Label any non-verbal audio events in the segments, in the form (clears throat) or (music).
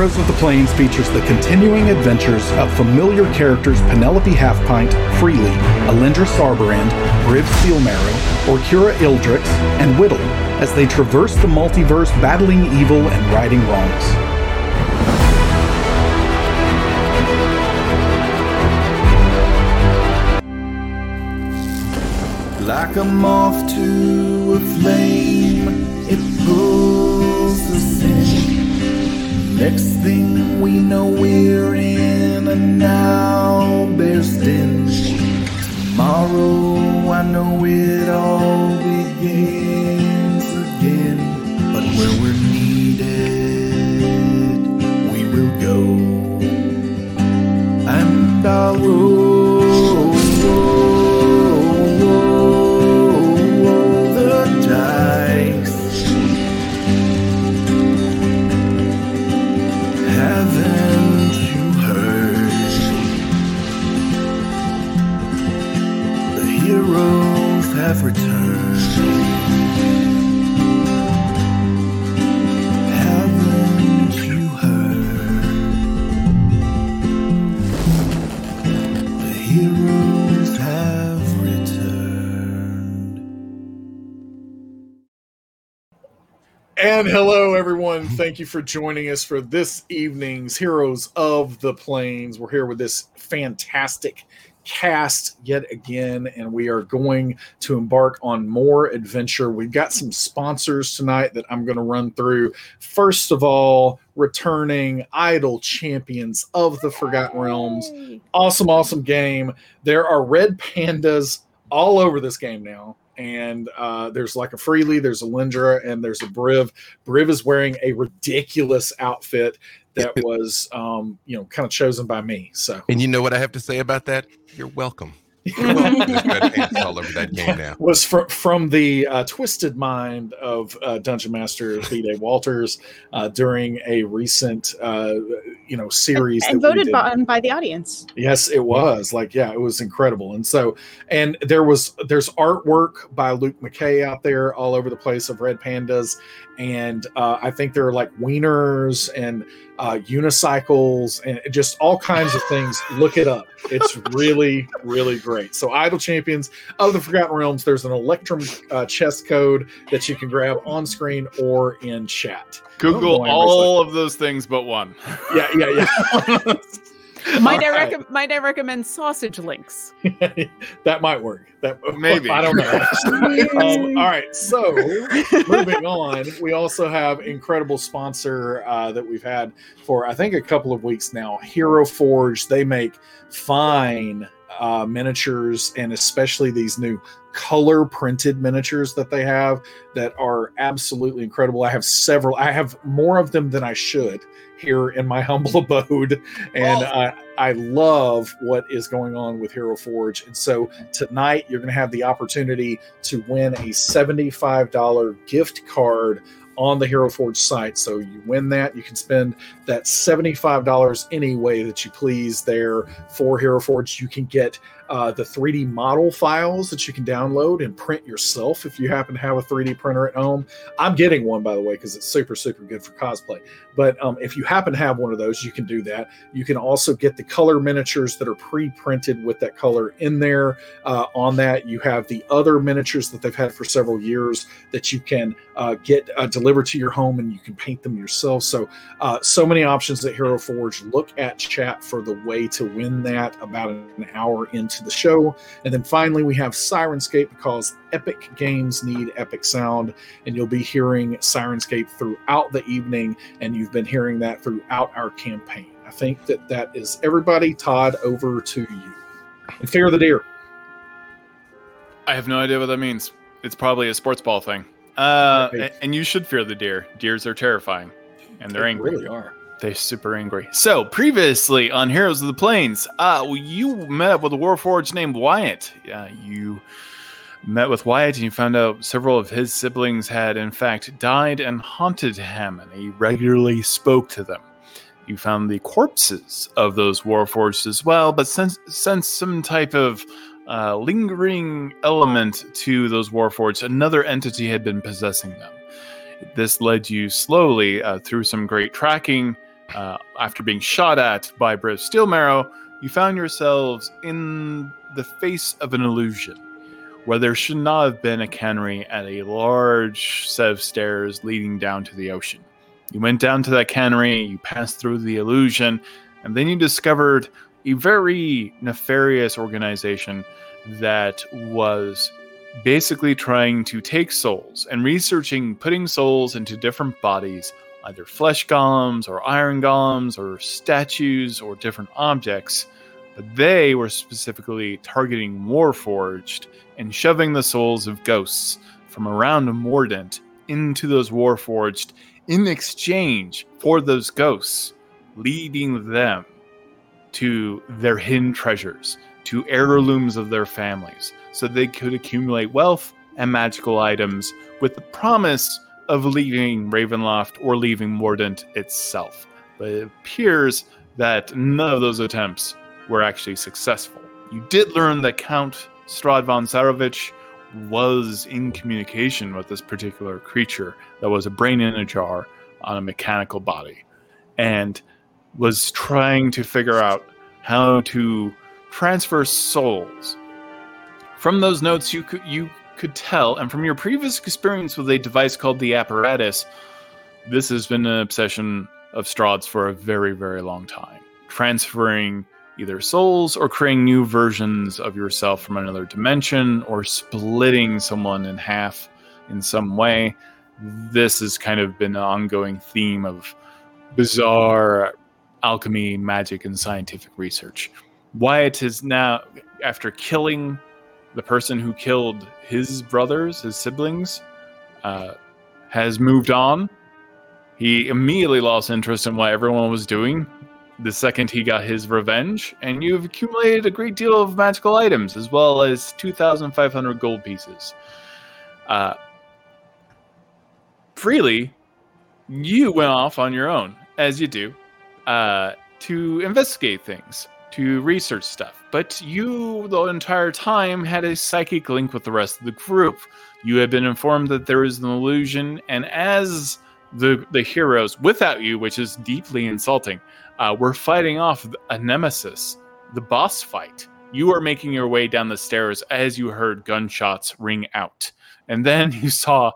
Heroes of the Plains features the continuing adventures of familiar characters Penelope Halfpint, Freely, Alindra Sarberand, Briv Steelmarrow, Orkura Ildrix, and Whittle as they traverse the multiverse battling evil and righting wrongs. Like a moth to a flame, it pulls us in. Next thing we know, we're in a now bear's den. Tomorrow, I know it all begins again. But where we're needed, we will go. And I'll roll, have returned. And hello, everyone. Thank you for joining us for this evening's Heroes of the Plains. We're here with this fantastic cast yet again, and we are going to embark on more adventure. We've got some sponsors tonight that I'm going to run through. First of all, returning Idle Champions of the Forgotten Realms. Awesome, awesome game. There are red pandas all over this game now. And uh, there's like a Freely, there's a Lindra, and there's a Briv. Briv is wearing a ridiculous outfit that was, um, you know, kind of chosen by me. So And you know what I have to say about that? You're welcome. You're (laughs) welcome. There's red pants all over that game now. was from from the uh, twisted mind of uh, Dungeon Master B. Dave Walters uh, during a recent, uh, you know, series and that we voted did. by, by the audience. Yes, it was. Like, yeah, it was incredible. And so, and there was there's artwork by Luke McKay out there all over the place of red pandas, and uh, I think there are like wieners and uh, unicycles and just all kinds of things. Look it up. It's (laughs) really, really great. So, Idle Champions of the Forgotten Realms. There's an Electrum uh, chess code that you can grab on screen or in chat. Google Oh, boy, all of those things but one. Yeah, yeah, yeah. (laughs) (laughs) Might I, All right. recom- might I recommend sausage links? (laughs) that might work. That Maybe. I don't know. (laughs) um, all right, so moving on, we also have incredible sponsor uh, that we've had for I think a couple of weeks now. Hero Forge. They make fine uh, miniatures, and especially these new color printed miniatures that they have that are absolutely incredible. I have several. I have more of them than I should here in my (laughs) humble abode, and I, uh, I love what is going on with Hero Forge. And so tonight you're going to have the opportunity to win a $75 gift card on the Hero Forge site. So you win that, you can spend that $75 any way that you please there for Hero Forge. You can get uh, the 3D model files that you can download and print yourself if you happen to have a 3D printer at home. I'm getting one, by the way, because it's super, super good for cosplay. But um, if you happen to have one of those, you can do that. You can also get the color miniatures that are pre printed with that color in there. Uh, on that, you have the other miniatures that they've had for several years that you can uh, get uh, delivered to your home and you can paint them yourself. So, uh, so many options at Hero Forge. Look at chat for the way to win that about an hour into the show. And then finally, we have Syrinscape because epic games need epic sound, and you'll be hearing Syrinscape throughout the evening, and you've been hearing that throughout our campaign. I think that that is everybody. Todd, over to you. And Fear the Deer. I have no idea what that means. It's probably a sports ball thing. Uh, Right. and you should fear the deer. Deers are terrifying, and they're They angry. really are. They're super angry. So previously on Heroes of the Plains, uh, you met up with a Warforged named Wyatt. Yeah, you met with Wyatt and you found out several of his siblings had in fact died and haunted him, and he regularly spoke to them. You found the corpses of those Warforged as well, but since sensed some type of uh, lingering element to those Warforged, another entity had been possessing them. This led you slowly uh, through some great tracking uh, after being shot at by Briv Steelmarrow, you found yourselves in the face of an illusion where there should not have been a cannery at a large set of stairs leading down to the ocean. You went down to that cannery, you passed through the illusion, and then you discovered a very nefarious organization that was basically trying to take souls and researching putting souls into different bodies, either flesh golems or iron golems or statues or different objects. But they were specifically targeting Warforged and shoving the souls of ghosts from around Mordent into those Warforged in exchange for those ghosts, leading them to their hidden treasures, to heirlooms of their families, so they could accumulate wealth and magical items with the promise of leaving Ravenloft or leaving Mordent itself. But it appears that none of those attempts were actually successful. You did learn that Count Strahd von Zarovich was in communication with this particular creature that was a brain in a jar on a mechanical body and was trying to figure out how to transfer souls. From those notes, you you could tell, and from your previous experience with a device called the apparatus, this has been an obsession of Strahd's for a very, very long time. Transferring either souls or creating new versions of yourself from another dimension or splitting someone in half in some way. This has kind of been an ongoing theme of bizarre alchemy, magic, and scientific research. Wyatt is now, after killing the person who killed his brothers, his siblings, uh, has moved on. He immediately lost interest in what everyone was doing the second he got his revenge, and you've accumulated a great deal of magical items as well as 2,500 gold pieces. Uh, freely, you went off on your own, as you do, uh, to investigate things, to research stuff. But you, the entire time, had a psychic link with the rest of the group. You had been informed that there is an illusion, and as the the heroes, without you, which is deeply insulting, uh, were fighting off a nemesis, the boss fight. You are making your way down the stairs as you heard gunshots ring out, and then (laughs) you saw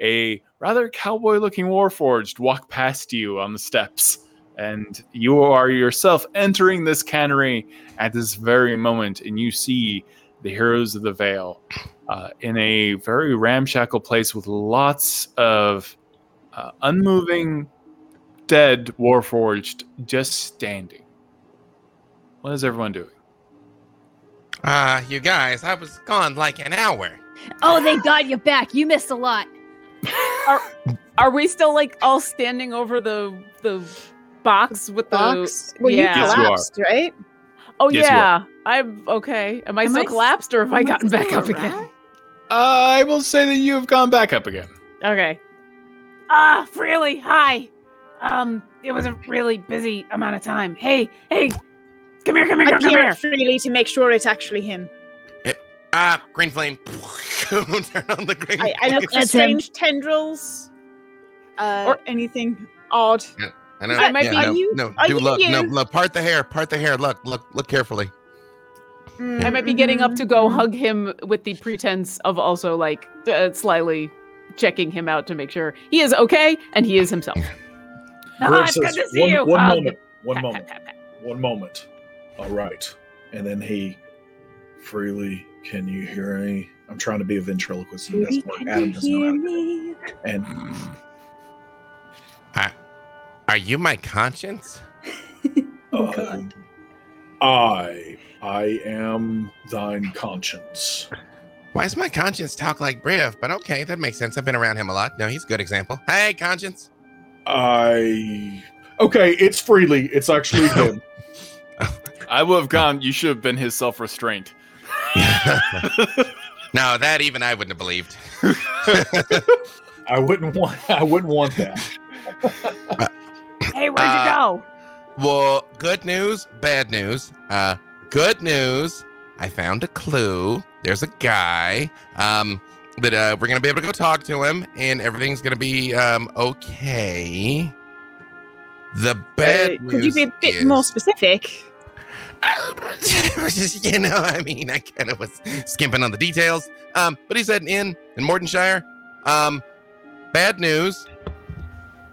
a rather cowboy-looking warforged walk past you on the steps and you are yourself entering this cannery at this very moment, and you see the heroes of the Vale uh, in a very ramshackle place with lots of uh, unmoving dead Warforged just standing. What is everyone doing? Uh, you guys, I was gone like an hour. Oh, they got you back. You missed a lot. are, Are we still like all standing over the the box with the Box? Well, yeah. You you are. collapsed, right? Oh Yes, yeah. I'm okay. Am I Am still I s- collapsed or have I gotten back up again? around? I will say that you have gone back up again. Okay. Ah, Freely, hi. Um, it was a really busy amount of time. Hey, hey, come here, come here, I come, come peer here. at freely to make sure it's actually him. Ah, green flame. (laughs) Turn on the green I, I look for That's him. strange tendrils. Uh, or anything odd. I know. I might yeah, be- no, Are you- no, are do you look, no, look, part the hair, part the hair. Look, look, look carefully. I might be getting up to go Mhm. hug him with the pretense of also like uh, slyly checking him out to make sure he is okay and he is himself. Griff (laughs) it's says, good to see one, you. one Hug. moment. One moment. One moment. All right. And then he freely, can you hear me? I'm trying to be a ventriloquist and it Freely, doesn't work. can Adam you doesn't know hear how Are you my conscience? (laughs) Oh, uh, God. I, I am thine conscience. Why does my conscience talk like Briv? But okay, that makes sense. I've been around him a lot. No, he's a good example. Hey, conscience. I. Okay, it's freely. It's actually him. (laughs) I would have gone. You should have been his self restraint. (laughs) no, that even I wouldn't have believed. I wouldn't want. I wouldn't want that. Hey, where'd you Uh, go? Well, good news, bad news. Uh, good news. I found a clue. There's a guy. Um, that uh, we're gonna be able to go talk to him, and everything's gonna be um okay. The bad Uh, could you be a bit is- more specific? (laughs) you know, I mean, I kind of was skimping on the details. Um, but he said in in Mordenshire. Um, bad news.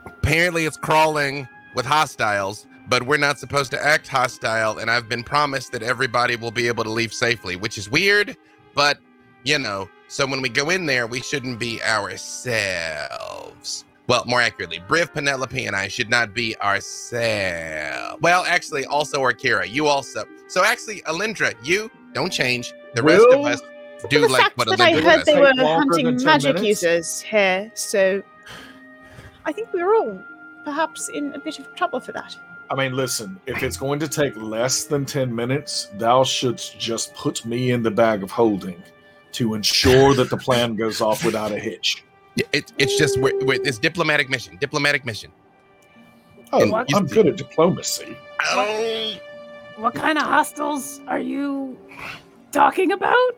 Apparently, it's crawling with hostiles, but we're not supposed to act hostile. And I've been promised that everybody will be able to leave safely, which is weird, but you know. So when we go in there, we shouldn't be ourselves. Well, more accurately, Briv, Penelope, and I should not be ourselves. Well, actually, also Akira, you also. So actually, Alindra, you don't change. The rest of us do the like fact what that I Alindra heard does. they were hunting magic minutes? users here, so I think we were all perhaps in a bit of trouble for that. I mean, listen, if it's going to take less than 10 minutes, thou shouldst just put me in the bag of holding to ensure that the plan goes off without a hitch. It, it's just we're, we're, it's diplomatic mission. Diplomatic mission. Oh, And I'm good at diplomacy. Oh, What kind of hostels are you talking about?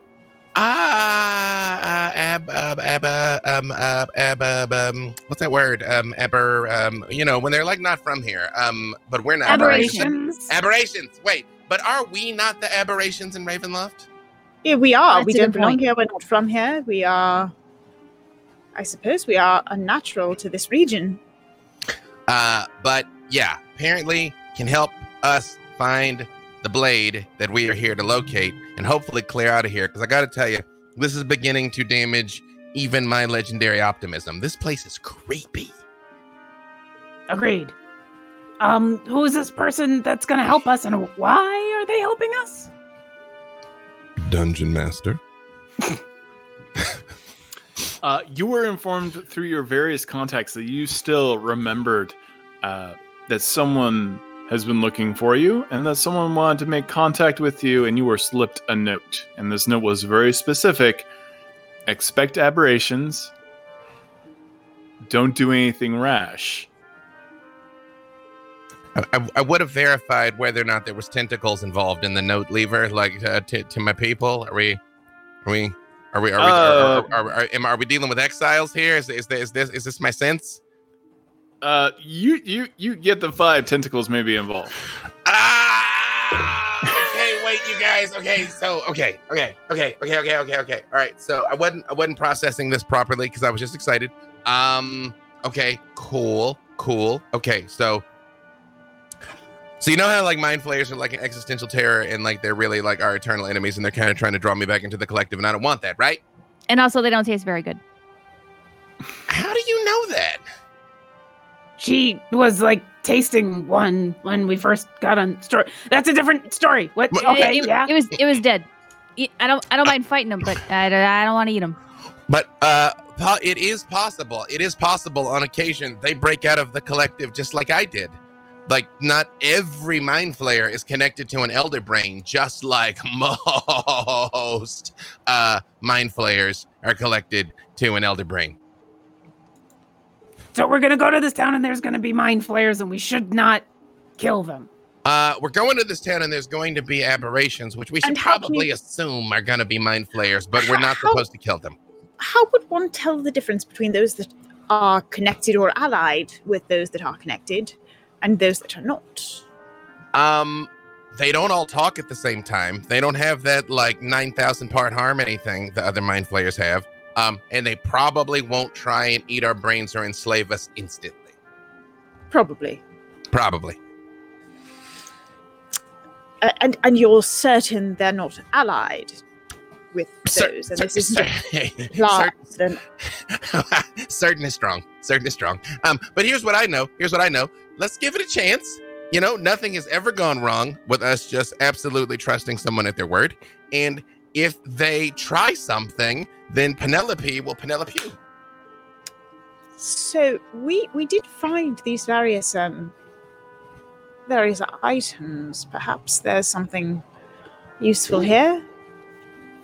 Ah, uh, ab, ab, ab, uh, um, uh, ab, ab, um, what's that word? Um, aber, um, you know, when they're like not from here. Um, but we're not Aberrations. Aberrations. Wait, but are we not the aberrations in Ravenloft? Yeah, we are. That's we don't belong point. here. We're not from here. We are. I suppose we are unnatural to this region. Uh, but yeah, apparently can help us find the blade that we are here to locate and hopefully clear out of here. Because I got to tell you, this is beginning to damage even my legendary optimism. This place is creepy. Agreed. Um, who is this person that's gonna help us, and why are they helping us? Dungeon Master. (laughs) Uh, you were informed through your various contacts that you still remembered uh, that someone has been looking for you and that someone wanted to make contact with you, and you were slipped a note. And this note was very specific expect aberrations, don't do anything rash. I, I, would have verified whether or not there was tentacles involved in the note lever, like uh, to, to my people. Are we? Are we? Are we? Are we? Uh, are, are, are, are, we dealing with exiles here? Is, is, is this is this my sense? Uh, you you you get the five tentacles may be involved. Ah! Okay, wait, you guys. Okay, so okay, okay, okay, okay, okay, okay, okay. All right. So I wasn't I wasn't processing this properly because I was just excited. Um. Okay. Cool. Cool. Okay. So. So you know how like mind flayers are like an existential terror and like they're really like our eternal enemies and they're kind of trying to draw me back into the collective and I don't want that, right? And also, they don't taste very good. How do you know that? She was like tasting one when we first got on story. That's a different story. What? What- Okay, it, it- yeah. it was it was dead. I don't I don't mind fighting them, but I, don't- I don't want to eat them. But uh po- it is possible. It is possible on occasion they break out of the collective just like I did. Like not every mind flayer is connected to an elder brain, just like (laughs) most uh mind flayers are collected to an elder brain. So we're gonna go to this town, and there's gonna be mind flayers, and we should not kill them. Uh we're going to this town and there's going to be aberrations, which we should And how can probably assume are gonna be mind flayers, but we're not How- supposed to kill them. How would one tell the difference between those that are connected or allied with those that are connected and those that are not? Um, they don't all talk at the same time. They don't have that like nine thousand part harmony thing the other mind flayers have. Um, and they probably won't try and eat our brains or enslave us instantly. Probably. Probably. Uh, and and you're certain they're not allied with Cer- those, and cer- this isn't cer-. (laughs) (laughs) Then certain is strong. Certain is strong. Um, but here's what I know. Here's what I know. Let's give it a chance. You know, nothing has ever gone wrong with us just absolutely trusting someone at their word. And if they try something, then Penelope will Penelope you. So we we did find these various um various items. Perhaps there's something useful here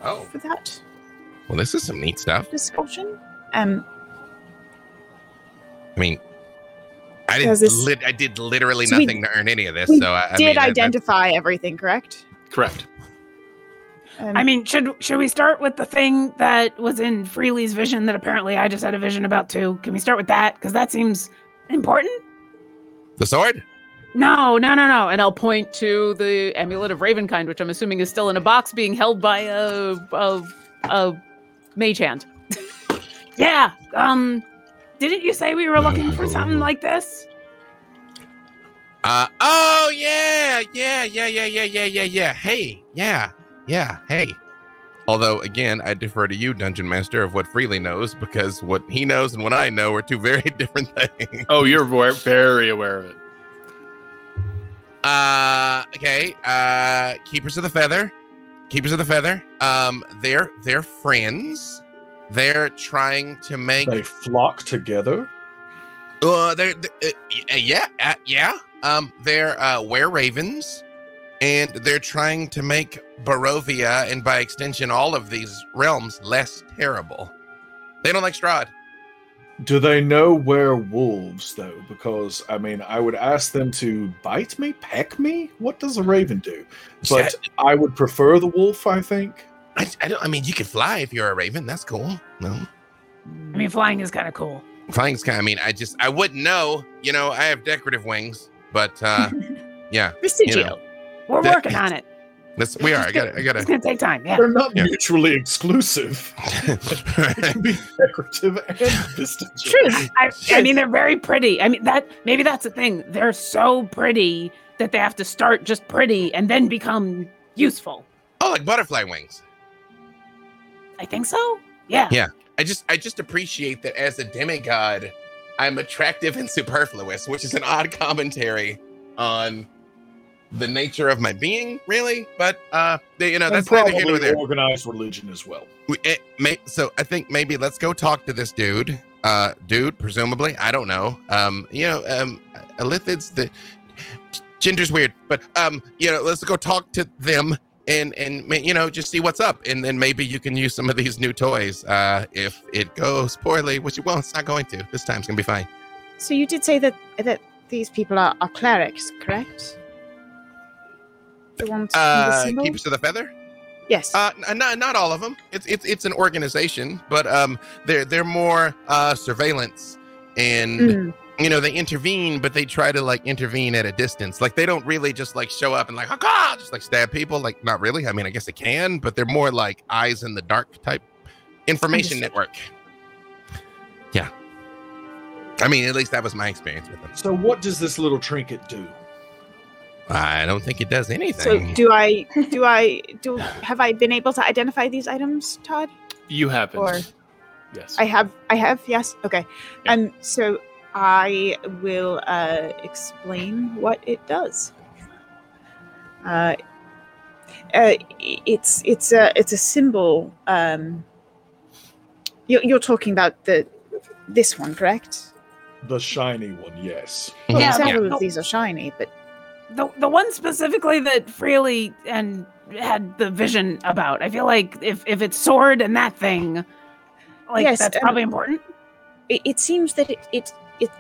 Oh, for that well, this is some neat stuff. discussion. Um, I mean, I didn't. this- Lit, I did literally So we- nothing to earn any of this. we So I, I did mean, I- I- identify everything, correct? Correct. Um, I mean, should should we start with the thing that was in Freely's vision that apparently I just had a vision about too? Can we start with that? Because that seems important. the sword. No, no, no, no. And I'll point to the amulet of Ravenkind, which I'm assuming is still in a box being held by a a, a mage hand. (laughs) Yeah. Um, didn't you say we were looking for something like this? Uh oh yeah, yeah, yeah, yeah, yeah, yeah, yeah, yeah. Hey, yeah, yeah, hey. Although again, I defer to you, Dungeon Master, of what Freely knows, because what he knows and what I know are two (laughs) very different things. Oh, you're very aware of it. Uh okay. Uh Keepers of the Feather. Keepers of the Feather. Um they're they're friends. They're trying to make They flock together. Uh, they're, they uh, yeah, uh, yeah. Um, they're uh, were ravens, and they're trying to make Barovia and by extension all of these realms less terrible. They don't like Strahd. Do they know where wolves though? Because I mean, I would ask them to bite me, peck me. What does a raven do? But I would prefer the wolf. I think. I, I don't. I mean, you can fly if you're a raven. That's cool. No, I mean, flying is kind of cool. flying's kind. I mean, I just I wouldn't know. You know, I have decorative wings, but uh, (laughs) yeah, Vestigial. We're That- working on it. (laughs) that's we are. I got. It. I got It's to. gonna take time. Yeah. They're not Yeah. mutually exclusive. (laughs) They can be decorative and vestigial. True. I, I mean, they're very pretty. I mean, that maybe that's the thing. They're so pretty that they have to start just pretty and then become useful. oh, like butterfly wings. I think so. Yeah. Yeah. I just I just appreciate that as a demigod, I'm attractive and superfluous, which is an odd commentary on the nature of my being, really. But uh, they, you know, And that's neither here probably nor there. organized religion as well. We, it may, so I think maybe let's go talk to this dude. Uh, dude, presumably, I don't know. Um, you know, um, illithids, the gender's weird, but um, you know, let's go talk to them and and you know just see what's up, and then maybe you can use some of these new toys. Uh, if it goes poorly, which it won't, it's not going to. This time's gonna be fine. So you did say that that these people are, are clerics, correct? The ones in the Uh, keepers of the feather. Yes. Uh, n- not not all of them. It's it's it's an organization, but um, they're they're more uh surveillance and. Mm. you know they intervene but they try to like intervene at a distance like they don't really just like show up and like "Haka!" just like stab people like not really i mean i guess they can but they're more like eyes in the dark type information network yeah i mean at least that was my experience with them So, what does this little trinket do? I don't think it does anything. So do I do I do have I been able to identify these items, Todd? You haven't. Or- yes. I have I have, yes. Okay. Yeah. Um so I will uh explain what it does. Uh uh, it's it's a it's a symbol. Um, you're, you're talking about the this one, correct? The shiny one, yes. Yeah, Several yeah. of these are shiny, but The the one specifically that Freely and had the vision about. I feel like if if it's sword and that thing, like Yes, that's um, probably important. it, it seems that it, it it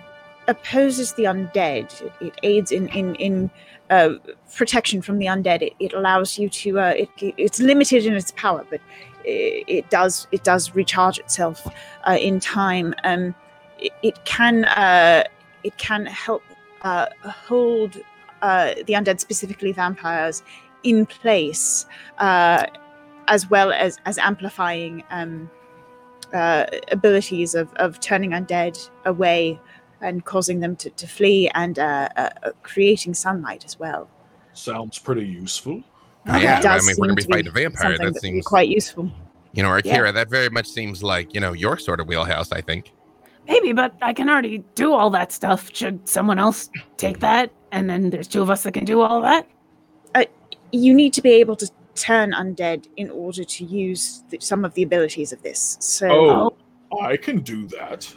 opposes the undead. It, it aids in in in uh, protection from the undead. It, it allows you to. Uh, it, it's limited in its power, but it, it does it does recharge itself uh, in time. Um, it, it can uh, it can help uh, hold uh, the undead, specifically vampires, in place, uh, as well as as amplifying. Um, uh, abilities of, of turning undead away and causing them to, to flee and uh, uh, creating sunlight as well. Sounds pretty useful. Oh, yeah, I mean, we're gonna be fighting a vampire. something That seems, quite useful. you know, or yeah. Akira. That very much seems like you know your sort of wheelhouse. I think. Maybe, but I can already do all that stuff. Should someone else take that? And then there's two of us that can do all that. Uh, you need to be able to turn undead in order to use the, some of the abilities of this. So, Oh, oh. I can do that.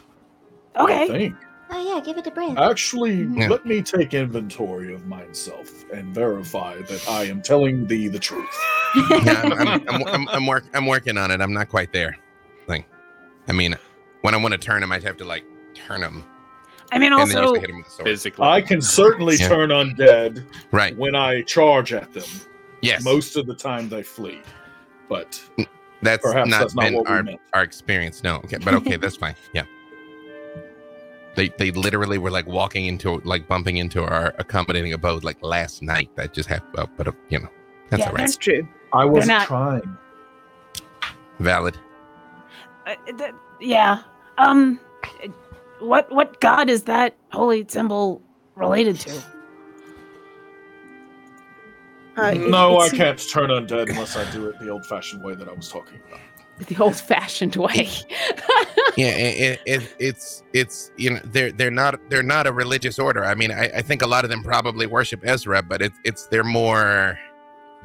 I Okay. think. Oh yeah, give it a breath. Actually, Yeah. let me take inventory of myself and verify that I am telling thee the truth. yeah, I'm, I'm, I'm, I'm, I'm, work, I'm working on it. I'm not quite there. Like, I mean, when I want to turn him, I'd have to like turn him I mean, also, usually hit him with the sword. Physically. I can certainly Yeah. turn undead Right. when I charge at them. Yes. Most of the time they flee. But that's perhaps not that's not been what we our, meant. our experience. No. Okay. But okay, that's fine. Yeah. They they literally were like walking into like bumping into our accommodating abode like last night. That just happened, uh, but uh, you know that's Yeah, all right. That's true. I wasn't trying. Valid. Uh, th- yeah. Um, what what god is that holy symbol related to? Uh, it- no, I can't turn undead unless I do it the old-fashioned way that I was talking about. The old-fashioned way. Yeah, it, it, it, it's it's you know they're they're not they're not a religious order. I mean, I, I think a lot of them probably worship Ezra, but it's it's they're more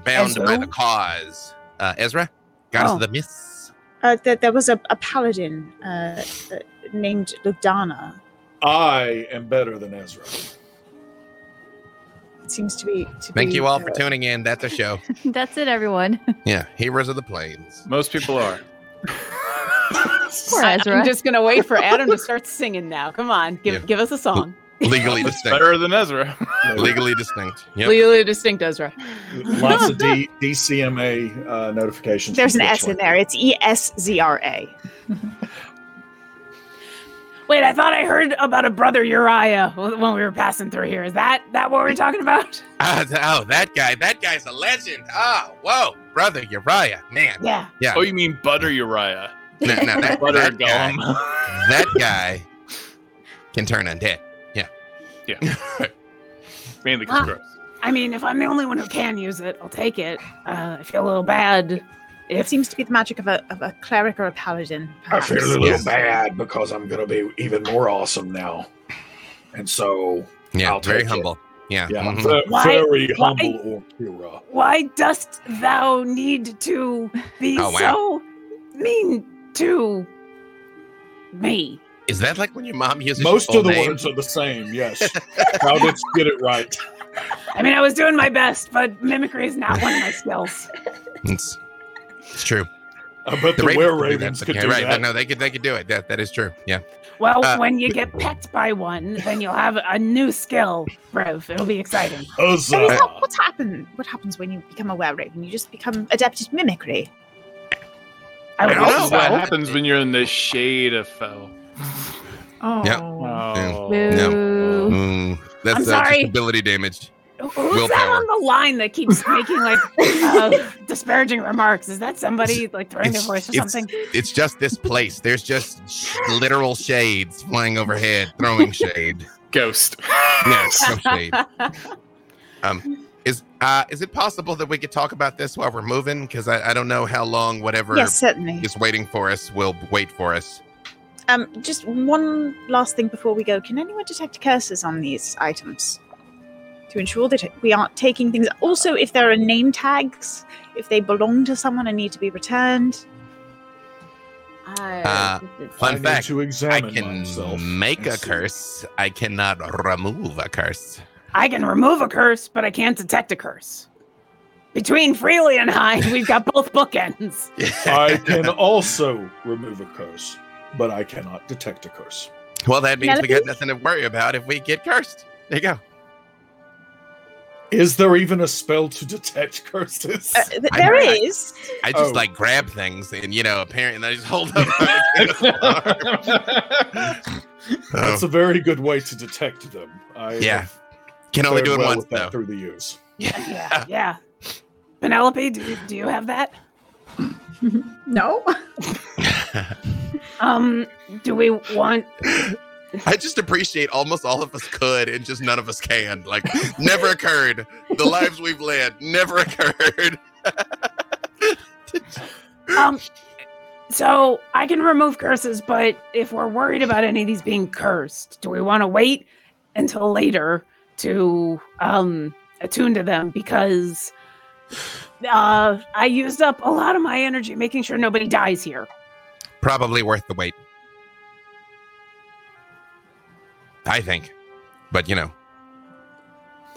bound by the cause. Uh, Ezra, goddess Oh. of the myths. Uh, there, there was a, a paladin uh, uh, named Lugdana. I am better than Ezra. It seems to be. To Thank be, you all for tuning in. That's a show. (laughs) That's it, everyone. (laughs) Yeah, heroes of the plains. Most people are. (laughs) Poor I- Ezra. I'm just gonna wait for Adam to start singing now. Come on, give Yeah. give us a song. Legally (laughs) distinct. better than Ezra. (laughs) Legally distinct. Yep. Legally distinct Ezra. Lots of (laughs) D- DCMA uh, notifications. There's an S in there. It's E S Z R A. Wait, I thought I heard about a brother Uriah when we were passing through here. Is that that what we're talking about? Th- oh, that guy. That guy's a legend. Ah, whoa, brother Uriah, man. Yeah. Yeah. Oh, you mean Butter Uriah? No, no, that, Butter that guy. Golem. That guy can turn undead. (laughs) Mainly because gross. I mean, if I'm the only one who can use it, I'll take it. Uh, I feel a little bad. It If seems to be the magic of a, of a cleric or a paladin. I feel a little Yes. bad because I'm going to be even more awesome now. And so, Yeah, I'll very take it. humble. Yeah. yeah, mhm. ve- Why- very why- humble Orkira. why dost thou need to be Oh, wow. so mean to me? Is that like when your mom uses the same? Most of the name? words are the same, yes. (laughs) now let's get it right. I mean, I was doing my best, but mimicry is not one of my skills. It's, it's true. I bet the, Ravens were could do ravens that, could yeah, do right. that. No, they could. They could do it. That that is true. Yeah. Well, Uh, when you get pecked by one, then you'll have a new skill, Rev. It'll be exciting. Huzzah. So is that what's happened? What happens when you become a were-raven? You just become adept at mimicry. I I don't hope know. What happens when you're in the shade of foe? Oh. Yeah. Oh. Boo. Mm, that's I'm uh, sorry. ability damage. Who's Willpower. that on the line that keeps (laughs) making like uh, disparaging remarks? Is that somebody like throwing their voice or it's- something? It's just this place. There's just sh- literal shades flying overhead, throwing shade. Ghost. Yes, (laughs) no shade. Um, is uh, is it possible that we could talk about this while we're moving? Because I, I don't know how long whatever Yes, certainly. is waiting for us will wait for us. Um, just one last thing before we go. Can anyone detect curses on these items to ensure that we aren't taking things? Also, if there are name tags, if they belong to someone and need to be returned. Uh, I Fun need fact: to I can myself. make a curse. I cannot remove a curse. I can remove a curse, but I can't detect a curse. Between Freely and I, we've got both bookends. I (laughs) can also remove a curse, but I cannot detect a curse. Well, that means we got nothing to worry about if we get cursed. There you go. Is there even a spell to detect (laughs) curses? Uh, th- I there I- is. I just Oh. like grab things and you know, apparently I just hold up. (laughs) That's Oh, a very good way to detect them. I Yeah. can only do it well once though. through the years. Yeah, yeah. Penelope, do you, do you have that? No. (laughs) Um, do we want? I just appreciate almost all of us could and just none of us can. Like never occurred. The lives we've led never occurred. (laughs) Um, so I can remove curses, but if we're worried about any of these being cursed, do we want to wait until later to um attune to them? Because uh, I used up a lot of my energy making sure nobody dies here. Probably worth the wait. I think. But you know,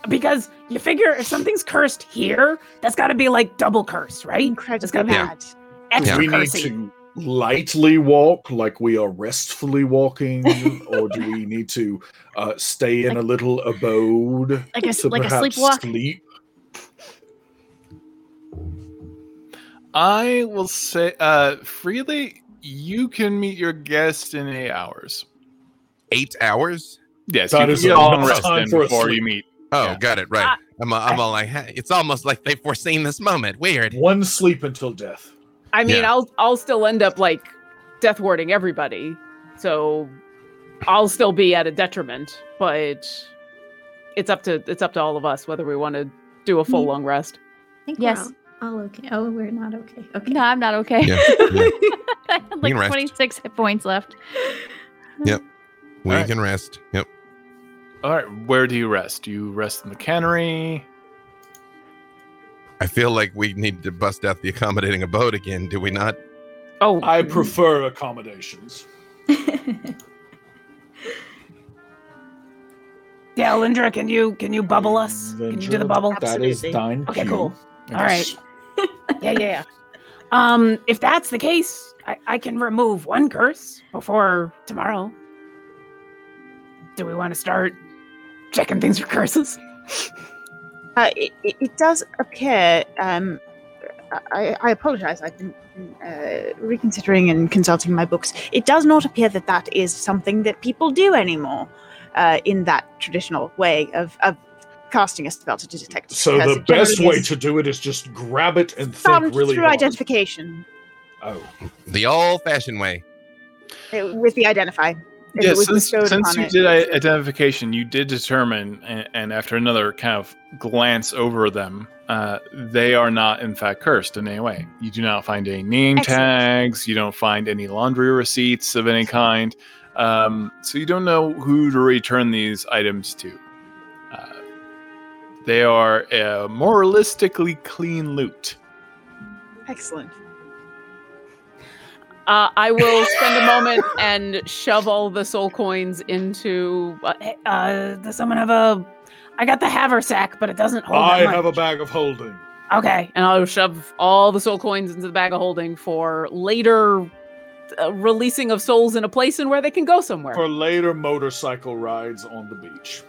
Because you figure if something's cursed here, that's got to be like double curse, right? Incredibly gotta be- bad. Extra we need to lightly walk like we are restfully walking, or do we need to uh, stay in a little abode Like a- to like a sleepwalk? sleep? I will say, uh, freely, you can meet your guest in eight hours. eight hours. Yes, That you is get a a long long rest time in for before you meet. Oh, Yeah. got it right. Ah, I'm, uh, I'm all like, "Hey," it's almost like they've foreseen this moment. Weird. One sleep until death. I mean, Yeah. I'll I'll still end up like death warding everybody, so I'll still be at a detriment. But it's up to it's up to all of us whether we want to do a full Me- long rest. I think Yes. We're all, all okay. Oh, we're not okay. Okay. No, I'm not okay. Yeah, (laughs) yeah. I had like 26 hit points left. Yep. Uh, we Alright. can rest. Yep. All right, where do you rest? Do you rest in the cannery? I feel like we need to bust out the accommodating abode again. Do we not? Oh, I prefer accommodations. (laughs) Yeah, Lindra, can you can you bubble us? Can you do the bubble? That is Absolutely. thine. Okay, cool. All right. Yeah, yeah, yeah. Um, if that's the case, I, I can remove one curse before tomorrow. Do we want to start checking things for curses? Uh, it, it, does appear. Um, I, I apologize. I've been uh, reconsidering and consulting my books. It does not appear that that is something that people do anymore uh, in that traditional way of, of casting a spell to detect. So the best way to do it is just grab it and think really through hard. identification Oh, The old-fashioned way. uh, with the identify. If Yeah, since, since you it, did it's- i- identification, you did determine, and, and after another kind of glance over them, uh, they are not in fact cursed in any way. You do not find any name Excellent. tags. You don't find any laundry receipts of any kind. Um, so you don't know who to return these items to. They are uh, moralistically clean loot. Excellent. Uh, I will spend a moment and shove all the soul coins into. Uh, Uh, does someone have a? I got the haversack, but it doesn't hold. I that much. have a bag of holding. Okay. and I'll shove all the soul coins into the bag of holding for later uh, releasing of souls in a place and where they can go somewhere. For later motorcycle rides on the beach.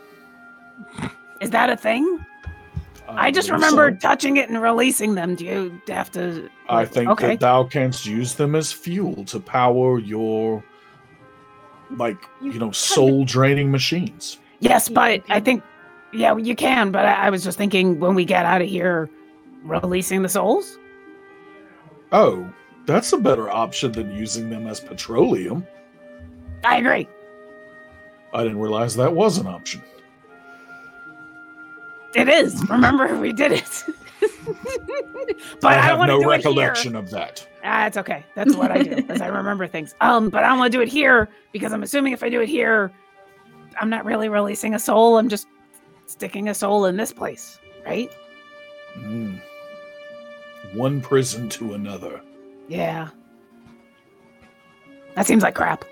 Is that a thing? I just remember so. touching it and releasing them. Do you have to? I think Okay. that thou canst use them as fuel to power your, like, You you know, soul draining machines. Yes, but I think, yeah, you can. But I, I was just thinking when we get out of here, releasing the souls. Oh, that's a better option than using them as petroleum. I agree. I didn't realize that was an option. It is. Remember, we did it. (laughs) but I I, have no recollection of that. Ah, it's okay. That's what I do, (laughs) as I remember things. Um, but I don't want to do it here because I'm assuming if I do it here, I'm not really releasing a soul. I'm just sticking a soul in this place, right? Mm. One prison to another. Yeah. That seems like crap.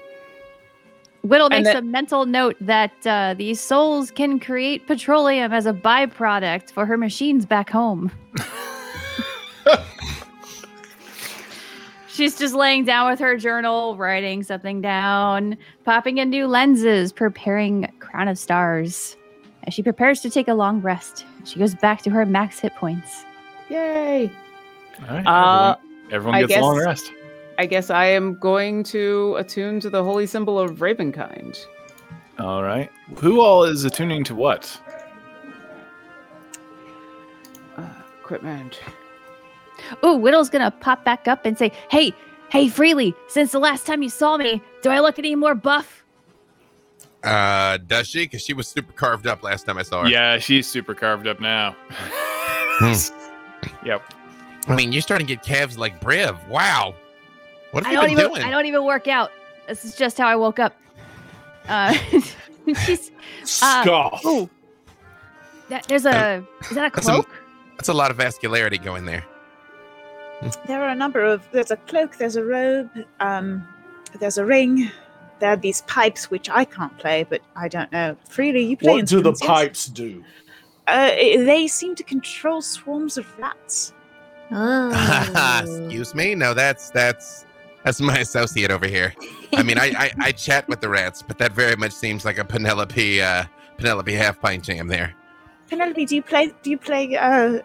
Whittle makes that- a mental note that uh, these souls can create petroleum as a byproduct for her machines back home. (laughs) She's just laying down with her journal, writing something down, popping in new lenses, preparing Crown of Stars. As she prepares to take a long rest, she goes back to her max hit points. Yay! All right, Uh, everyone, everyone I gets a long rest. I guess I am going to attune to the holy symbol of Ravenkind. All right. Who all is attuning to what? Uh, equipment. Ooh, Whittle's gonna pop back up and say, Hey, hey, Freely, since the last time you saw me, do I look any more buff? Uh, does she? Because she was super carved up last time I saw her. Yeah, she's super carved up now. Yep. I mean, you're starting to get calves like Briv. Wow. What have I you don't been even doing? I don't even work out. This is just how I woke up. Uh (laughs) she's Uh, Scoff. ooh. That, there's a is that a That's a- cloak? That's a lot of vascularity going there. There are a number of. There's a cloak. There's a robe. Um, there's a ring. There are these pipes which I can't play, but I don't know. Freely, you play what do the instruments, yes? pipes do? Uh, they seem to control swarms of rats. Oh. (laughs) Excuse me? No, that's that's that's my associate over here. I mean, I, I I chat with the rats, but that very much seems like a Penelope uh Penelope half pint jam there. Penelope, do you play? Do you play uh,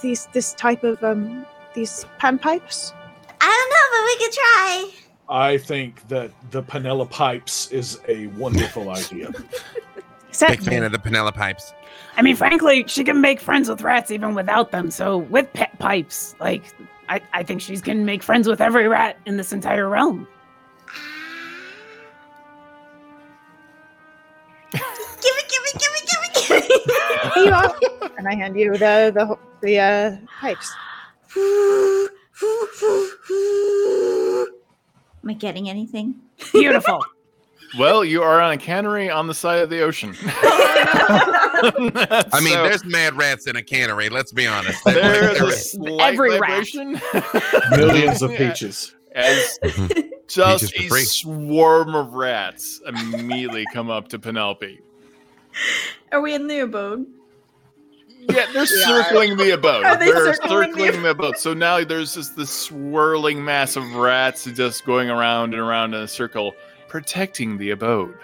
these this type of um these panpipes? I don't know, but we could try. I think that the Penella pipes is a wonderful (laughs) idea. Big fan of the Penella pipes. I mean, frankly, she can make friends with rats even without them. So with pet pipes, like I, I think she's gonna make friends with every rat in this entire realm. Give it, give it, give it, give it, give it. Here (laughs) you are. and I hand you the the the uh, pipes. Am I getting anything? Beautiful. (laughs) Well, you are on a cannery on the side of the ocean. (laughs) I mean, So- there's mad rats in a cannery. Let's be honest. There's There a slight Every rat. (laughs) Millions of peaches. As (laughs) just Peaches a free. swarm of rats immediately come up to Penelope. Are we in the abode? Yeah, they're circling the abode. Are they They're circling circling the- the abode. So now there's just this swirling mass of rats just going around and around in a circle, protecting the abode.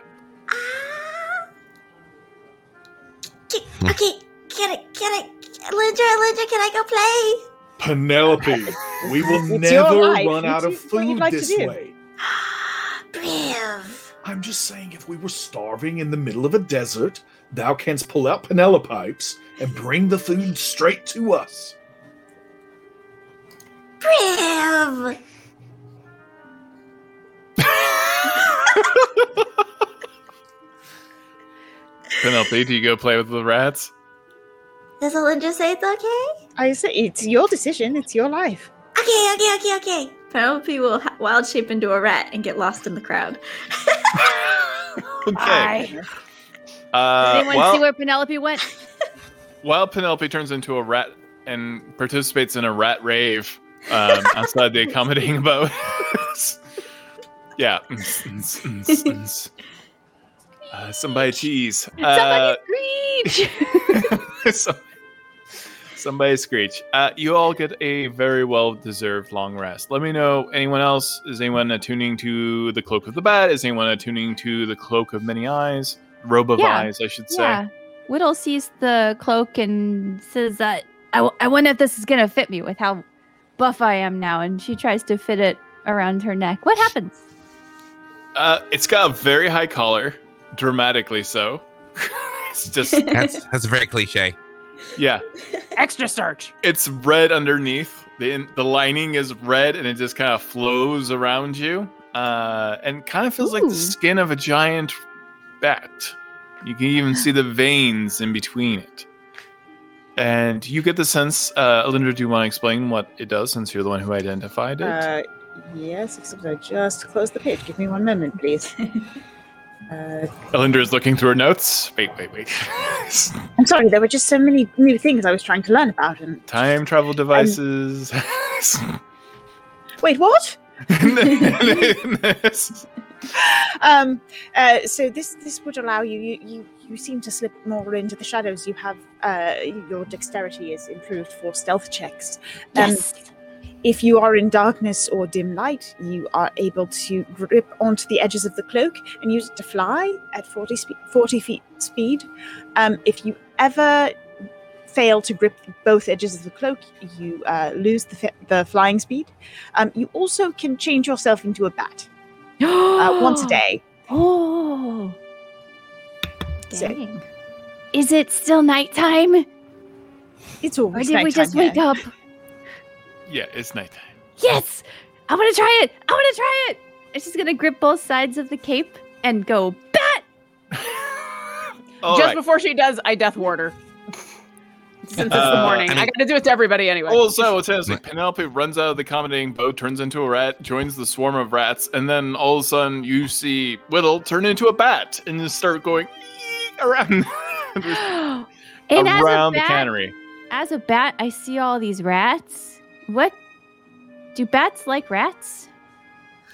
Okay, okay, can I, can I, Lindra, Lindra, can I go play? Penelope, (laughs) we will It's your never life. run You out do of what you'd food like to this do. way. (gasps) Briv. I'm just saying, if we were starving in the middle of a desert, thou canst pull out Penella pipes and bring the food straight to us. Briv. (laughs) Penelope, do you go play with the rats? Does Lindra say it's okay? I say it's your decision. It's your life. Okay, okay, okay, okay. Penelope will ha- wild shape into a rat and get lost in the crowd. (laughs) Okay. Bye. Uh, Anyone well, see where Penelope went? (laughs) while Penelope turns into a rat and participates in a rat rave um, outside the accommodating boat. Yeah. (laughs) Uh, somebody cheese. Uh, Somebody screech! (laughs) some- somebody screech. Uh, you all get a very well deserved long rest. Let me know. Anyone else? Is anyone attuning to the cloak of the bat? Is anyone attuning to the cloak of many eyes? Robe of Yeah. eyes, I should say. yeah. Whittle sees the cloak and says that I, w- I wonder if this is gonna fit me with how buff I am now. And she tries to fit it around her neck. What happens? Uh, it's got a very high collar, dramatically so. (laughs) it's just (laughs) That's (laughs) that's very cliche. yeah. Extra starch. It's red underneath. the The lining is red, and it just kind of flows around you, uh, and kind of feels like the skin of a giant bat. You can even see the veins in between it. And you get the sense, uh, Alinda, do you want to explain what it does since you're the one who identified it? Uh, yes, except I just closed the page. Give me one moment, please. (laughs) uh, Alinda is looking through her notes. Wait, wait, wait. (laughs) I'm sorry, there were just so many new things I was trying to learn about. And Time travel devices. (laughs) wait, what? um, uh, so this this would allow you, you you you seem to slip more into the shadows. You have uh, your dexterity is improved for stealth checks. Um, Yes. If you are in darkness or dim light, you are able to grip onto the edges of the cloak and use it to fly at 40, spe- 40 feet speed. Um, if you ever fail to grip both edges of the cloak, you uh, lose the, fi- the flying speed. Um, you also can change yourself into a bat (gasps) uh, once a day. Oh. So- Dang. Is it still nighttime? It's always. Or always did we nighttime just wake up? Yeah, it's nighttime. Yes! I want to try it! I want to try it! And she's going to grip both sides of the cape and go, bat! (laughs) Just right. before she does, I death ward her. Since it's the Uh, morning, I I, gotta do it to everybody anyway. Well, simultaneously, Penelope runs out of the accommodating boat, turns into a rat, joins the swarm of rats, and then all of a sudden you see Whittle turn into a bat and just start going (laughs) around (laughs) and as a, around the bat, cannery. as a bat, I see all these rats. What? Do bats like rats?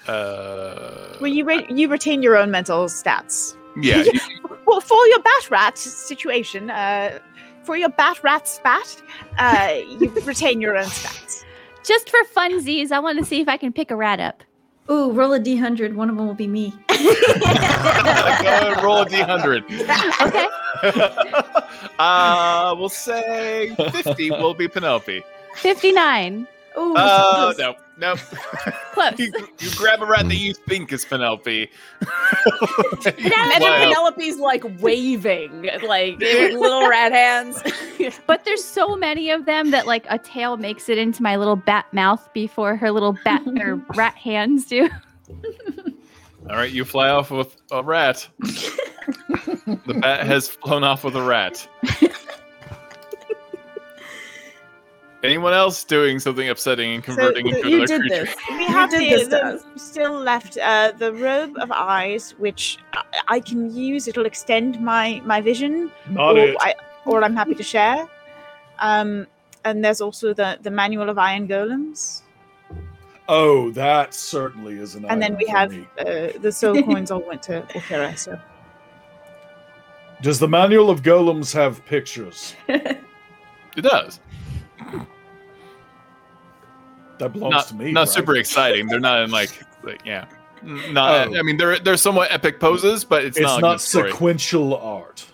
Uh, Well, you re- you retain your own mental stats. yeah, you- (laughs) Well, for your bat rat situation, uh, for your bat rat spat, uh, you (laughs) retain your own stats. Just for funsies, I want to see if I can pick a rat up. Ooh, roll a d100. One of them will be me. (laughs) go ahead, roll a d100. Okay. uh, we'll say 50 will be Penelope. 59. Ooh, Uh, close. no, nope. Close. you, you grab a rat that you think is Penelope. (laughs) Imagine Wow. Penelope's like waving, like with little rat hands. (laughs) But there's so many of them that like a tail makes it into my little bat mouth before her little bat (laughs) or rat hands do. All right, you fly off with a rat. the bat has flown off with a rat. Anyone else doing something upsetting and converting so into you another did creature? this. We have did the, this the- still left uh, the robe of eyes, which I, I can use. It'll extend my my vision, Not or, it. I, or I'm happy to share. Um, and there's also the the manual of iron golems, Oh, that certainly is an and then we have uh, the soul coins all went to Orkira. So Does the manual of golems have pictures? It does. (laughs) That belongs Not, to me. not right? super exciting. They're not in like, like yeah. Not. Oh. I mean, they're they're somewhat epic poses, but it's, It's, not. not sequential art.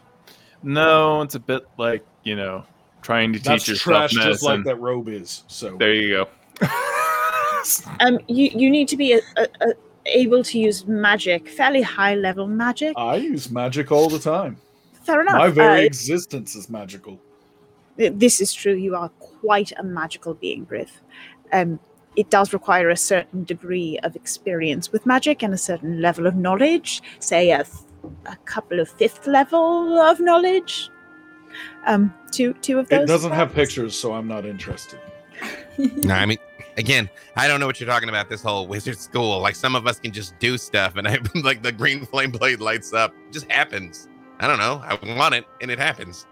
No, it's a bit like you know, trying to That's teach yourself trash, just like that robe is. So There you go. (laughs) (laughs) um, you you need to be a, a, a, able to use magic, fairly high level magic. I use magic all the time. Fair enough. My very Uh, existence is magical. this is true. You are quite a magical being, Briv. Um, it does require a certain degree of experience with magic and a certain level of knowledge, say a, th- a couple of fifth level of knowledge. Um, two two of those. It doesn't have pictures, so I'm not interested. (laughs) No, I mean, again, I don't know what you're talking about. This whole wizard school, like some of us can just do stuff, and (laughs) I like the green flame blade lights up. It just happens. I don't know. I want it, and it happens.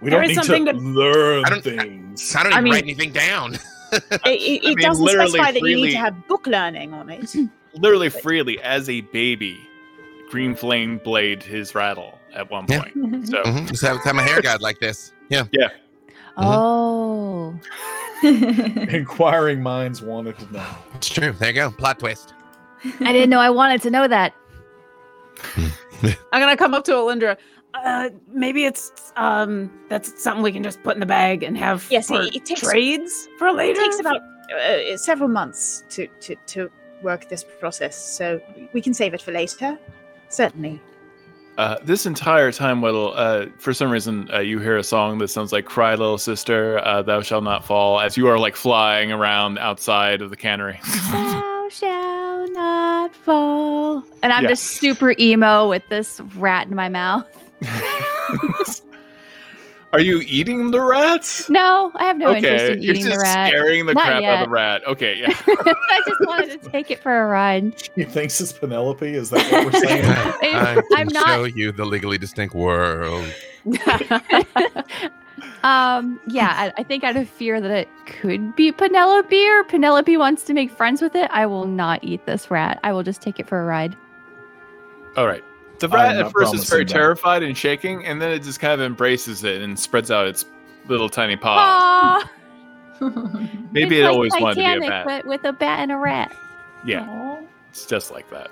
We There don't need something to- learn I don't- things. I don't I mean- write anything down. (laughs) It, it, I it mean, doesn't literally specify that you need to have book learning on it. (laughs) Literally freely as a baby, Green Flame blade his rattle at one Yeah. point. So Mhm. Just have, have my hair (laughs) got like this. Yeah. Yeah. Oh. Inquiring minds wanted to know. It's true. There you go. Plot twist. I didn't know I wanted to know that. I'm gonna come up to Alindra. Uh, maybe it's um that's something we can just put in the bag and have Yes, for it- it takes- trades for later. It takes about uh, several months to, to, to work this process, so we can save it for later. Certainly. uh, this entire time, Whittle, uh, for some reason, uh, you hear a song that sounds like "Cry, Little Sister, uh, Thou Shalt Not Fall" as you are like flying around outside of the cannery. (laughs) Thou shall not fall. And I'm Yeah. just super emo with this rat in my mouth. (laughs) Are you eating the rats? No, I have no interest okay, in you're eating just the rat. scaring the Not crap out of the rat. Okay, yeah. (laughs) I just wanted to take it for a ride. He thinks it's Penelope. Is that what we're saying? (laughs) I I'm can not- show you the legally distinct world. um, yeah, I, I think out of fear that it could be Penelope or Penelope wants to make friends with it, I will not eat this rat. I will just take it for a ride. All right. The rat at first is very that. terrified and shaking, and then it just kind of embraces it and spreads out its little tiny paw. (laughs) Maybe it's it like always wanted to be a bat. but with a bat and a rat. Yeah, it's just like that.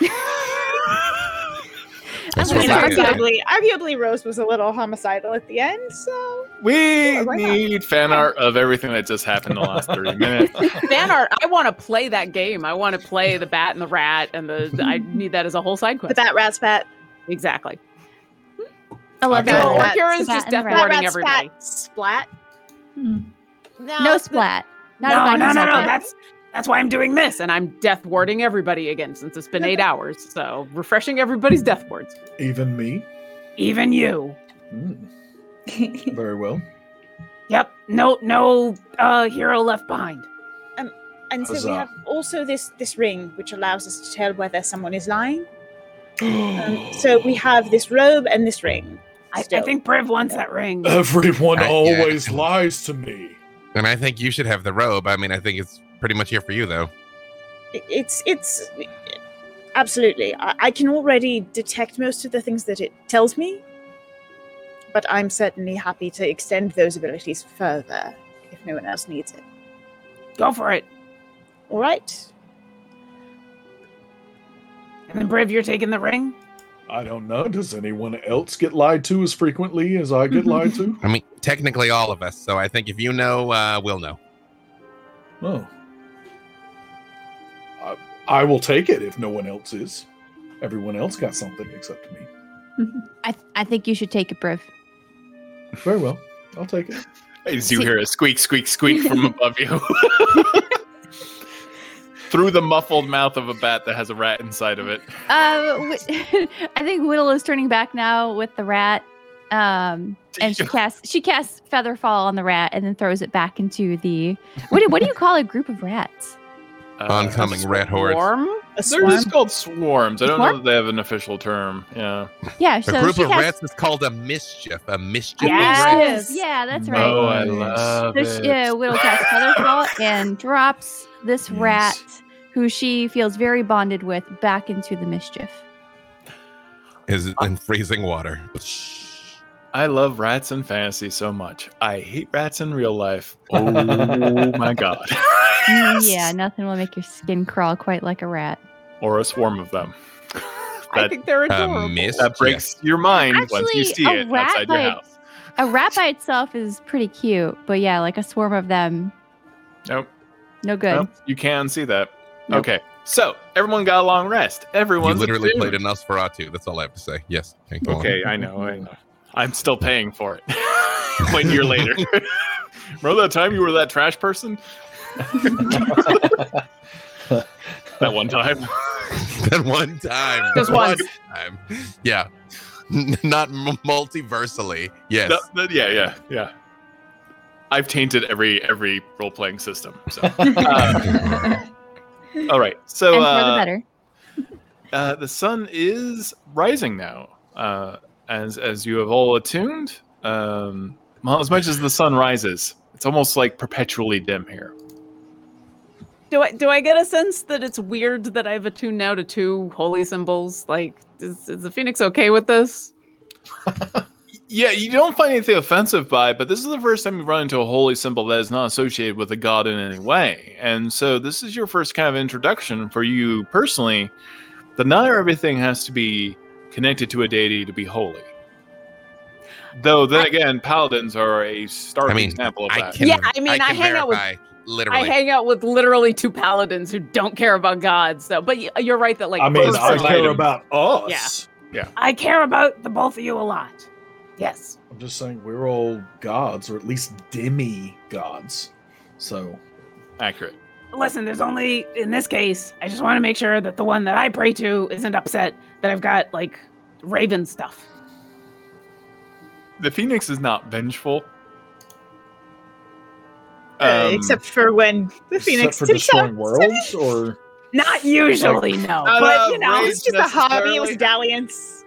(laughs) That's I'm what gonna I try got. to- arguably, arguably, Rose was a little homicidal at the end, so We Yeah, why not? need fan art of everything that just happened in the last 30 (laughs) minutes. Fan art. I want to play that game. I want to play the bat and the rat, and the. I need that as a whole side the quest. bat rat spat. Exactly. I love Okay. that. Bat- Kira's just and death rat. Bat warding rat everybody. spat splat. Hmm. No, No it's the- splat. Not no, if no, no, no. That's that's why I'm doing this. And I'm death warding everybody again since it's been eight (laughs) hours. So refreshing everybody's death wards. Even me? Even you. Hmm. Very well. (laughs) Yep. No, no uh, hero left behind. And so Huzzah. we have also this this ring, which allows us to tell whether someone is lying. (gasps) Um, so we have this robe and this ring. I, I think Briv wants that ring. Everyone Uh, yeah. always lies to me. And I think you should have the robe. I mean, I think it's pretty much here for you, though. It's it's absolutely. I, I can already detect most of the things that it tells me, but I'm certainly happy to extend those abilities further if no one else needs it. Go for it. All right. And then Briv, you're taking the ring. I don't know. Does anyone else get lied to as frequently as I get lied to? (laughs) I mean, technically all of us. So I think if you know, uh, we'll know. Oh. I, I will take it if no one else is. Everyone else got something except me. (laughs) I, th- I think you should take it, Briv. Very well. I'll take it. As you hear a squeak, squeak, squeak from (laughs) above you. (laughs) Through the muffled mouth of a bat that has a rat inside of it. Uh, Wh- I think Whittle is turning back now with the rat. Um, and she casts she casts Featherfall on the rat and then throws it back into the what do, what do you call a group of rats? Uh, Oncoming rat horde. Swarm? A They're just called swarms. I don't know Swarm? that they have an official term. Yeah. Yeah, A so group of casts, rats is called a mischief. A mischief. Yes. of rats. Yeah, that's right. Oh, I love So it. she, uh, Whittle casts Featherfall and drops this Yes. rat, who she feels very bonded with, back into the mischief. Is in freezing water. I love rats in fantasy so much. I hate rats in real life. Oh my god. (laughs) Yeah, (laughs) nothing will make your skin crawl quite like a rat. Or a swarm of them. (laughs) I think they're A adorable. mischief. that breaks your mind once you see it outside your house. A rat by itself is pretty cute, but yeah, like a swarm of them, Nope. no good. Nope. You can see that. Nope. Okay. So everyone got a long rest. Everyone You Everyone's literally attuned. played a Nosferatu. That's all I have to say. Yes. Okay. Okay, I know, I know. I'm still paying for it. (laughs) One year later. (laughs) Remember that time you were that trash person? (laughs) that one time. that one time. Just one once. time. Yeah. Not m- multiversally. Yes. No, no, yeah, yeah, yeah. I've tainted every every role playing system. So, uh, all right. So and for the uh, better. uh, the sun is rising now, uh, as as you have all attuned. Um, well, as much as the sun rises, it's almost like perpetually dim here. Do I do I get a sense that it's weird that I've attuned now to two holy symbols? Like, is, is the Phoenix okay with this? (laughs) Yeah, you don't find anything offensive by it, but this is the first time you run into a holy symbol that is not associated with a god in any way. And so this is your first kind of introduction for you personally that not everything has to be connected to a deity to be holy. Though then again, paladins are a stark I mean, example of I that. can, Yeah, I mean, I can hang out with- literally. I hang out with literally two paladins who don't care about gods, though. But you're right that like I mean, first I care item. about us. Yeah, yeah. I care about the both of you a lot. Yes. I'm just saying we're all gods, or at least demi gods. So Accurate. Listen, there's only in this case, I just want to make sure that the one that I pray to isn't upset that I've got like raven stuff. The phoenix is not vengeful. Uh, Um, except for when the Phoenix for himself destroying worlds, or Not usually, no. Not But a you know, rage it's just a hobby. It was dalliance.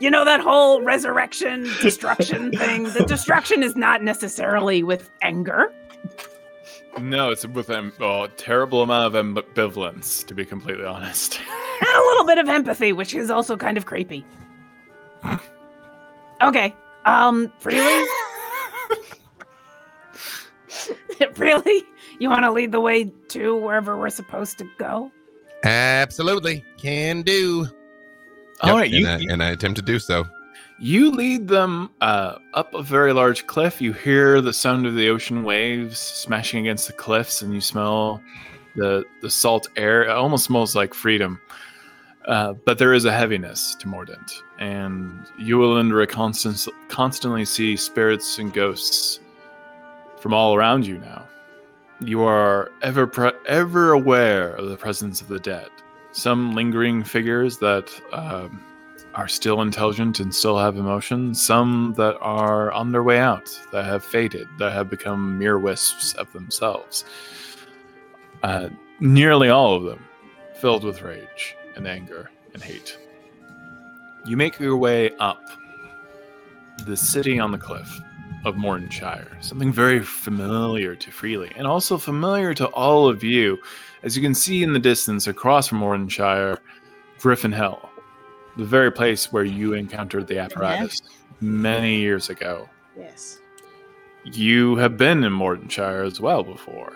you know that whole resurrection destruction (laughs) thing. The destruction is not necessarily with anger. No, it's with a oh, terrible amount of ambivalence, to be completely honest. And (laughs) a little bit of empathy, which is also kind of creepy. Okay. Um, really? (laughs) really? You want to lead the way to wherever we're supposed to go? Absolutely. Can do. All Yep, right, you, and, I, and I attempt to do so. You lead them uh, up a very large cliff. You hear the sound of the ocean waves smashing against the cliffs, and you smell the the salt air. It almost smells like freedom. Uh, but there is a heaviness to Mordent, and you, Alindra, constant, constantly see spirits and ghosts from all around you now. You are ever pre- ever aware of the presence of the dead. Some lingering figures that um, are still intelligent and still have emotions, some that are on their way out, that have faded, that have become mere wisps of themselves. Uh, nearly all of them filled with rage and anger and hate. You make your way up the city on the cliff of Mordenshire, something very familiar to Freely, and also familiar to all of you. As you can see in the distance across from Mordenshire, Gryphon Hill, the very place where you encountered the apparatus many years ago. Yes. You have been in Mordenshire as well before.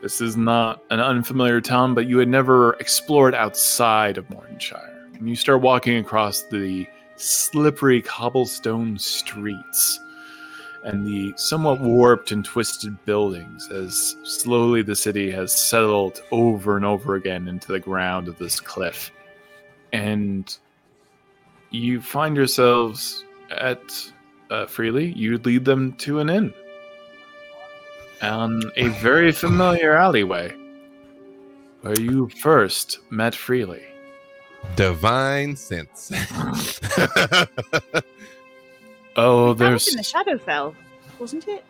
This is not an unfamiliar town, but you had never explored outside of Mordenshire. And you start walking across the slippery cobblestone streets. and the somewhat warped and twisted buildings as slowly the city has settled over and over again into the ground of this cliff. And you find yourselves at uh, Freely, you lead them to an inn on a very familiar alleyway where you first met Freely. Divine sense. (laughs) Oh, That was there's in the Shadowfell, wasn't it?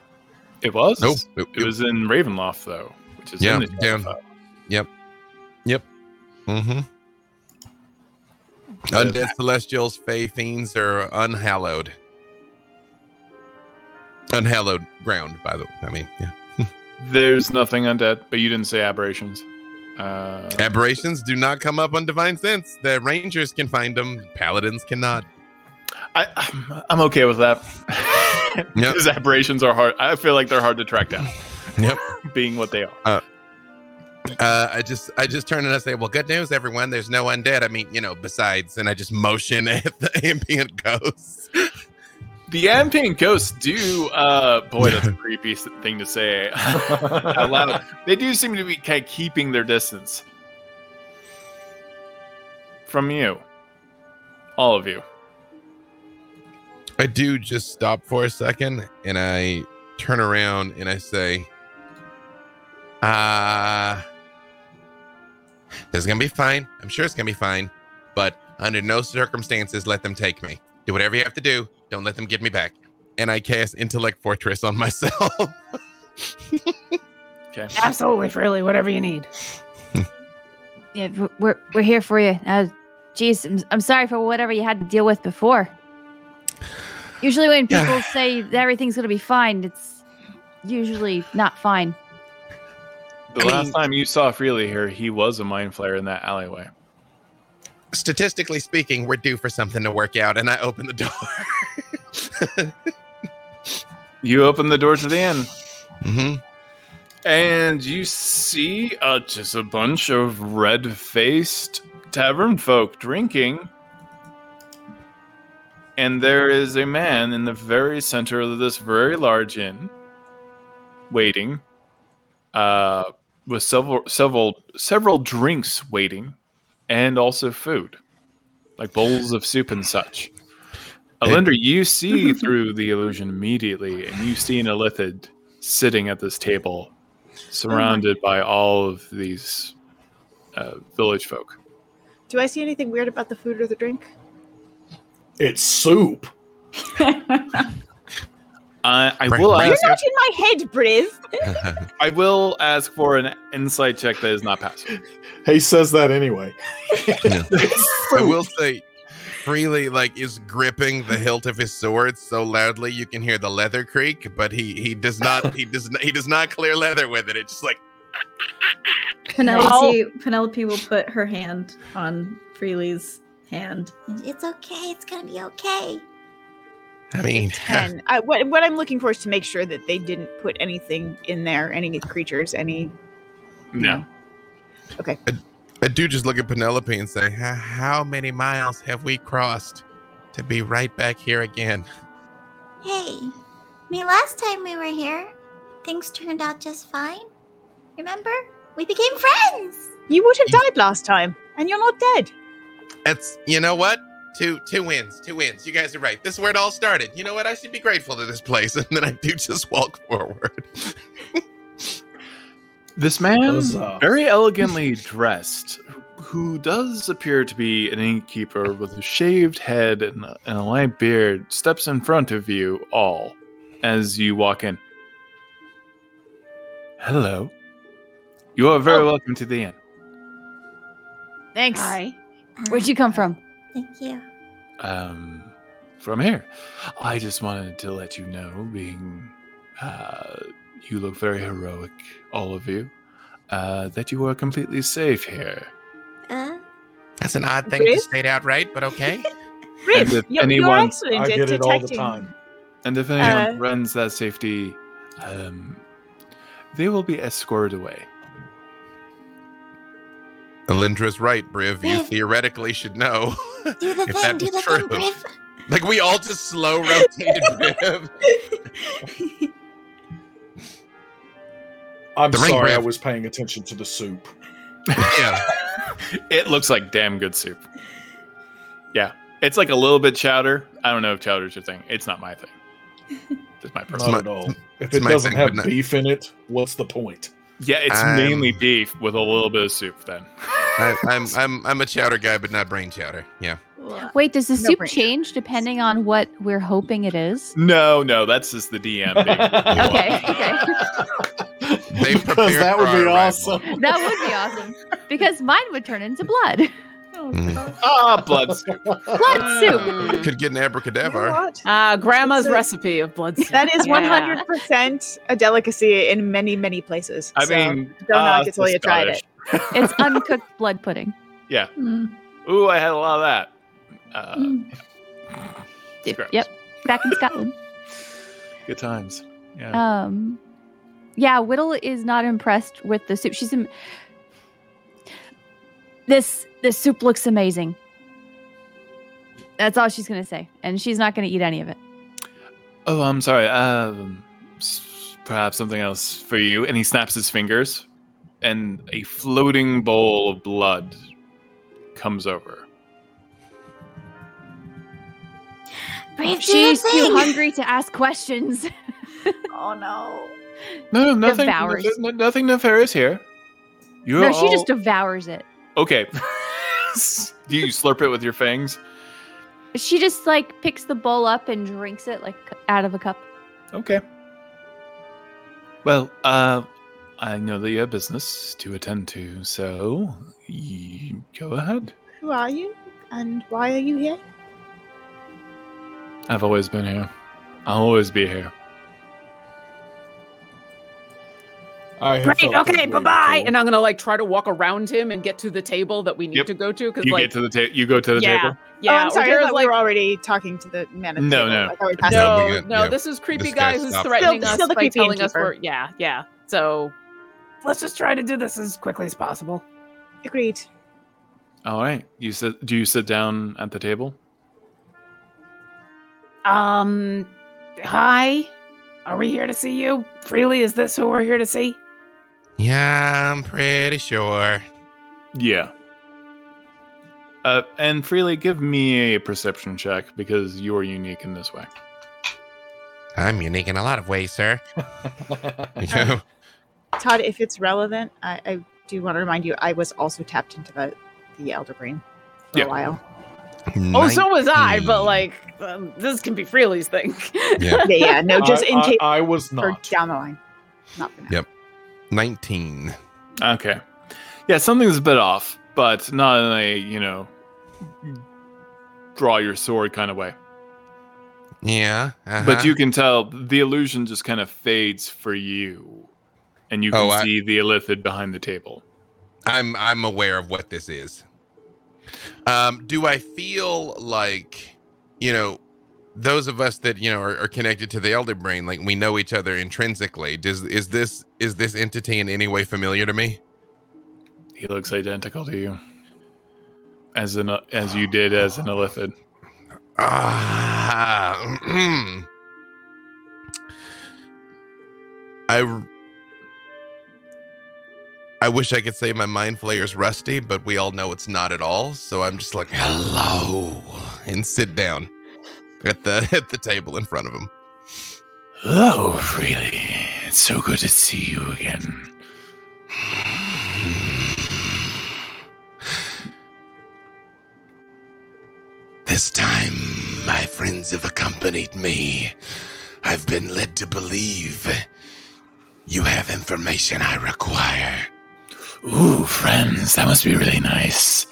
it was. Nope. It was in Ravenloft though, which is Yeah, in the down- Shadowfell. Yep. Yep. Mm-hmm. Undead celestials, fey fiends are unhallowed. Unhallowed ground, by the way. I mean, yeah. (laughs) There's nothing undead, but you didn't say aberrations. Uh, Aberrations do not come up on divine sense. The rangers can find them. Paladins cannot. I, I'm- I'm okay with that. (laughs) Because aberrations are hard. I feel like they're hard to track down. Yep. Being what they are. Uh, uh, I just, I just turn and I say, "Well, good news, everyone. There's no undead. I mean, you know, besides." And I just motion (laughs) at the ambient ghosts. The ambient ghosts do. Uh, boy, that's a (laughs) creepy thing to say (laughs) out loud. They do seem to be kind of keeping their distance from you, all of you. I do just stop for a second and I turn around and I say, uh, this is going to be fine. I'm sure it's going to be fine. But under no circumstances, let them take me. Do whatever you have to do. Don't let them get me back. And I cast Intellect Fortress on (laughs) myself. (laughs) Okay. Absolutely, Freely, whatever you need. (laughs) Yeah, we're we're here for you. Uh, geez, I'm, I'm sorry for whatever you had to deal with before. Usually, when people say that everything's gonna be fine, it's usually not fine. The last time you saw Freely here, he was a mind flayer in that alleyway. Statistically speaking, we're due for something to work out. And I open the door. (laughs) You open the door to the inn. hmm And you see uh, just a bunch of red faced tavern folk drinking. And there is a man in the very center of this very large inn waiting uh, with several, several, several drinks waiting and also food, like bowls of soup and such. Alinder, you see through the illusion immediately, and you see an illithid sitting at this table, surrounded by all of these uh, village folk. Do I see anything weird about the food or the drink? It's soup. (laughs) Uh, I, I Right, will right. You're not in my head, Briv. (laughs) I will ask for an insight check that is not passive. He says that anyway. (laughs) I will say, Freely like is gripping the hilt of his sword so loudly you can hear the leather creak, but he he does not he does not he does not clear leather with it. It's just like Penelope, Penelope will put her hand on Freely's hand. It's okay. It's gonna be okay. I mean, And (laughs) I, what, what I'm looking for is to make sure that they didn't put anything in there, any creatures, any. No. Okay. I do just look at Penelope and say, "How- "How many miles have we crossed to be right back here again?" Hey, I mean, last time we were here, things turned out just fine. Remember? We became friends. You would have died last time, and you're not dead. That's you know what. Two two wins, two wins. You guys are right. This is where it all started. You know what? I should be grateful to this place. (laughs) And then I do just walk forward. (laughs) This man, Huzzah. very elegantly (laughs) dressed, who does appear to be an innkeeper with a shaved head and a, and a light beard, steps in front of you all as you walk in. Hello. You are very oh. welcome to the inn. Thanks. Hi. Where'd you come from? Thank you. um, from here. I just wanted to let you know, being uh, you look very heroic, all of you, uh, that you are completely safe here. Uh, That's an odd thing to state outright, but okay. (laughs) And if you're, you're anyone- excellent I at get it all the detecting. time. And if anyone Uh, runs that safety, um, they will be escorted away. Alindra's right, Briv. You theoretically should know. do the (laughs) If thing. that Do was the true. thing, Briv. Like we all just slow (laughs) rotated Briv. I'm The ring sorry, I was paying attention to the soup. Yeah. (laughs) It looks like damn good soup. Yeah. It's like a little bit chowder. I don't know if chowder's your thing. It's not my thing. Just my personal. my- at all. If it doesn't thing, have but not- beef in it, what's the point? Yeah, it's Um, mainly beef with a little bit of soup then. I, I'm (laughs) I'm I'm a chowder guy, but not brain chowder. Yeah. Wait, does the No soup brainer. change depending on what we're hoping it is? No, no, that's just the DM. (laughs) Okay, okay. They (laughs) Because prepared that would be arrival. awesome. That would be awesome. Because mine would turn into blood. Mm. Ah, blood soup. (laughs) Blood soup. Could get an You know abracadabra. what? Uh, grandma's a- recipe of blood soup. That is Yeah. 100% a delicacy in many, many places. I so mean, don't uh, knock it till you tried it. (laughs) It's uncooked blood pudding. Yeah. Mm. Ooh, I had a lot of that. Uh, Mm. Yep. Yep. Back in Scotland. (laughs) Good times. Yeah. Um, yeah, Whittle is not impressed with the soup. She's Im- this. This soup looks amazing. That's all she's gonna say, and she's not gonna eat any of it. oh, I'm sorry. Um, s- perhaps something else for you. And he snaps his fingers, and a floating bowl of blood comes over. Brave She's too thing. hungry to ask questions. (laughs) Oh no. No, nothing. Devours. Nothing, nothing nefarious here. You're no, she just devours it. Okay. (laughs) Do you slurp it with your fangs? She just like picks the bowl up and drinks it like out of a cup. Okay. Well, uh, I know that you have business to attend to, so you go ahead. Who are you? And why are you here? I've always been here. I'll always be here. I have Great. Okay. Bye bye. And I'm gonna like try to walk around him and get to the table that we need Yep. to go to because You like get to the table. You go to the yeah, table. yeah. oh, I'm sorry. I O'Hara's like, we were already talking to the man at the No, table. no. I thought we passed No, no, no. yeah. This is creepy This guy guy's who's threatening Still- us still by creepy telling us we're yeah, yeah. So Let's just try to do this as quickly as possible. Agreed. All right. You sit. Do you sit down at the table? Um, hi. Are we here to see you? Freely, is this who we're here to see? Yeah, I'm pretty sure. Yeah. Uh, and freely give me a perception check because you are unique in this way. I'm unique in a lot of ways, sir. (laughs) You know, Todd, if it's relevant, I, I do want to remind you I was also tapped into the, the Elder Brain for Yeah. a while. oh, so was I. But like um, this can be Freely's thing. Yeah. (laughs) Yeah, yeah. No, just I, in I- case I was not. down the line. Not for now. Yep. 19. Okay. Yeah, something's a bit off, but not in a, you know, draw your sword kind of way. Yeah. uh-huh. But you can tell the illusion just kind of fades for you. And you can Oh, I- see the illithid behind the table. I'm I'm aware of what this is. Um, do I feel like, you know, those of us that you know are, are connected to the elder brain, like we know each other intrinsically? Does is this is this entity in any way familiar to me? He looks identical to you. As an as you did as an illithid. Ah, (clears throat) I I wish I could say my mind flayer's rusty, but we all know it's not at all. So I'm just like, hello, and sit down at the (laughs) at the table in front of him. Hello, really. It's so good to see you again. This time, my friends have accompanied me. I've been led to believe you have information I require. Ooh, friends, that must be really nice.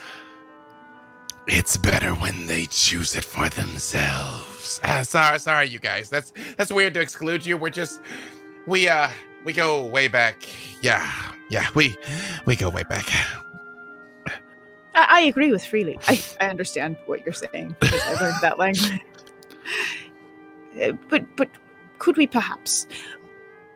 It's better when they choose it for themselves. Ah, sorry, sorry, you guys. That's that's weird to exclude you. We're just we uh we go way back. Yeah, yeah, we we go way back. I, I agree with Freely. I, I understand what you're saying I learned that language. (laughs) Uh, but but could we perhaps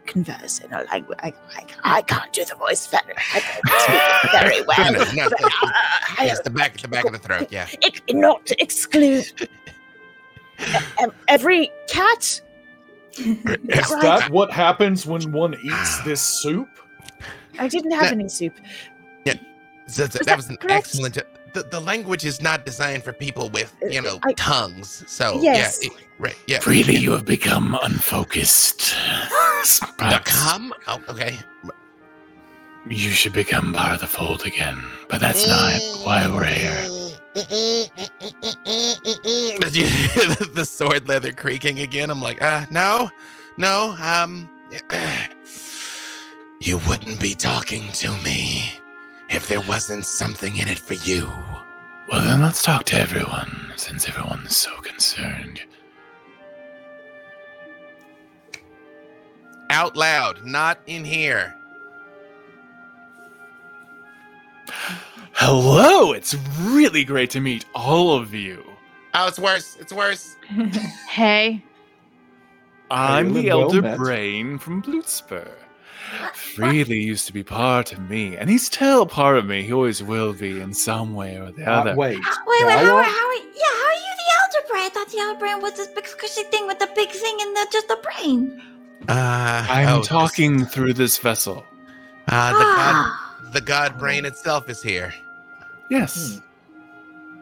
converse in a language? I, I, I can't do the voice very, I don't (laughs) speak very well. No, no, but, no, uh, I- Yes, the back the back of the throat. (laughs) Yeah. It, not exclude. (laughs) Every cat. Is right? that what happens when one eats this soup? I didn't have any soup. So, so Was that was an correct? excellent. The, the language is not designed for people with, you know, I- tongues. So Yes. yeah, it- right, yeah. Freely, you have become unfocused. (laughs) The Perhaps? Oh, okay. you should become part of the fold again, but that's not why we're here. Did you hear the, the sword leather creaking again? I'm like, uh, no, no, um, (clears throat) you wouldn't be talking to me if there wasn't something in it for you. Well, then let's talk to everyone, since everyone's so concerned. Out loud, not in here. Hello, it's really great to meet all of you. Oh, it's worse. It's worse. (laughs) Hey. I'm the Elder met. Brain from Bloodspur. Freely used to be part of me, and he's still part of me. He always will be in some way or the Uh, other. wait. (gasps) Wait, wait, how, are- how are, yeah, how are you the elder brain? I thought the elder brain was this big squishy thing with the big thing and the just the brain. Uh, I'm oh, talking through this vessel. Uh, the god, Ah. the god brain itself is here. Yes.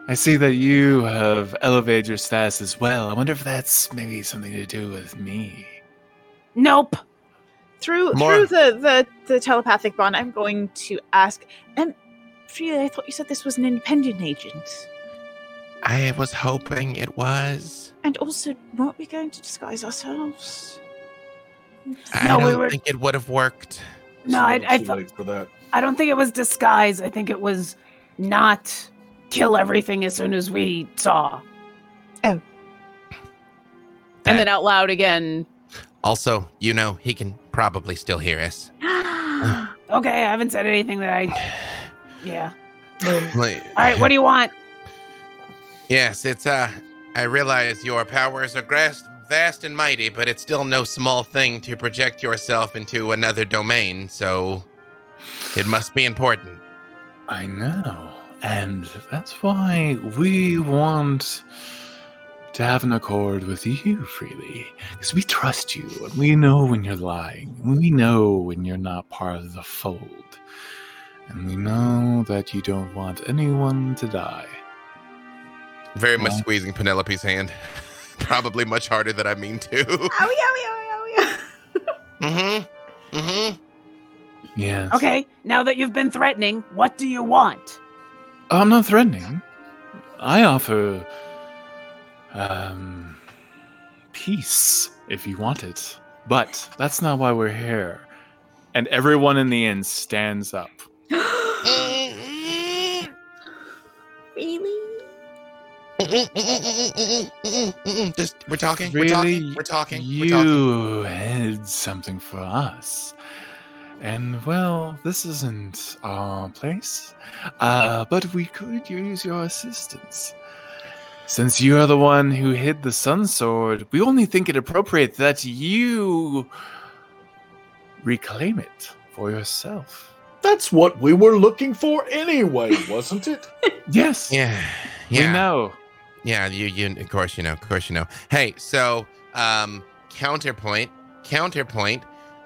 I see that you have elevated your status as well. I wonder if that's maybe something to do with me. Nope. Through More- through the, the the telepathic bond, I'm going to ask. And Frida, I thought you said this was an independent agent, I was hoping it was. and also, weren't we going to disguise ourselves? I No, don't were- think it would have worked. No, I, I, Too thought for that. I don't think it was disguise. I think it was not kill everything as soon as we saw. Oh. And then out loud again. Also, you know, he can probably still hear us. (gasps) Okay, I haven't said anything that I. Yeah. (sighs) Like- All right, what do you want? Yes, it's uh I realize your powers are vast, vast and mighty, but it's still no small thing to project yourself into another domain, so it must be important. I know. And that's why we want to have an accord with you freely. Because we trust you and we know when you're lying. We know when you're not part of the fold. And we know that you don't want anyone to die. Very much Well- squeezing Penelope's hand. (laughs) Probably much harder than I mean to. Owie, owie, owie, owie. (laughs) mm-hmm. Mm-hmm. Yes. Okay, now that you've been threatening, what do you want? I'm not threatening. I offer um peace if you want it. But that's not why we're here. And everyone in the inn stands up. (gasps) Really? (laughs) Just we're talking. We're talking. We're talking. We're talking. you had something for us. And well, this isn't our place. Uh, but we could use your assistance. Since you are the one who hid the sun sword, we only think it appropriate that you reclaim it for yourself. That's what we were looking for anyway, (laughs) wasn't it? Yes. Yeah. We know. Yeah, you you of course you know, of course you know. Hey, so um counterpoint, counterpoint,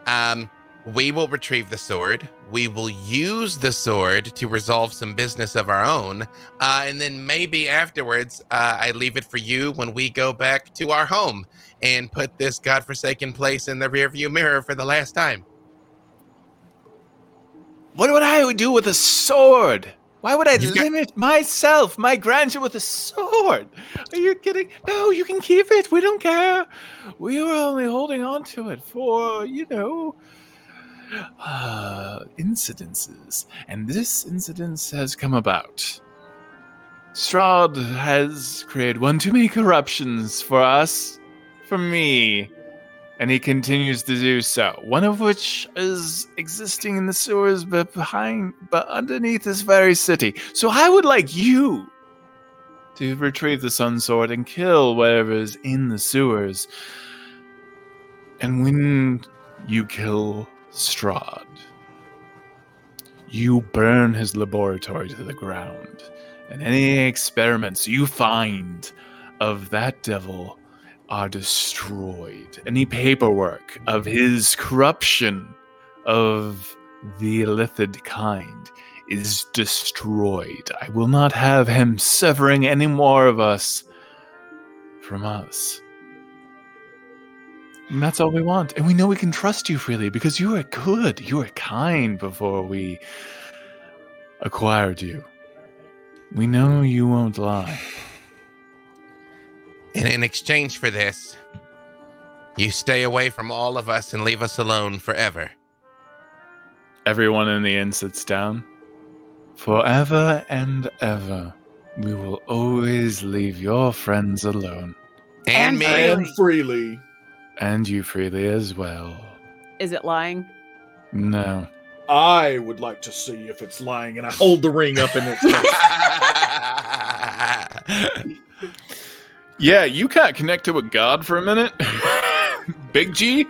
um we will retrieve the sword. We will use the sword to resolve some business of our own. Uh, and then maybe afterwards, uh, I leave it for you when we go back to our home and put this godforsaken place in the rearview mirror for the last time. What would I do with a sword? Why would I You got- limit myself, my grandeur, with a sword? Are you kidding? No, you can keep it. We don't care. We were only holding on to it for, you know, uh, incidences. And this incidence has come about. Strahd has created one too many corruptions for us, for me, and he continues to do so. One of which is existing in the sewers, but behind, but underneath this very city. So I would like you to retrieve the Sun Sword and kill whatever is in the sewers. And when you kill Strahd, you burn his laboratory to the ground. And any experiments you find of that devil are destroyed. Any paperwork of his corruption of the illithid kind is destroyed. I will not have him severing any more of us from us. And that's all we want. And we know we can trust you freely because you are good. You were kind before we acquired you. We know you won't lie. (sighs) And in exchange for this, you stay away from all of us and leave us alone forever. Everyone in the inn sits down. Forever and ever, we will always leave your friends alone. And, me. And freely. And you freely as well. Is it lying? No. I would like to see if it's lying, and I hold the ring up in its face. (laughs) Yeah, you can't connect to a god for a minute. (laughs) Big G.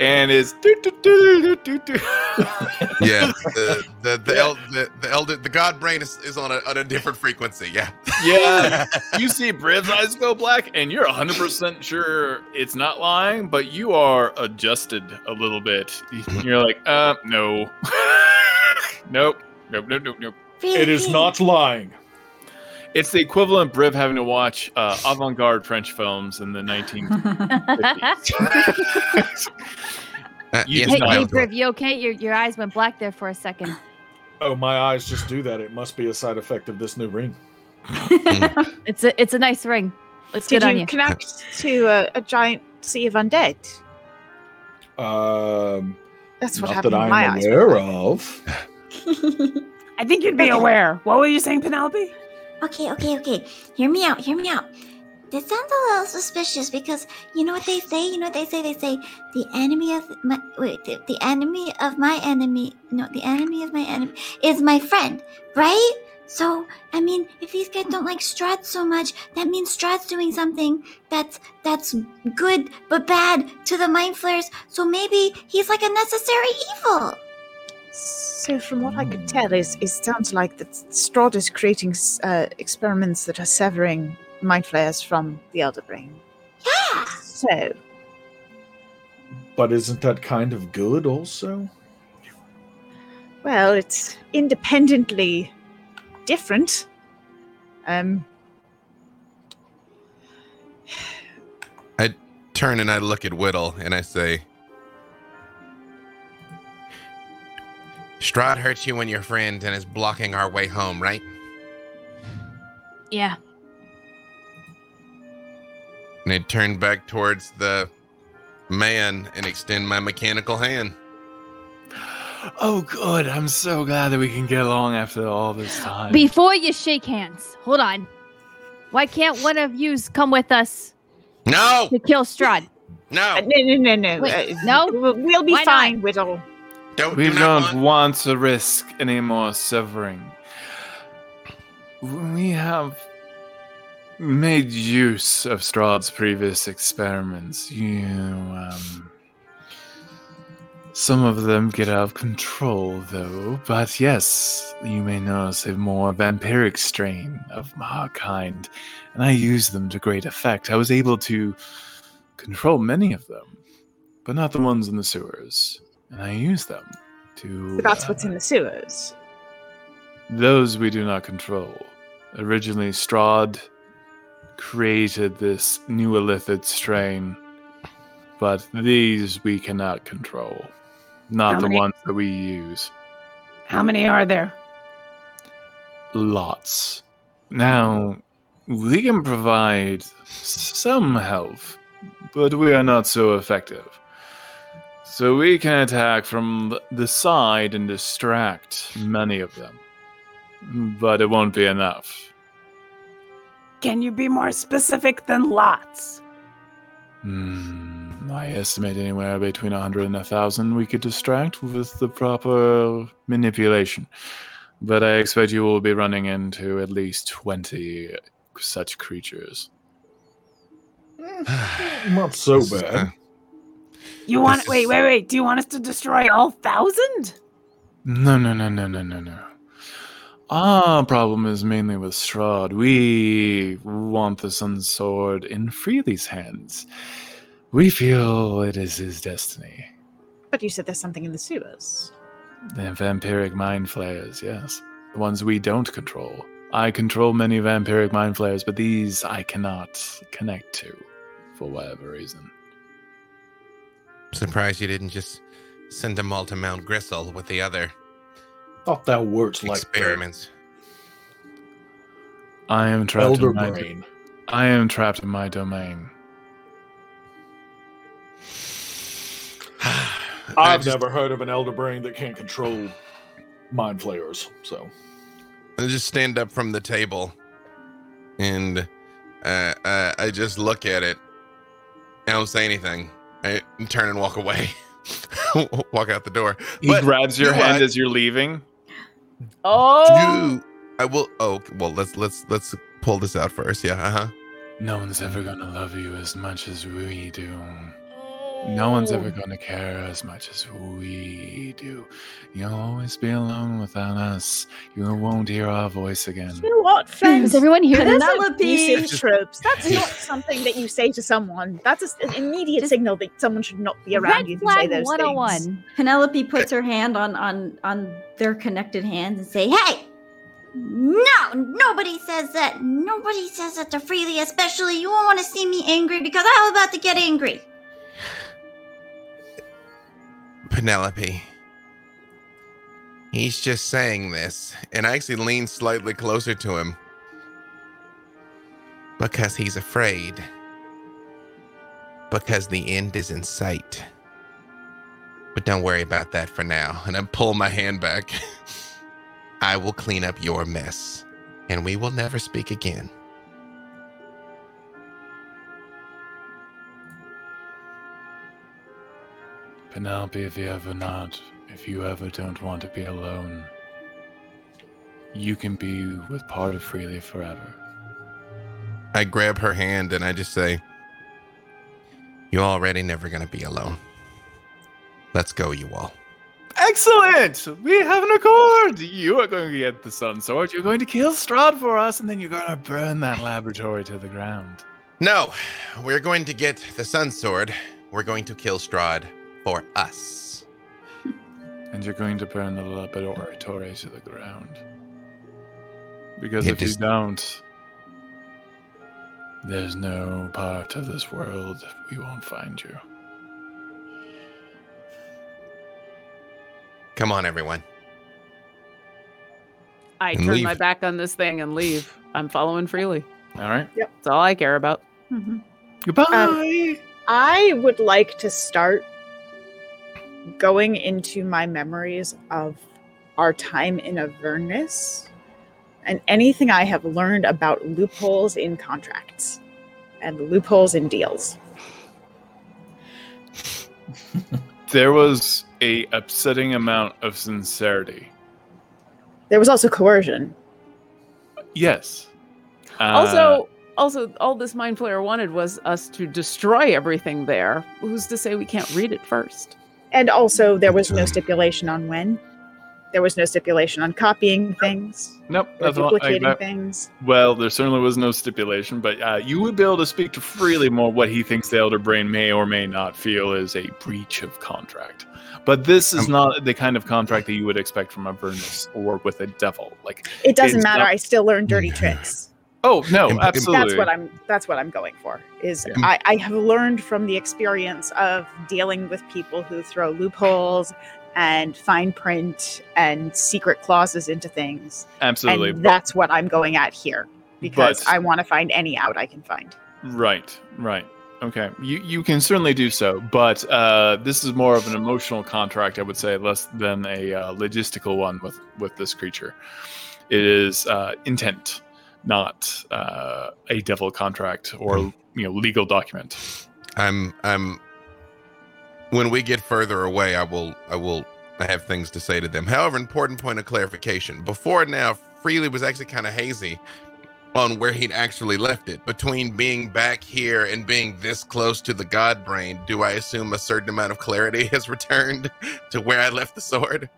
And is yeah, (laughs) the the the, el- the, the elder the god brain is, is on a on a different frequency. Yeah, yeah. (laughs) you see Briv's eyes go black, and you're 100 percent sure it's not lying, but you are adjusted a little bit. (laughs) You're like, uh, no, nope, nope, nope, nope, nope. it is not lying. It's the equivalent of Briv having to watch uh, avant-garde French films in the 1950s. (laughs) Uh, You yes, Hey, hey. Briv, you okay? Your, your eyes went black there for a second. Oh, my eyes just do that. It must be a side effect of this new ring. (laughs) It's a it's a nice ring. Looks Did good on you you. connect to a, a giant sea of undead? Um, That's what not happened that my I'm eyes. aware of. (laughs) I think you'd be aware. What were you saying, Penelope? Okay, okay, okay. Hear me out. Hear me out. This sounds a little suspicious because you know what they say. You know what they say. They say the enemy of my wait. The, the enemy of my enemy. No, the enemy of my enemy is my friend. Right? So I mean, if these guys don't like Strahd so much, that means Strahd's doing something that's that's good but bad to the mind flayers. So maybe he's like a necessary evil. So, from what I could tell, is it sounds like that Strahd is creating uh, experiments that are severing mind flayers from the Elder Brain. Yeah. So, But isn't that kind of good also? well, it's independently different. Um, I turn and I look at Whittle and I say, Strahd hurt you and your friend and is blocking our way home, right? Yeah. And I turn back towards the man and extend my mechanical hand. Oh, good. I'm so glad that we can get along after all this time. Before you shake hands, hold on. Why can't one of yous come with us No, to kill Strahd? no, uh, no, no, no, no. Wait, uh, no? We'll, we'll be Why not? fine, Whittle. Don't we do not don't want- want to risk any more severing. We have made use of Strahd's previous experiments. You, um, some of them get out of control, though. But yes, you may notice a more vampiric strain of my kind, and I use them to great effect. I was able to control many of them, but not the ones in the sewers. And I use them to. But that's uh, what's in the sewers. those we do not control. Originally, Strahd created this new illithid strain, but these we cannot control. Not How the many- ones that we use. How many are there? Lots. Now, we can provide some help, but we are not so effective. So we can attack from the side and distract many of them. But it won't be enough. Can you be more specific than lots? Hmm, I estimate anywhere between a 100 and a 1,000 we could distract with the proper manipulation. But I expect you will be running into at least 20 such creatures. (sighs) Not so bad. You want This wait, is- wait, wait. Do you want us to destroy all thousand? No, no, no, no, no, no, no. Our problem is mainly with Strahd. We want the Sun Sword in Freely's hands. We feel it is his destiny. But you said there's something in the sewers. The vampiric mind flayers, yes. The ones we don't control. I control many vampiric mind flayers, but these I cannot connect to for whatever reason. Surprised you didn't just send them all to Mount Gristle with the other Thought that works like that. experiments. I am trapped Elder in my brain. I am trapped in my domain. (sighs) I've just- never heard of an elder brain that can't control mind flayers. So I just stand up from the table and uh, uh, I just look at it. I don't say anything. I turn and walk away. (laughs) walk out the door. He But grabs your you hand what? as you're leaving. Oh, You, I will. Oh, well. Let's let's let's pull this out first. Yeah. Uh huh. No one's ever gonna love you as much as we do. No one's Oh. ever gonna care as much as we do. You'll always be alone without us. You won't hear our voice again. You know what, (clears throat) friends? Does everyone hear this? Penelope. Abusive tropes. That's not (laughs) something that you say to someone. That's an immediate Just- signal that someone should not be around Red you if you say those 101. things. Oh Penelope puts her hand on on on their connected hands and say, "Hey, No, nobody says that. Nobody says that to Freely, especially you won't want to see me angry because I'm about to get angry. Penelope. He's just saying this, and I actually lean slightly closer to him because he's afraid. Because the end is in sight. But don't worry about that for now. And I pull my hand back. (laughs) I will clean up your mess, and we will never speak again. Penelope, if you ever not, if you ever don't want to be alone, you can be with part of Freely forever. I grab her hand and I just say, You're already never going to be alone. Let's go, you all. Excellent! We have an accord! You are going to get the Sun Sword, you're going to kill Strahd for us, and then you're going to burn that laboratory to the ground. No, we're going to get the Sun Sword. We're going to kill Strahd for us. And you're going to burn the laboratory to the ground. Because It if you don't, there's no part of this world we won't find you. Come on, everyone. I And turn leave. my back on this thing and leave. I'm following freely. All right. Yep. That's all I care about. Goodbye. Um, I would like to start going into my memories of our time in Avernus and anything I have learned about loopholes in contracts and loopholes in deals. (laughs) there was a upsetting amount of sincerity. There was also coercion. Yes. Uh, also, also, all this mind flayer wanted was us to destroy everything there. Who's to say we can't read it first? And also, there was no stipulation on when. There was no stipulation on copying things nope. or That's what I, duplicating that- things. well, there certainly was no stipulation, but uh, you would be able to speak to freely more what he thinks the Elder Brain may or may not feel is a breach of contract. But this is Um, not the kind of contract that you would expect from Avernus or with a devil. Like, It doesn't matter. not- I still learn dirty (laughs) tricks. Oh no, Im- im- absolutely. That's what I'm. That's what I'm going for. Is Yeah. I, I have learned from the experience of dealing with people who throw loopholes and fine print and secret clauses into things, absolutely. and that's what I'm going at here because But- I want to find any out I can find. Right, right. Okay, you you can certainly do so, but uh, this is more of an emotional contract, I would say, less than a uh, logistical one with with this creature. It is uh, intent, not uh, a devil contract or you know legal document. I'm I'm when we get further away, I will I will I have things to say to them. However, important point of clarification. Before now, Freely was actually kind of hazy on where he'd actually left it. Between being back here and being this close to the god brain, do I assume a certain amount of clarity (laughs) has returned to where I left the sword?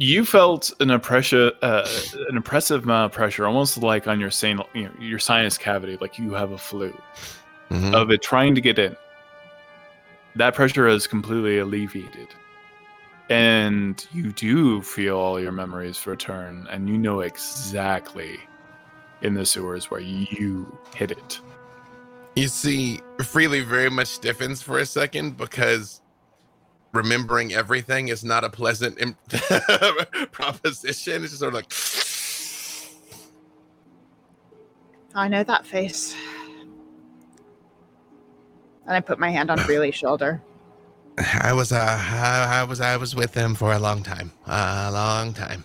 You felt an oppression, uh, an oppressive amount of pressure, almost like on your sin- you know, your sinus cavity, like you have a flu, Mhm. of it trying to get in. That pressure is completely alleviated, and you do feel all your memories return, and you know exactly in the sewers where you hit it. You see, Freely very much stiffens for a second because remembering everything is not a pleasant im- (laughs) proposition. It's just sort of like, I know that face. And I put my hand on Freely's shoulder. I was, uh, I, I was, I was with them for a long time, a long time,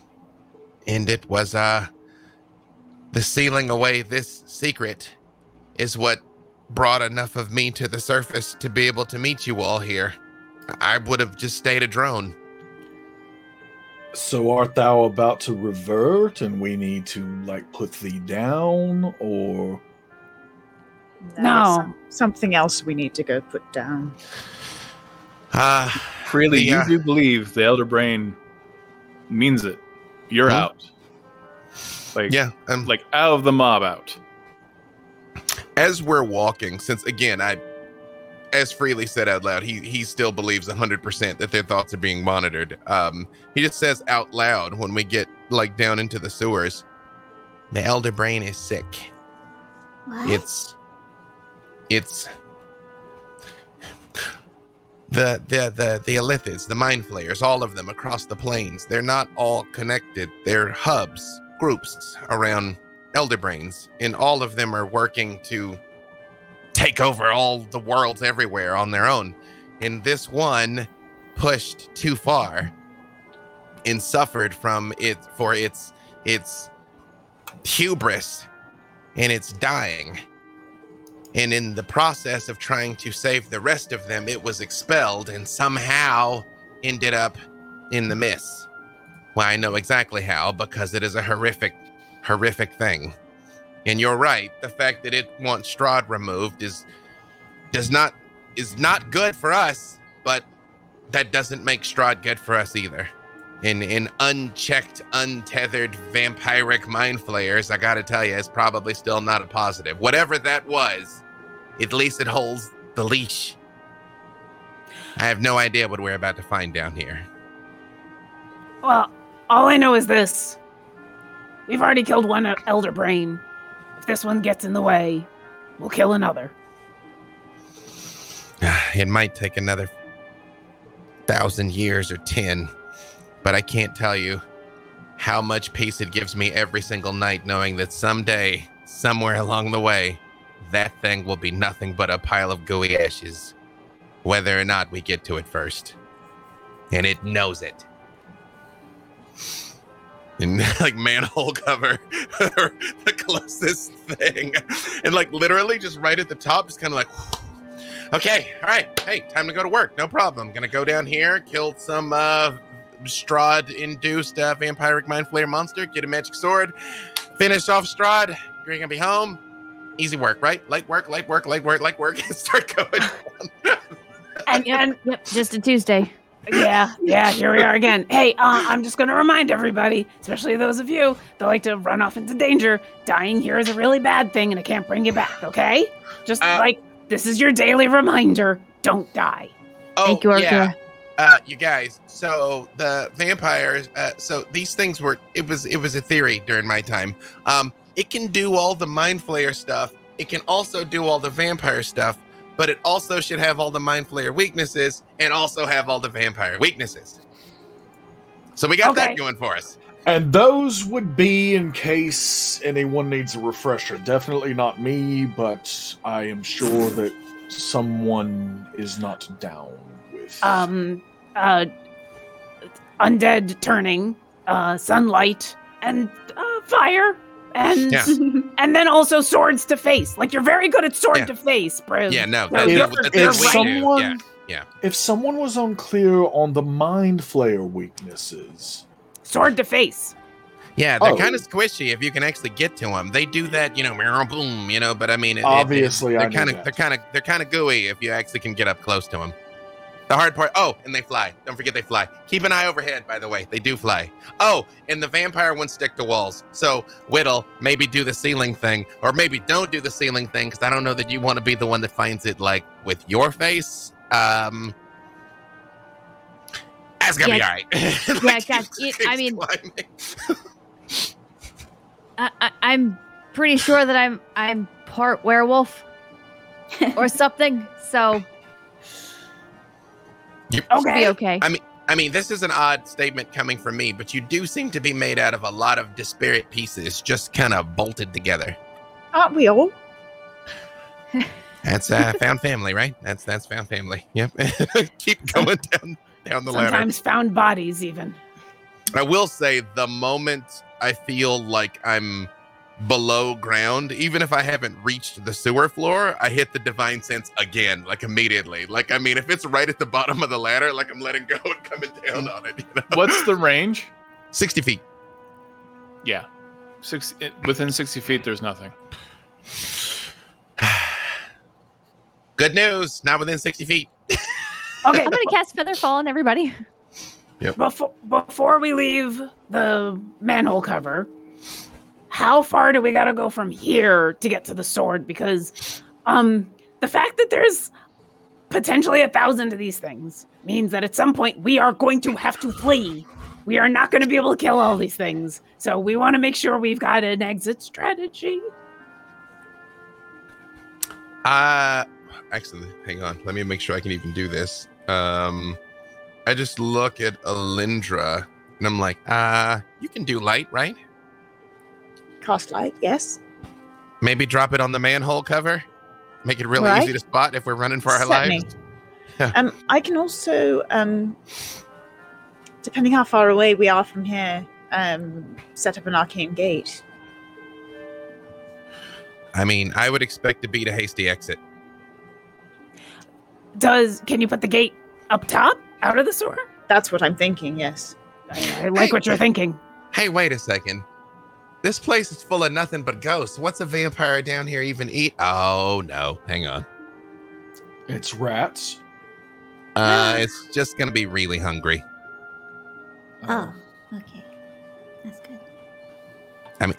and it was, uh, the sealing away this secret is what brought enough of me to the surface to be able to meet you all here. I would have just stayed a drone. So art thou about to revert and we need to like put thee down or That is No. some- something else we need to go put down. Uh, really The, uh, you do believe the elder brain means it. You're Hmm? out. Like yeah, um, like out of the mob out. as we're walking, since again, I, as freely said out loud, he he still believes hundred percent that their thoughts are being monitored. Um, he just says out loud when we get like down into the sewers, the elder brain is sick. What? It's, it's. The, the the the illithids, the mind flayers, all of them across the plains. They're not all connected. They're hubs, groups around elder brains, and all of them are working to take over all the worlds everywhere on their own. And this one pushed too far and suffered from it for its its hubris and its dying. And in the process of trying to save the rest of them, it was expelled and somehow ended up in the mist. Well, I know exactly how because it is a horrific, horrific thing. And you're right. The fact that it wants Strahd removed is does not is not good for us, but that doesn't make Strahd good for us either. In in unchecked, untethered vampiric mind flayers, I gotta tell you, is probably still not a positive. Whatever that was, at least it holds the leash. I have no idea what we're about to find down here. Well, all I know is this. We've already killed one elder brain. This one gets in the way, we'll kill another. (sighs) It might take another thousand years or ten, but I can't tell you how much peace it gives me every single night knowing that someday, somewhere along the way, that thing will be nothing but a pile of gooey ashes, whether or not we get to it first. And it knows it. And (laughs) like manhole cover, the closest thing. And like literally just right at the top, just kind of like, Okay, all right. Hey, time to go to work. No problem. Gonna go down here, kill some uh Strahd induced uh, vampiric mind flayer monster, get a magic sword, finish off Strahd. You're gonna be home. Easy work, right? Light work, light work, light work, light work. (laughs) And start going. And, and Yep, just a Tuesday. Yeah, yeah, here we are again. Hey, uh, I'm just going to remind everybody, especially those of you that like to run off into danger, dying here is a really bad thing and I can't bring you back, okay? Just Uh, like this is your daily reminder don't die. Oh, Thank you, Arthur. yeah. Uh, you guys. So the vampires. Uh, so these things were. It was. It was a theory during my time. Um, it can do all the mind flayer stuff. It can also do all the vampire stuff. But it also should have all the mind flayer weaknesses and also have all the vampire weaknesses. So we got Okay. that going for us. And those would be in case anyone needs a refresher. Definitely not me, but I am sure that someone is not down with. Um, uh, undead turning, uh, sunlight, and uh, fire. And Yeah. (laughs) and then also swords to face. Like you're very good at sword Yeah. to face, bro. Yeah, no, No, that, you're- that- that's you're right. do. someone, Yeah, yeah. if someone was unclear on the mind flayer weaknesses, Sword to face. Yeah, they're Oh. kind of squishy if you can actually get to them. They do that, you know, (laughs) boom, you know. But I mean, it, it- Obviously, they're kind of they're kind of they're kind of gooey if you actually can get up close to them. The hard part. Oh, and they fly. Don't forget they fly. Keep an eye overhead, by the way. They do fly. Oh, and the vampire won't stick to walls. So, Whittle, maybe do the ceiling thing, or maybe don't do the ceiling thing, because I don't know that you want to be the one that finds it like with your face. Um, that's gonna Yeah. be all right. (laughs) Yeah, God, (laughs) it, I mean, (laughs) I, I, I'm pretty sure that I'm I'm part werewolf or something. So You- should be okay. I mean, I mean, this is an odd statement coming from me, but you do seem to be made out of a lot of disparate pieces, just kind of bolted together. Aren't we all? That's uh, found family, right? That's that's found family. Yep. (laughs) Keep going down down the ladder. Sometimes found bodies, even. I will say, the moment I feel like I'm below ground, even if I haven't reached the sewer floor, I hit the divine sense again, like immediately. Like, I mean, if it's right at the (laughs) bottom of the ladder, like I'm letting go and coming down mm. on it. You know? What's the range? 60 feet. Yeah, six within sixty feet. There's nothing. (sighs) Good news, not within 60 feet. (laughs) Okay, I'm gonna cast Featherfall on everybody. Yep. before, before we leave the manhole cover, how far do we gotta go from here to get to the sword? Because um the fact that there's potentially a thousand of these things means that at some point we are going to have to flee. We are not going to be able to kill all these things. So we want to make sure we've got an exit strategy. Uh actually, hang on. Let me make sure I can even do this. Um I just look at Alindra and I'm like, uh, you can do light, right? Cast light, yes. Maybe drop it on the manhole cover. Make it really Right. easy to spot if we're running for our Certainly. lives. (laughs) Um, I can also, um, depending how far away we are from here, um, set up an arcane gate. I mean, I would expect to beat a hasty exit. Does can you put the gate up top out of the sewer? That's what I'm thinking. Yes. I, I like what you're (laughs) thinking. Hey, wait a second. This place is full of nothing but ghosts. What's a vampire down here even eat? Oh no, hang on. It's rats. Uh, it's just gonna be really hungry. Oh, okay. That's good. I mean,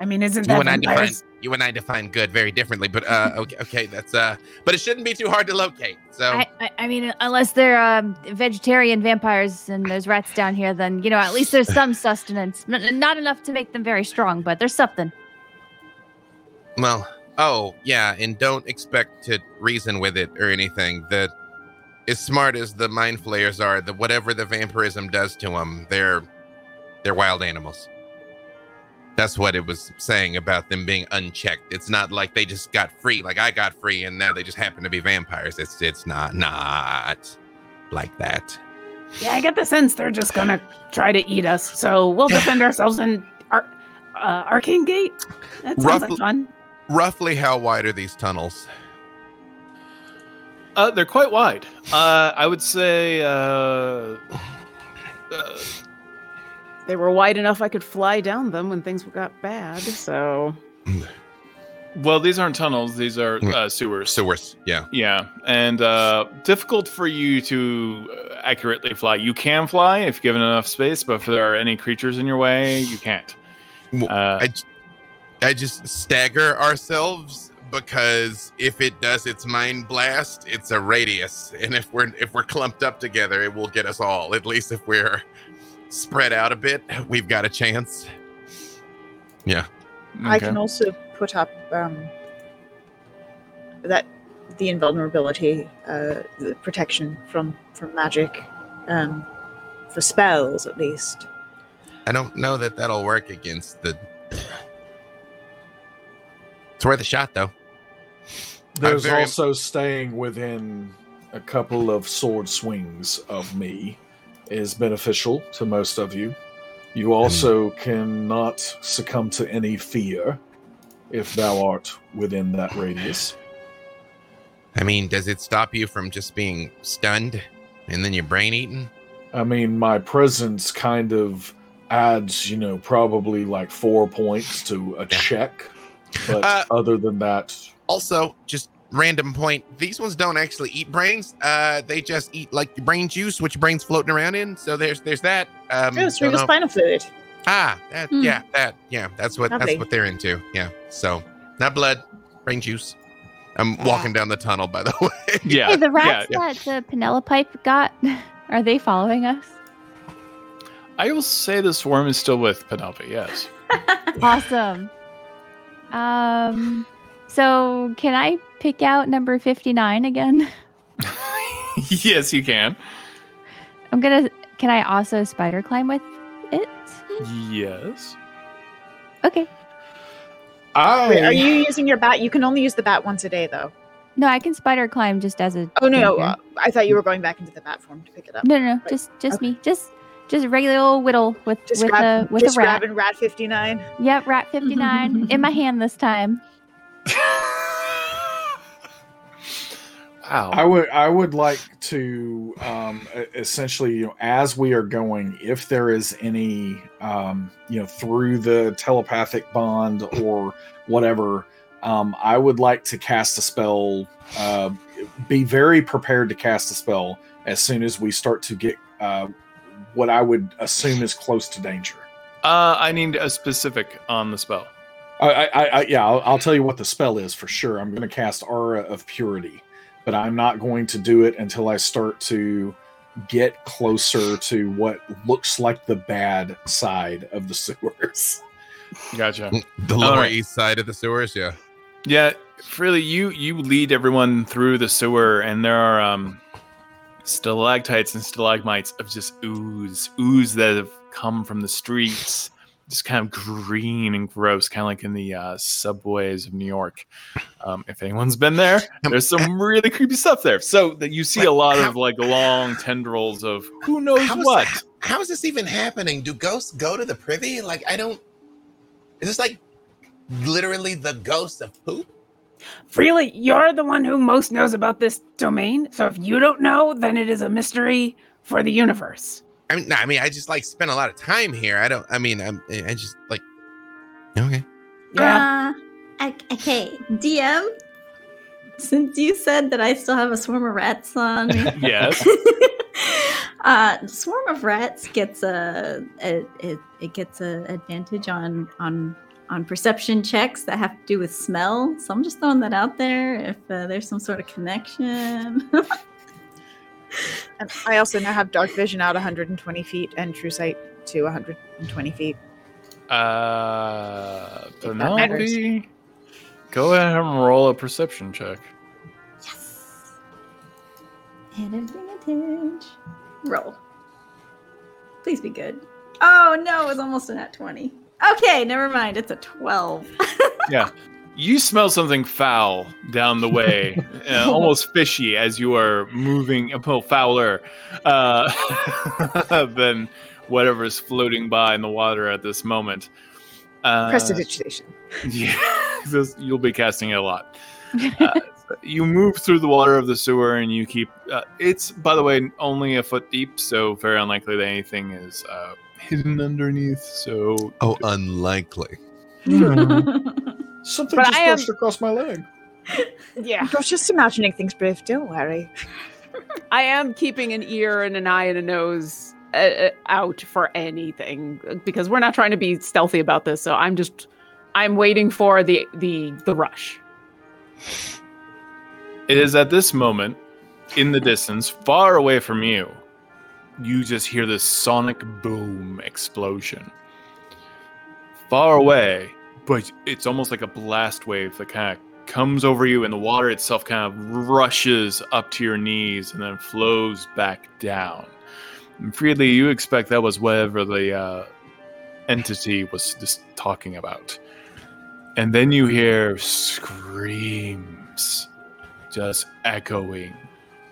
I mean, isn't that and I define vampires? You and I define good very differently, but uh, (laughs) okay, okay, that's uh, but it shouldn't be too hard to locate. So I, I, I mean, unless they're um, vegetarian vampires and there's rats down here, then you know at least there's some (laughs) sustenance. N- not enough to make them very strong, but there's something. Well, oh yeah, and don't expect to reason with it or anything. That as smart as the mind flayers are, that whatever the vampirism does to them, they're they're wild animals. That's what it was saying about them being unchecked. It's not like they just got free, like I got free, and now they just happen to be vampires. It's it's not not like that. Yeah, I get the sense they're just gonna try to eat us. So we'll defend ourselves in our uh, arcane gate. That sounds Roughly- like fun. Roughly, how wide are these tunnels? Uh, they're quite wide. Uh, I would say. They were wide enough I could fly down them when things got bad. So (laughs) well, these aren't tunnels; these are uh, sewers. Sewers, yeah. Yeah, and uh, difficult for you to uh, accurately fly. You can fly if given enough space, but if there are any creatures in your way, you can't. Uh, I, j- I just stagger ourselves because if it does its mind blast, it's a radius, and if we're if we're clumped up together, it will get us all. At least if we're spread out a bit, (laughs) we've got a chance. Yeah. I can also put up um, that the invulnerability, uh, the protection from from magic, um, for spells at least. I don't know that that'll work against the. It's worth a shot, though. There's very- also staying within a couple of sword swings of me is beneficial to most of you. You also cannot succumb to any fear if thou art within that radius. I mean, does it stop you from just being stunned and then your brain eaten? I mean, my presence kind of adds, you know, probably like four points to a check. But Uh, other than that, Also, just random point, these ones don't actually eat brains. Uh, they just eat like brain juice, which brain's floating around in. So there's there's that. Um, Oh, don't cerebral know- spinal fluid. Ah, that, Hmm. yeah, that, yeah, that's what Lovely. that's what they're into. Yeah, so not blood, brain juice. I'm walking down the tunnel, by the (laughs) way. Yeah. hey, the rats that the Penelope got, (laughs) are they following us? I will say the swarm is still with Penelope. Yes. (laughs) Awesome. Um, so can I pick out number 59 again? (laughs) yes, you can. I'm gonna, can I also spider climb with it? Yes. Okay. I Wait, are you using your bat? You can only use the bat once a day, though. No, I can spider climb just as a. Oh no, no, uh, I thought you were going back into the bat form to pick it up. no, no, no, just just me, just just a regular old whittle with Just with grab, a with just a rat. grabbing rat fifty nine. Yep, rat 59 in my (laughs) hand this time. Wow. I would I would like to um, essentially, you know, as we are going, if there is any, um, you know, through the telepathic bond or whatever, um, I would like to cast a spell. Uh, be very prepared to cast a spell as soon as we start to get uh, what I would assume is close to danger. Uh, I need a specific on the spell. I, I, I yeah, I'll, I'll tell you what the spell is for sure. I'm going to cast Aura of Purity, but I'm not going to do it until I start to get closer to what looks like the bad side of the (laughs) sewers. Gotcha. (laughs) The lower Alright. east side of the sewers, yeah. Yeah, really, you you lead everyone through the sewer, and there are um stalactites and stalagmites of just ooze, ooze that have come from the streets, just kind of green and gross, kind of like in the uh, subways of New York. Um, if anyone's been there, there's some really creepy stuff there. So that you see a lot of like long tendrils of who knows How is what. that- how is this even happening? Do ghosts go to the privy? Like, I don't. Is this like literally the ghost of poop? Freely, you're the one who most knows about this domain. So if you don't know, then it is a mystery for the universe. I mean, no, I mean, I just like spent a lot of time here. I don't. I mean, I'm. I just like. Okay. Yeah. Uh, okay, DM. Since you said that I still have a swarm of rats on me, (laughs) Yes. (laughs) uh, swarm of rats gets a, a it, it gets a advantage on on on perception checks that have to do with smell. So I'm just throwing that out there. If uh, there's some sort of connection. (laughs) And I also now have dark vision out 120 feet and true sight to 120 feet. Uh, If that matters. Penelope, go ahead and roll a perception check. At advantage. Roll. Please be good. Oh no, it was almost an at 20. Okay, never mind. It's a 12. (laughs) yeah. You smell something foul down the way, (laughs) uh, almost fishy as you are moving, well, fouler uh, (laughs) than whatever is floating by in the water at this moment. Uh, Prestidigitation. Yeah, (laughs) this, you'll be casting it a lot. Uh, you move through the water of the sewer and you keep. Uh, it's, by the way, only a foot deep, so very unlikely that anything is uh, hidden underneath. So, Oh, unlikely. Something But just I am- across my leg. (laughs) Yeah. I was just imagining things, Briv. Don't worry. (laughs) I am keeping an ear and an eye and a nose uh, uh, out for anything because we're not trying to be stealthy about this. So I'm just I'm waiting for the the the rush. It is at this moment, in the distance, far away from you, you just hear this sonic boom explosion. Far away, but it's almost like a blast wave that kind of comes over you, and the water itself kind of rushes up to your knees and then flows back down. And freely, you expect that was whatever the uh, entity was just talking about. And then you hear screams just echoing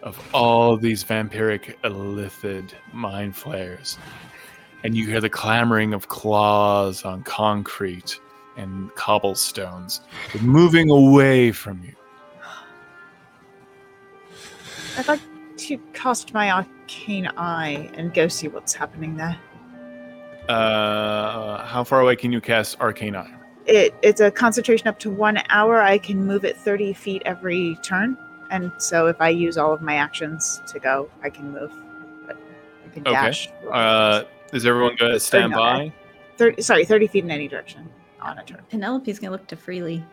of all these vampiric illithid mind flayers. And you hear the clamoring of claws on concrete and cobblestones moving away from you. I'd like to cast my arcane eye and go see what's happening there. Uh, how far away can you cast Arcane Eye? it it's a concentration up to one hour. I can move it thirty feet every turn, and so if I use all of my actions to go, I can move. But I can Okay. dash. Uh, is everyone going to stand by? 30, sorry, thirty feet in any direction on a turn. Penelope's gonna look to freely.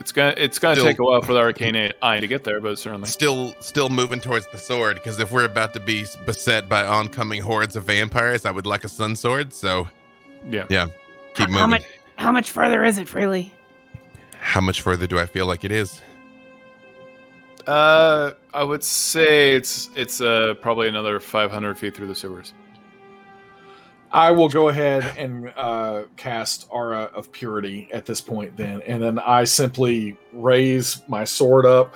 It's gonna it's gonna Still- take a while for the arcane eye to get there, but certainly. Still, still moving towards the sword because if we're about to be beset by oncoming hordes of vampires, I would like a sun sword. So, Yeah. yeah, keep How moving. much? How much further is it, Freely? How much further do I feel like it is? Uh, I would say it's it's uh probably another 500 feet through the sewers. I will go ahead and uh, cast Aura of Purity at this point, then, and then I simply raise my sword up,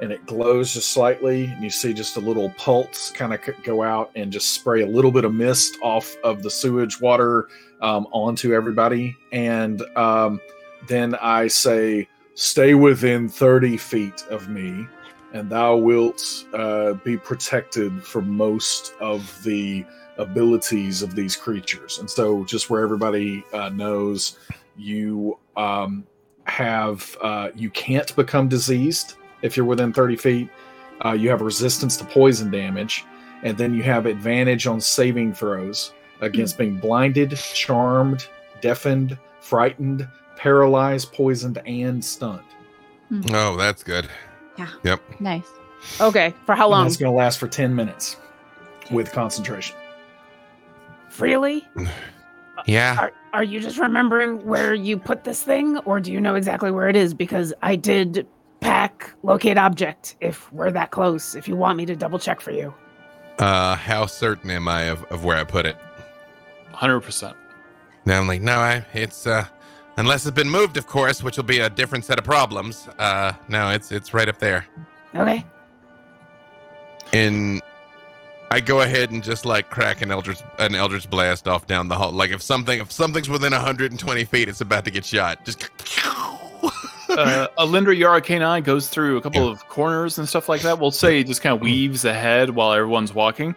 and it glows just slightly, and you see just a little pulse kind of go out and just spray a little bit of mist off of the sewage water um, onto everybody, and um, then I say, "Stay within thirty feet of me." And thou wilt uh, be protected from most of the abilities of these creatures. And so, just where everybody uh, knows, you um, have uh, you can't become diseased if you're within 30 feet. Uh, you have resistance to poison damage, and then you have advantage on saving throws against being blinded, charmed, deafened, frightened, paralyzed, poisoned, and stunned. Oh, that's good. Yeah. Yep. Nice. Okay. For how And long? that's going to last for 10 minutes with concentration. Freely? (sighs) Yeah. Are, are you just remembering where you put this thing, or do you know exactly where it is? Because I did pack locate object if we're that close, if you want me to double check for you. Uh, how certain am I of, of where I put it? 100%. Now I'm like, no, I it's uh unless it's been moved, of course, which will be a different set of problems. Uh no, it's it's right up there. Okay. And I go ahead and just like crack an eldritch an eldritch blast off down the hall. Like if something if something's within 120 feet, it's about to get shot. Just (laughs) uh, Alindra, arcane eye goes through a couple of corners and stuff like that. We'll say just kind of weaves ahead while everyone's walking.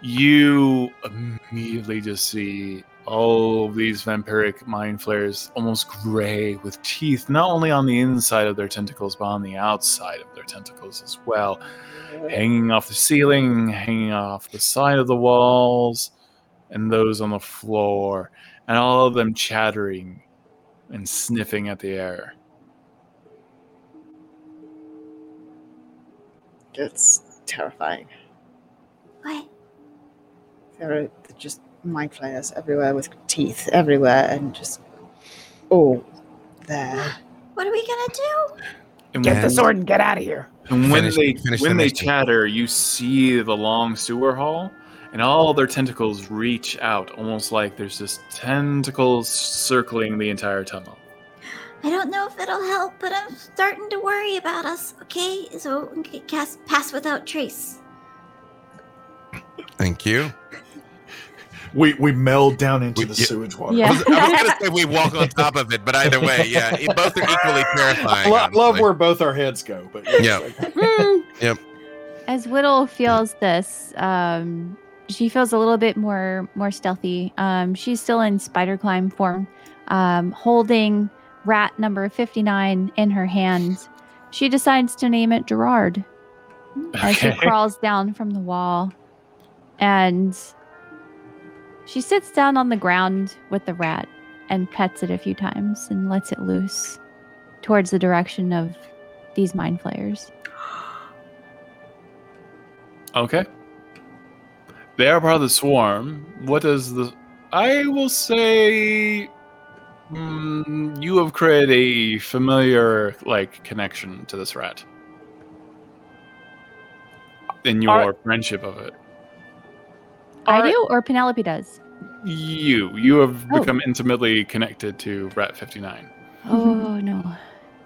You immediately just see all these vampiric mind flayers, almost gray, with teeth not only on the inside of their tentacles, but on the outside of their tentacles as well. Hanging off the ceiling, hanging off the side of the walls, and those on the floor, and all of them chattering and sniffing at the air. It's terrifying. What? There are just mind flayers everywhere with teeth everywhere and just oh there. What are we gonna do? And Get the sword and get out of here. And when Finish- they finish when the they chatter, you see the long sewer hall, and all their tentacles reach out, almost like there's just tentacles circling the entire tunnel. I don't know if it'll help, but I'm starting to worry about us. Okay, so okay, cast pass without trace. Thank you. We we meld down into We- the yeah. sewage water. Yeah. I was, I was gonna (laughs) say we walk on top of it, but either way, yeah, it- both are equally I (laughs) terrifying. lo- love where both our heads go, but Yeah. yep. As Whittle feels this, um, she feels a little bit more more stealthy. Um, she's still in spider climb form, um, holding rat number fifty nine in her hand. She decides to name it Gerard as she crawls down from the wall, and she sits down on the ground with the rat and pets it a few times and lets it loose towards the direction of these mind flayers. Okay. They are part of the swarm. What does the? I will say, mm, you have created a familiar like connection to this rat. In your Are- friendship of it. I do, or Penelope does. You you have Oh. become intimately connected to Rat 59. Oh no,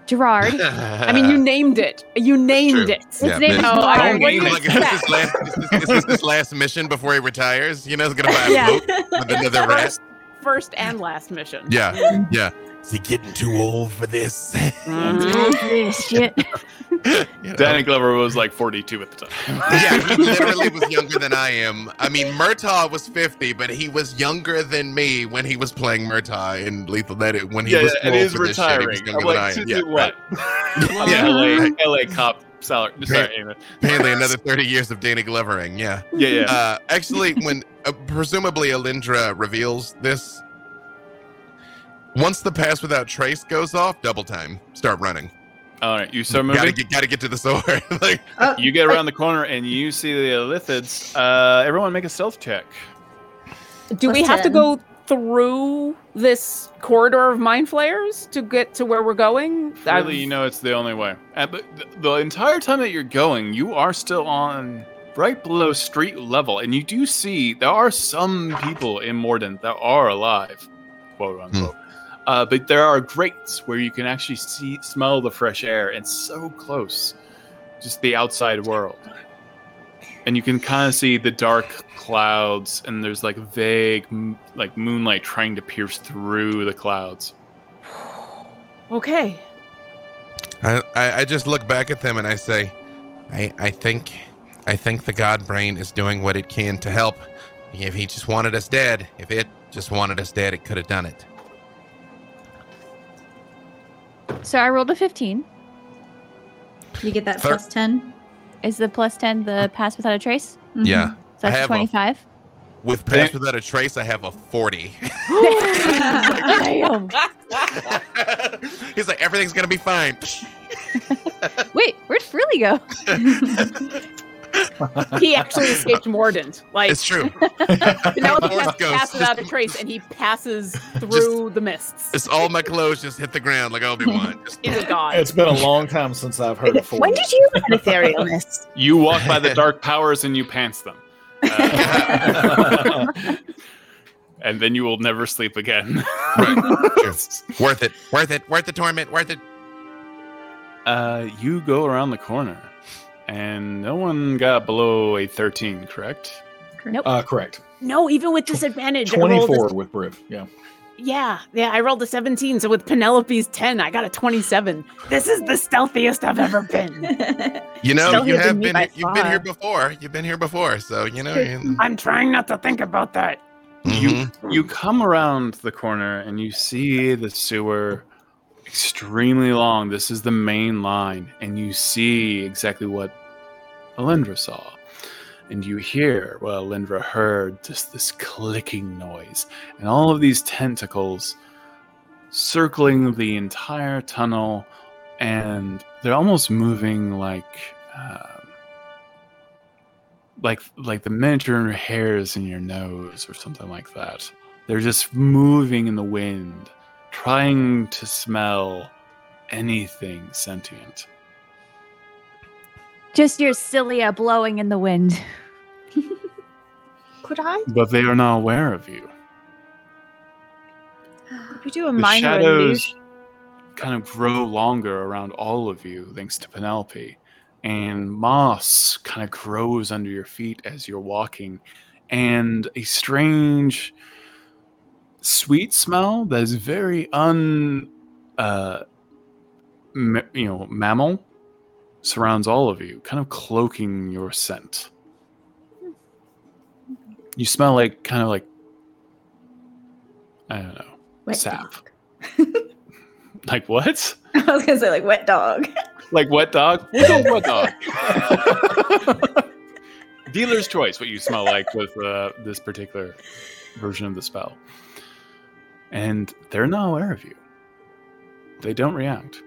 Gerard. (laughs) I mean, you named it. You named True. it. Yeah, name but- is I Gerard. don't what do you like, is this, his last, is, this, is this his last mission before he retires? You know, he's gonna buy a Yeah. boat with (laughs) another rat. First, first and last mission. Yeah, yeah. Is he getting too old for this? (laughs) Mhm. Shit. (laughs) Danny Glover was like 42 at the time. (laughs) yeah, he literally was younger than I am. I mean, Murtaugh was 50, but he was younger than me when he was playing Murtaugh in Lethal Dead. When he yeah, was yeah, and he's old for this shit, he was retiring. younger I'm than like, I am. Yeah, do what? (laughs) Yeah, LA. LA cop salary. Sorry, Apparently, another 30 years of Danny Glovering. Yeah. Yeah, yeah. Uh, actually, when uh, presumably Alindra reveals this, once the pass without trace goes off, double time, start running. All right, you start (laughs) moving. Gotta get, gotta get to the sword. (laughs) like, you get around the corner and you see the illithids. Uh, everyone make a stealth check. Do we Plus have to go through this corridor of mind flayers to get to where we're going? Really, I've- you know it's the only way. Uh, but the entire time that you're going, you are still on right below street level, and you do see there are some people in Mordent that are alive, quote unquote. Uh, but there are grates where you can actually see, smell the fresh air, and so close, just the outside world. And you can kind of see the dark clouds, and there's like vague, like moonlight trying to pierce through the clouds. Okay. I, I, I just look back at them and I say, I, I think, I think the God Brain is doing what it can to help. If he just wanted us dead, if it just wanted us dead, it could have done it. So I rolled a 15. You get that Thir- plus 10. Is the plus 10 the pass without a trace? Mm-hmm. Yeah. So that's I a have a- 25. With pass without a trace, I have a 40. Damn. (laughs) (laughs) He's like, everything's gonna be fine. Wait, where'd Frilly go? (laughs) (laughs) He actually escaped Mordent. Like It's true. (laughs) Penelope Force has ghost. passed without a trace, and he passes (laughs) through the mists. It's all my clothes just hit the ground like Obi Wan. He's a god. It's been a long time since I've heard of When did you learn etherealness? You walk by the dark powers and you pants them. Uh, and then you will never sleep again. worth it. Worth it. Worth the torment. Worth it. Uh, you go around the corner, and no one got below a 13, correct? Nope. Uh, correct. No, even with disadvantage. I rolled a- 24 with Briv. Yeah. Yeah, yeah, I rolled a 17. So with Penelope's 10, I got a 27. This is the stealthiest I've ever been. (laughs) You know, Stealthier you have been you've been here before. You've been here before, so you know. you- (laughs) I'm trying not to think about that. You you come around the corner and you see the sewer extremely long. This is the main line, and you see exactly what Alindra saw. And you hear what Alindra heard, just this clicking noise. And all of these tentacles circling the entire tunnel, and they're almost moving like um, like like the miniature hairs in your nose or something like that. They're just moving in the wind, trying to smell anything sentient. Just your cilia blowing in the wind. Could I? But they are not aware of you. Could we do a The minor shadows illusion? kind of grow longer around all of you thanks to Penelope. And moss kind of grows under your feet as you're walking. And a strange sweet smell that is very un uh ma- you know mammal surrounds all of you, kind of cloaking your scent. You smell like kind of like I don't know. Wet sap. (laughs) like what? (laughs) I was gonna say like wet dog. Like wet dog? We'll go with wet dog. (laughs) Dealer's choice, what you smell like with uh, this particular version of the spell. And they're not aware of you. They don't react.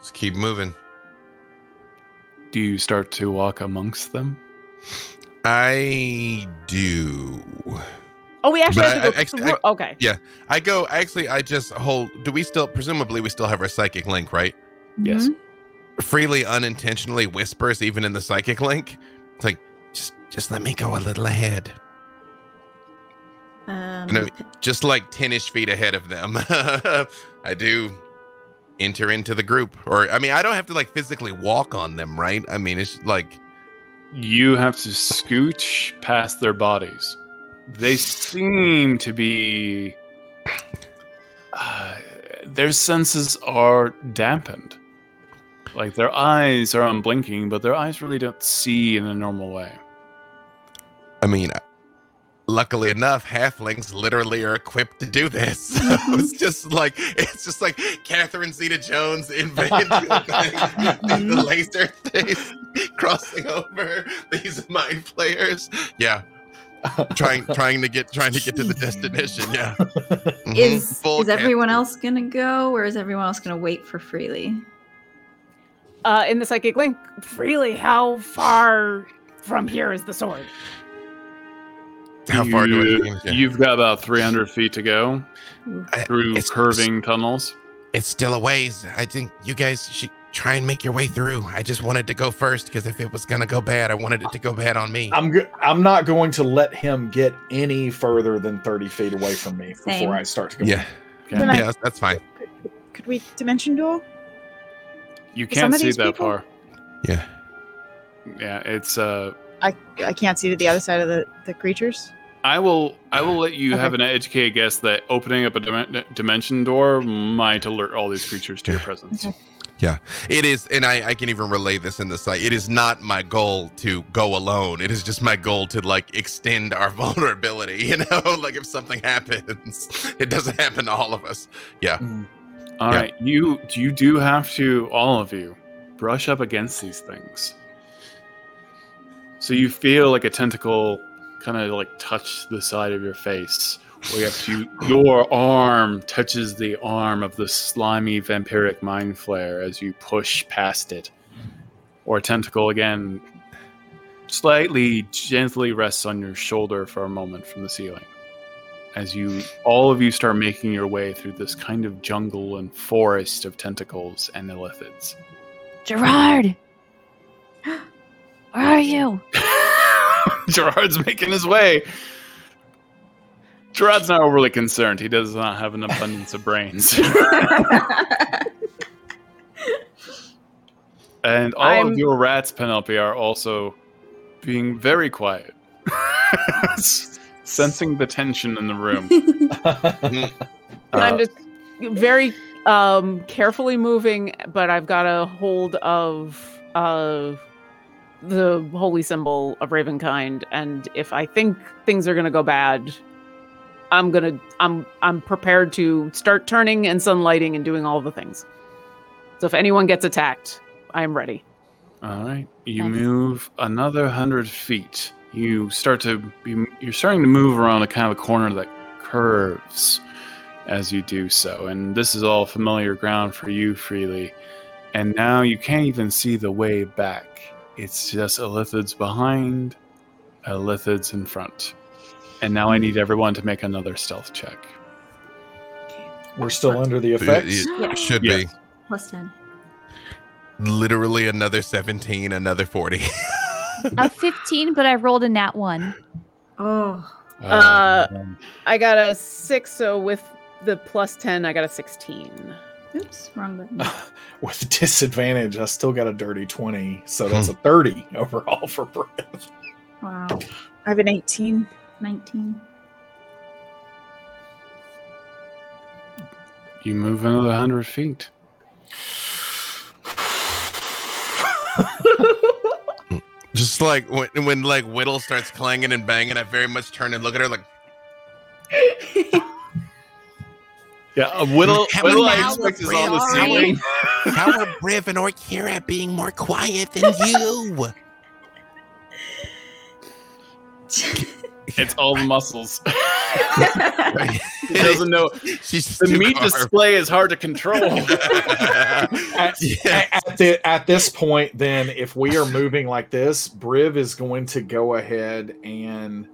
Just keep moving. Do you start to walk amongst them? I do. Oh, we actually have to I- go I- actually, I- okay. Yeah, I go. Actually, I just hold. Do we still? Presumably, we still have our psychic link, right? Yes. Mm-hmm. Freely, unintentionally whispers, even in the psychic link. It's like, just, just let me go a little ahead. Um, You know, just like ten-ish feet ahead of them. (laughs) I do enter into the group, or I mean, I don't have to like physically walk on them, right? I mean, it's like You have to scooch past their bodies. They seem to be. Uh, their senses are dampened. Like their eyes are unblinking, but their eyes really don't see in a normal way. I mean, luckily enough, halflings literally are equipped to do this. (laughs) So it's (laughs) just like it's just like Catherine Zeta Jones (laughs) in the laser thing crossing over these mind flayers. Yeah. trying trying to get trying to get to the destination. Yeah. Mhm. Is Full is Cat- everyone else gonna go, or is everyone else gonna wait for Freely? Uh, in the psychic link, Freely, how far from here is the sword? How far do I You- think? Yeah. You've got about 300 feet to go through it's- curving tunnels. It's still a ways. I think you guys should try and make your way through. I just wanted to go first because if it was gonna go bad, I wanted it to go bad on me. I'm go- I'm not going to let him get any further than 30 feet away from me Same. before I start to go. Yeah, Okay. I- yeah, that's- that's fine. Could we dimension door? You can't see that people- far. Yeah. Yeah, it's uh I I can't see to the other side of the, the creatures. I will I will let you Okay. have an educated guess that opening up a dim- dimension door might alert all these creatures to your presence. Okay. It is, and I, I can even relay this in the site. It is not my goal to go alone. It is just my goal to like extend our (laughs) vulnerability. You know, (laughs) like if something happens, (laughs) it doesn't happen to all of us. Yeah. Hmm. All Yeah. right, you you do have to all of you brush up against these things. So you feel like a tentacle kind of like touch the side of your face. Or you have to your arm touches the arm of the slimy vampiric mind flayer as you push past it. Or a tentacle again slightly gently rests on your shoulder for a moment from the ceiling as you all of you start making your way through this kind of jungle and forest of tentacles and illithids. Gerard! (gasps) Where are you? (laughs) (laughs) Gerard's making his way. Gerard's not overly concerned. He does not have an abundance of brains. (laughs) and all I'm- of your rats, Penelope, are also being very quiet. (laughs) Sensing the tension in the room. and I'm Uh, just very um carefully moving, but I've got a hold of uh the holy symbol of Ravenkind, and if I think things are gonna go bad, I'm gonna I'm I'm prepared to start turning and sunlighting and doing all the things. So if anyone gets attacked, I'm ready. All right. You Nice. move another hundred feet. You start to be. You're starting to move around a kind of a corner that curves as you do so, and this is all familiar ground for you, freely. And now you can't even see the way back. It's just illithids behind, illithids in front. And now I need everyone to make another stealth check. We're still under the effects. It should Yes. be Plus ten. literally another 17, another 40. A (laughs) 15, but I rolled a nat 1. Oh, Uh, I got a six, so with the plus ten, I got a sixteen. Oops, wrong button. (laughs) With disadvantage, I still got a dirty 20. So that's hmm. a 30 overall for Brett. Wow, I have an 18. nineteen. You move another hundred feet. Just like when, when like Whittle starts clanging and banging, I very much turn and look at her like, (laughs) Yeah, a whittle. How whittle are I now expect is afraid on the ceiling. how are Briv and Orkira being more quiet than you? (laughs) It's all the muscles. he doesn't know. (laughs) She's The meat carved. display is hard to control. (laughs) At, Yes. at, the, at this point, then, if we are moving like this, Briv is going to go ahead and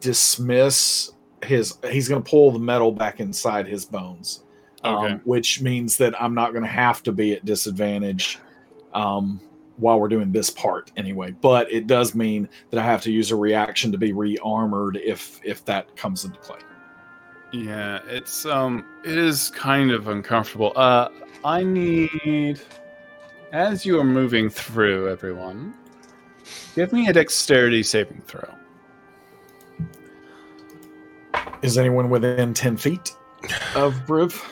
dismiss his. He's going to pull the metal back inside his bones, Okay. um, which means that I'm not going to have to be at disadvantage um, while we're doing this part anyway. But it does mean that I have to use a reaction to be re-armored if if that comes into play. yeah, it's um, it is kind of uncomfortable. Uh, I need, as you are moving through, everyone, give me a dexterity saving throw. Is anyone within ten feet of Briv?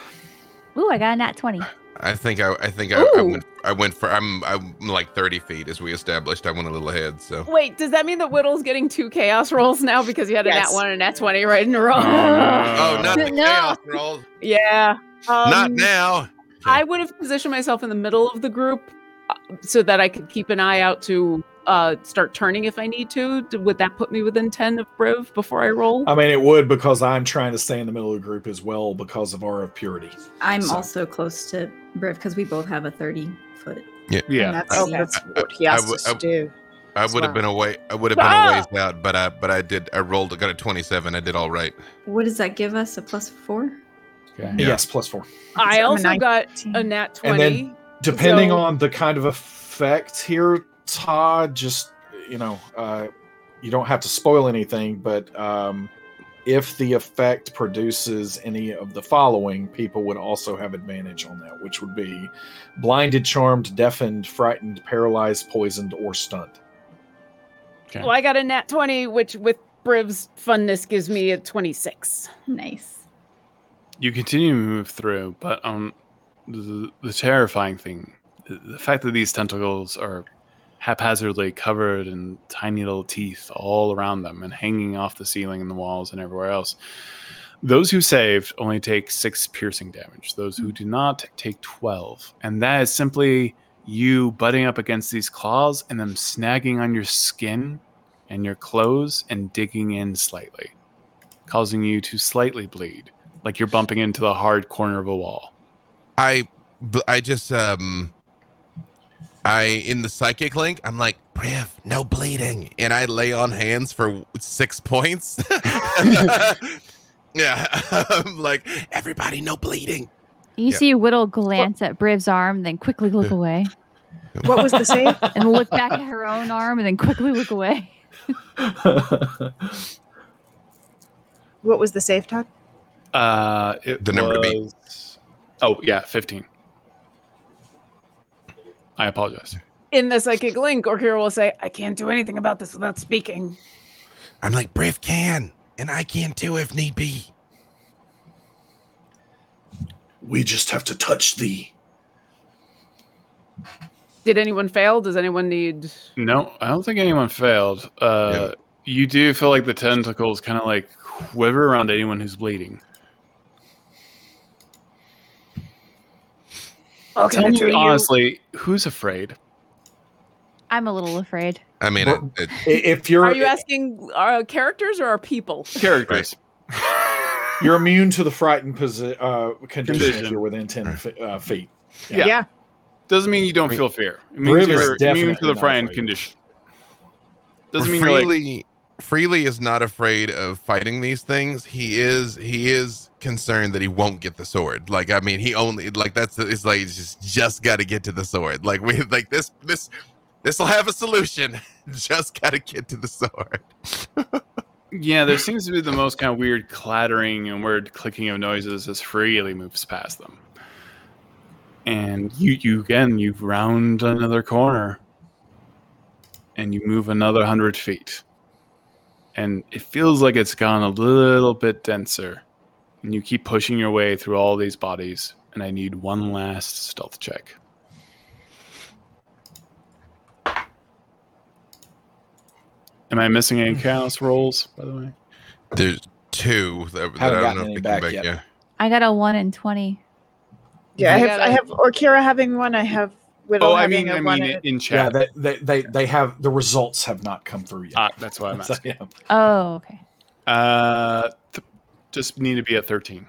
Ooh, I got a nat 20. I think I, I think I, I went I went for I'm I'm like 30 feet as we established. I went a little ahead, so Wait, does that mean that Whittle's getting two chaos rolls now because you had a Yes. nat one and a nat twenty right in a row? (laughs) oh, not (laughs) the No. chaos roll. yeah. Um, not now. I would have positioned myself in the middle of the group uh, so that I could keep an eye out to uh, start turning if I need to. Would that put me within 10 of Briv before I roll? I mean, it would because I'm trying to stay in the middle of the group as well because of our purity. I'm So- also close to Briv because we both have a 30 foot. Yeah. Yeah. that's, I- that's what he I asked w- us I- to do. I as would have well. been away. I would have been Ah! a ways out, but I but I did. I rolled. I got a 27. I did all right. What does that give us? A plus four? Okay. Yeah. Yes, plus four. I I'm a also got a nat twenty. And 20. then Depending So- on the kind of effect here, Todd, just you know, uh, you don't have to spoil anything, but um, if the effect produces any of the following, people would also have advantage on that, which would be blinded, charmed, deafened, frightened, paralyzed, poisoned, or stunned. Okay. well, I got a nat 20, which with Briv's funness gives me a 26. Nice. You continue to move through, but um, the, the terrifying thing, the, the fact that these tentacles are haphazardly covered in tiny little teeth all around them and hanging off the ceiling and the walls and everywhere else. Those who saved only take six piercing damage. Those who do not take 12. And that is simply you butting up against these claws and them snagging on your skin and your clothes and digging in slightly, causing you to slightly bleed, like you're bumping into the hard corner of a wall. I, I just um I in the psychic link. I'm like Briv, no bleeding, and I lay on hands for six points. (laughs) yeah, (laughs) I'm like everybody, no bleeding. You Yeah. see Whittle glance at Briv's arm, then quickly look away, What was the save? (laughs) and look back at her own arm, and then quickly look away. What was the save, Todd? Uh, it The number to beat. Oh yeah, fifteen. I apologize. In the psychic link, Orkira will say, I can't do anything about this without speaking. I'm like Briv can, and I can too if need be. We just have to touch thee. Did anyone fail? Does anyone need. No, I don't think anyone failed. Uh, You do feel like the tentacles kind of like quiver around anyone who's bleeding. Okay, Tell me you- honestly, who's afraid? I'm a little afraid. I mean, Well, it, it, if you're Are you asking our characters or our people? (laughs) Characters. you're immune to the frightened posi- uh, condition, if you're within ten fe- uh, feet. Yeah. Yeah. Doesn't mean you don't feel fear. It means you're immune to the not frightened afraid. condition. Doesn't mean you're like, freely freely is not afraid of fighting these things he is he is concerned that he won't get the sword like i mean he only like that's it's like just just got to get to the sword like we like this this this will have a solution (laughs) just got to get to the sword (laughs) yeah, there seems to be the most kind of weird clattering and weird clicking of noises as freely moves past them. And you, you again, you round another corner and you move another hundred feet. And it feels like it's gone a little bit denser. And you keep pushing your way through all these bodies. And I need one last stealth check. Am I missing any chaos rolls, by the way? there's two that, that i don't know if they back back yet. yeah I got a one in twenty. Yeah, I I have gotta- I have Orkira having one. I have Whittle Oh, I mean, I mean and- in Yeah, they, they, they, they have the results have not come through yet. Ah, that's why I'm (laughs) So, asking. yeah. Oh, okay. Uh, th- just need to be at 13.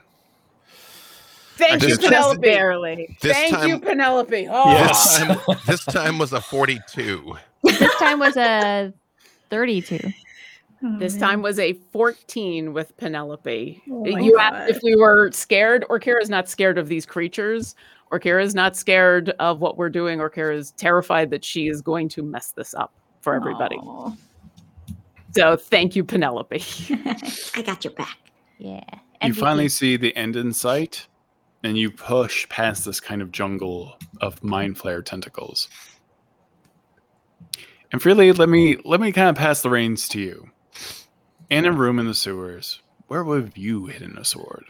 Thank Actually, you, it's Penelope. barely. this Thank time you, Penelope. Oh, Yes. this time this time was a 42 This time was a thirty-two. Oh, This man. time was a 14 with Penelope. Oh you God. asked if we were scared. Orkira is not scared of these creatures. Orkira is not scared of what we're doing. Orkira is terrified that she is going to mess this up for everybody. Aw. So thank you, Penelope. (laughs) (laughs) I got your back. Yeah. You finally see the end in sight, and you push past this kind of jungle of mind flayer tentacles. And freely, let me let me kind of pass the reins to you. In a room in the sewers, where would have you hidden a sword?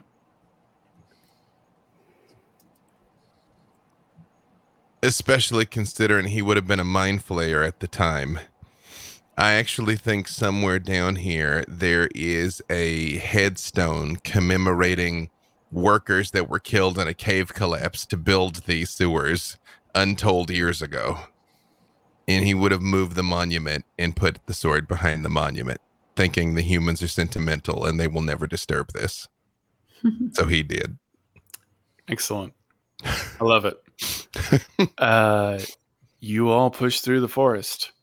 especially considering he would have been a mind flayer at the time. I actually think somewhere down here there is a headstone commemorating workers that were killed in a cave collapse to build these sewers untold years ago. And he would have moved the monument and put the sword behind the monument, thinking the humans are sentimental and they will never disturb this. (laughs) so he did. Excellent. I love it. (laughs) uh, you all push through the forest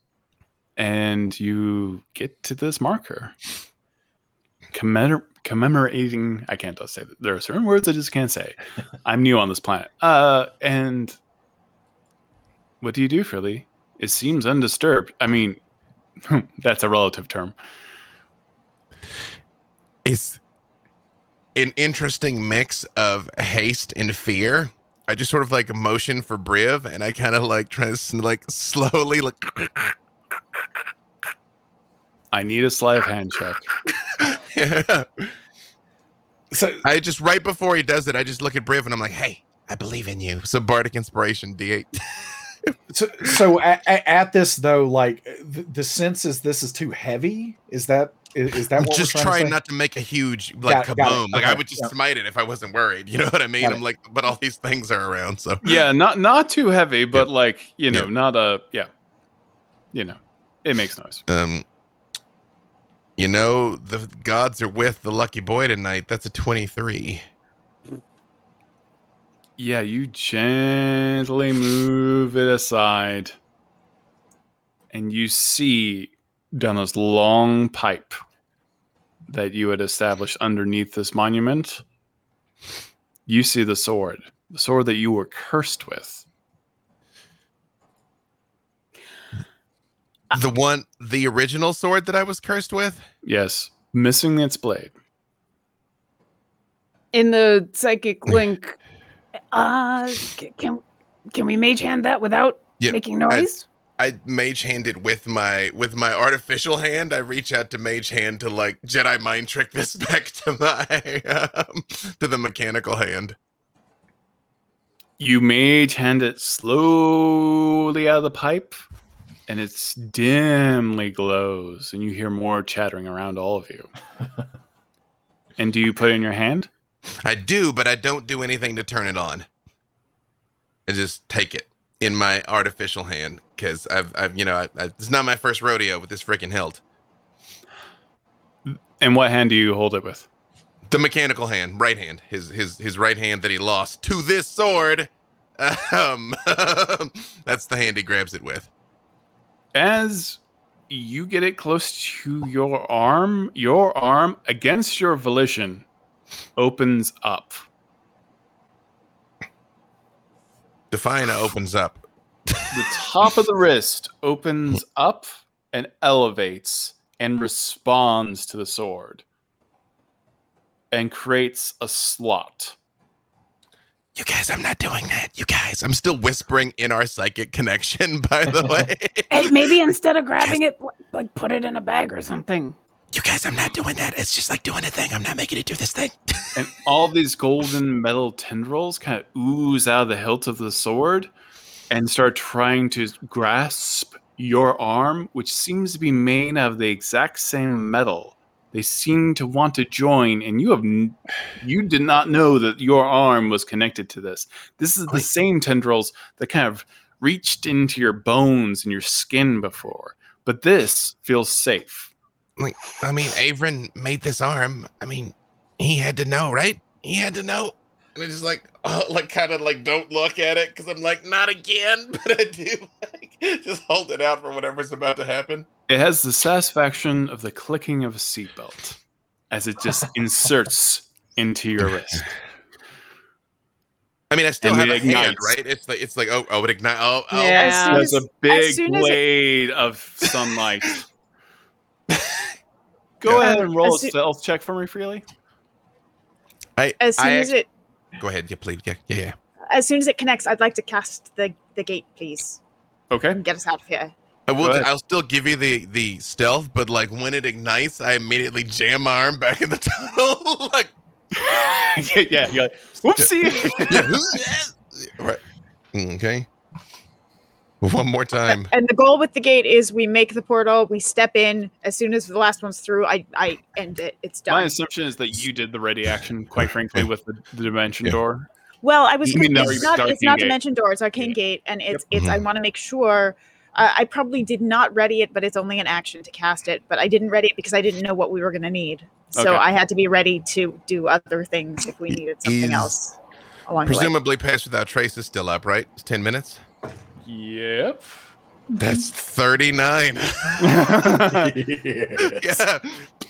and you get to this marker. Commemor- commemorating i can't say that. There are certain words i just can't say. (laughs) I'm new on this planet. Uh and what do you do Frilly? it seems undisturbed. I mean (laughs) that's a relative term. It's an interesting mix of haste and fear. I just sort of like motion for Briv and I kind of like try to like slowly like (laughs) i need a sleight of hand check (laughs) yeah. So I just right before he does it, I just look at Briv and I'm like, "Hey, I believe in you." So bardic inspiration D8. (laughs) So, so at, at this though, like the, the sense is this is too heavy. Is that is, is that I'm what just we're trying to say? not to make a huge like Got it, got it. kaboom. Like I would just yeah. smite it if I wasn't worried. You know what I mean? Got I'm it. like, but all these things are around, so yeah not not too heavy but like you know Yeah. not a yeah you know it makes noise um you know the gods are with the lucky boy tonight. That's a 23. Yeah, you gently move it aside, and you see down this long pipe that you had established underneath this monument. You see the sword, the sword that you were cursed with. The one the original sword that I was cursed with? Yes, missing its blade. In the psychic (laughs) link, uh, can can we mage hand that without Yeah, making I- noise? I mage hand it with my with my artificial hand. I reach out to mage hand to like Jedi mind trick this (laughs) back to my um, to the mechanical hand. You mage hand it slowly out of the pipe, and it's dimly glows, and you hear more chattering around all of you. (laughs) and do you put it in your hand? I do, but I don't do anything to turn it on. I just take it in my artificial hand because I've, I've, you know, I, I, it's not my first rodeo with this freaking hilt. And what hand do you hold it with? The mechanical hand, right hand, his his his right hand that he lost to this sword. (laughs) Um, (laughs) that's the hand he grabs it with. As you get it close to your arm, your arm, against your volition, opens up. Defina opens up. The top of the wrist opens up and elevates and responds to the sword and creates a slot. You guys, I'm not doing that. You guys, I'm still whispering in our psychic connection. (laughs) By the way, (laughs) Hey, maybe instead of grabbing it, like put it in a bag or something. you guys, I'm not doing that. It's just like doing a thing. I'm not making it do this thing. (laughs) and all these golden metal tendrils kind of ooze out of the hilt of the sword and start trying to grasp your arm, which seems to be made out of the exact same metal. They seem to want to join, and you have you did not know that your arm was connected to this. This is the same tendrils that kind of reached into your bones and your skin before, but this feels safe. like I mean, Avron made this arm. I mean, he had to know, right? He had to know. And I just like, oh, (laughs) like kind of like don't look at it because I'm like, not again. (laughs) But I do like just hold it out for whatever's about to happen. It has the satisfaction of the clicking of a seatbelt as it just (laughs) inserts into your wrist. I mean, I still And have it a hand, right? It's like it's like oh, oh, it ignite. Oh, oh. Yeah. soon There's as- a big as soon as it- blade of sunlight. (laughs) Go Yeah. ahead and roll a As soo- stealth check for me, Freely. I, As soon I as it go ahead, yeah, please, yeah, yeah, yeah. as soon as it connects, I'd like to cast the the gate, please, Okay. and get us out of here. I will. I'll still give you the the stealth, but like when it ignites, I immediately jam my arm back in the (laughs) tunnel. (laughs) like, (laughs) yeah, yeah. You're like, Whoopsie. right. Okay. One more time. And the goal with the gate is we make the portal, we step in. As soon as the last one's through, I I end it. It's done. My assumption is that you did the ready action, quite frankly, with the, the dimension Yeah. door. Well, I was gonna, it's not it's Arcane not Gate. dimension door, it's arcane gate, and it's it's I Mhm. want to make sure. Uh, I probably did not ready it, but it's only an action to cast it. But I didn't ready it because I didn't know what we were going to need, so Okay. I had to be ready to do other things if we needed something Is- else along the way. Presumably, Pass Without Trace is still up, right? It's 10 minutes? Yep. That's 39. (laughs) (laughs) yeah.